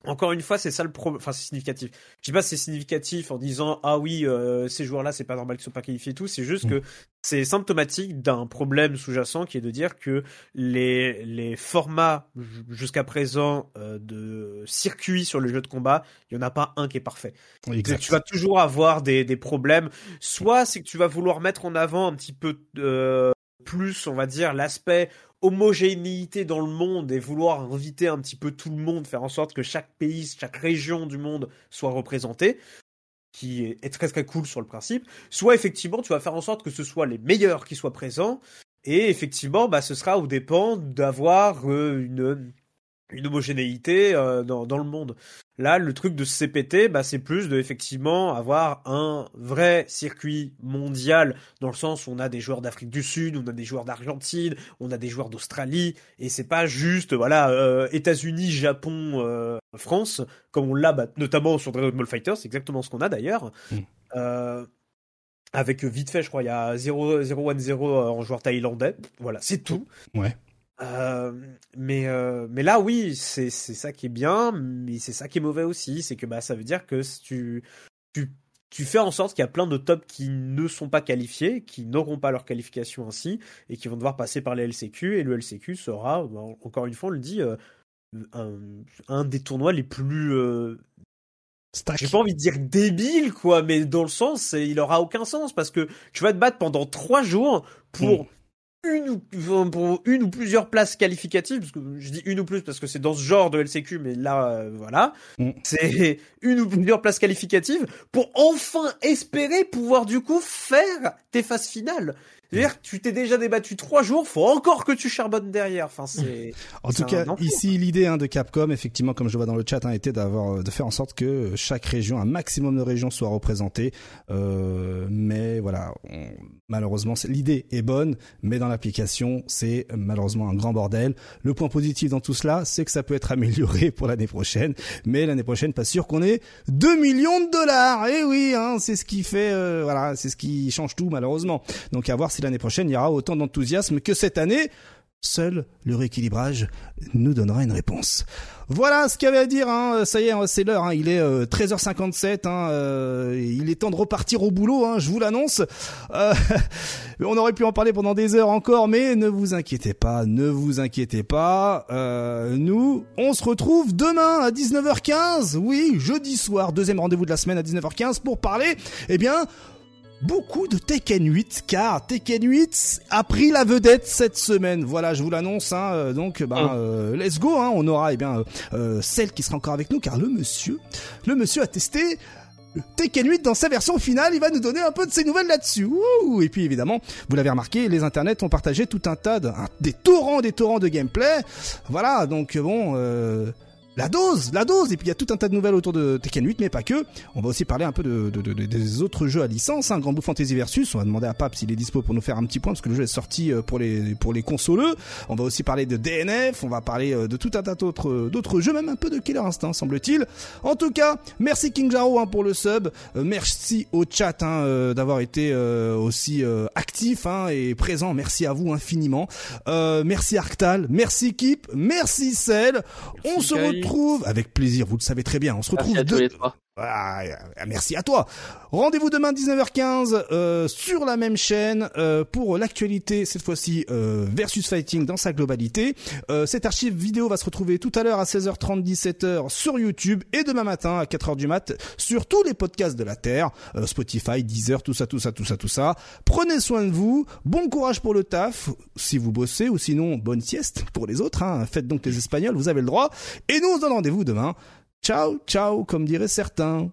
encore une fois, c'est ça le problème. Enfin, c'est significatif. Je dis pas c'est significatif en disant ah oui, euh, ces joueurs-là, c'est pas normal qu'ils soient pas qualifiés et tout. C'est juste que c'est symptomatique d'un problème sous-jacent qui est de dire que les les formats jusqu'à présent euh, de circuits sur le jeu de combat, il y en a pas un qui est parfait. Exact. Tu vas toujours avoir des, des problèmes. Soit c'est que tu vas vouloir mettre en avant un petit peu euh, plus, on va dire, l'aspect homogénéité dans le monde et vouloir inviter un petit peu tout le monde, faire en sorte que chaque pays, chaque région du monde soit représentée qui est très très cool sur le principe, soit effectivement tu vas faire en sorte que ce soit les meilleurs qui soient présents, et effectivement bah, ce sera aux dépens d'avoir euh, une, une homogénéité euh, dans, dans le monde. Là, le truc de ce CPT, bah, c'est plus de effectivement avoir un vrai circuit mondial dans le sens où on a des joueurs d'Afrique du Sud, on a des joueurs d'Argentine, on a des joueurs d'Australie, et c'est pas juste voilà euh, États-Unis, Japon, euh, France comme on l'a bah, notamment sur Dragon Ball Fighter, c'est exactement ce qu'on a d'ailleurs. Euh, avec vite fait, je crois, il y a 0-1-0 en joueur thaïlandais. Voilà, c'est tout. Ouais. Euh, mais euh, mais là oui c'est c'est ça qui est bien mais c'est ça qui est mauvais aussi. C'est que bah ça veut dire que tu tu tu fais en sorte qu'il y a plein de tops qui ne sont pas qualifiés qui n'auront pas leur qualification ainsi et qui vont devoir passer par les LCQ et le LCQ sera bah, encore une fois on le dit euh, un, un des tournois les plus euh, j'ai pas envie de dire débile quoi mais dans le sens il aura aucun sens parce que tu vas te battre pendant trois jours pour une ou, enfin, pour une ou plusieurs places qualificatives, parce que je dis une ou plus parce que c'est dans ce genre de LCQ, mais là, euh, voilà, c'est une ou plusieurs places qualificatives pour enfin espérer pouvoir du coup faire tes phases finales. C'est-à-dire que tu t'es déjà débattu trois jours, faut encore que tu charbonnes derrière. Enfin, c'est. [LAUGHS] En tout cas, ici, l'idée hein, de Capcom, effectivement, comme je vois dans le chat, hein, était d'avoir, de faire en sorte que chaque région, un maximum de régions, soit représentée. Euh, mais voilà, malheureusement, l'idée est bonne, mais dans l'application, c'est malheureusement un grand bordel. Le point positif dans tout cela, c'est que ça peut être amélioré [LAUGHS] pour l'année prochaine. Mais l'année prochaine, pas sûr qu'on ait 2 millions de dollars. Et eh oui, hein, c'est ce qui fait, euh, voilà, c'est ce qui change tout malheureusement. Donc à voir l'année prochaine il y aura autant d'enthousiasme que cette année. Seul le rééquilibrage nous donnera une réponse. Voilà ce qu'il y avait à dire. Hein. Ça y est, c'est l'heure. Hein. Il est 13h57. Euh, hein. Euh, il est temps de repartir au boulot. Hein, je vous l'annonce. Euh, [LAUGHS] on aurait pu en parler pendant des heures encore, mais ne vous inquiétez pas. Ne vous inquiétez pas. nous, on se retrouve demain à 19h15. Oui, jeudi soir, deuxième rendez-vous de la semaine à 19h15 pour parler. Eh bien beaucoup de Tekken 8 car Tekken 8 a pris la vedette cette semaine. Voilà, je vous l'annonce. Hein, euh, donc, ben, euh, let's go. Hein, on aura eh bien euh, celle qui sera encore avec nous car le monsieur, le monsieur a testé. Tekken 8 dans sa version finale, il va nous donner un peu de ses nouvelles là-dessus. Et puis évidemment, vous l'avez remarqué, les internets ont partagé tout un tas de des torrents, des torrents de gameplay. Voilà, donc bon, la dose, la dose. Et puis il y a tout un tas de nouvelles autour de Tekken 8, mais pas que. On va aussi parler un peu de, des autres jeux à licence, hein, Grand Blue Fantasy Versus. On va demander à Pape s'il est dispo pour nous faire un petit point parce que le jeu est sorti euh, pour les pour les consoleux. On va aussi parler de DNF. On va parler euh, de tout un tas d'autres d'autres jeux, même un peu de Killer Instinct, semble-t-il. En tout cas, merci King Jaro hein, pour le sub. Euh, merci au chat hein, d'avoir été aussi actif hein, et présent. Merci à vous infiniment. merci Arctal, merci Kip, merci Cell. On se retrouve avec plaisir, vous le savez très bien. On se retrouve deux. Ah, merci à toi. Rendez-vous demain 19h15 euh, sur la même chaîne euh, pour l'actualité cette fois-ci euh, versus fighting dans sa globalité. Euh, cette archive vidéo va se retrouver tout à l'heure à 16h30 17h sur YouTube et demain matin à 4h du mat sur tous les podcasts de la Terre, euh, Spotify, Deezer, tout ça tout ça tout ça tout ça. Prenez soin de vous, bon courage pour le taf si vous bossez ou sinon bonne sieste pour les autres hein. Faites donc les espagnols, vous avez le droit et nous on se donne rendez-vous demain Ciao, ciao, comme diraient certains.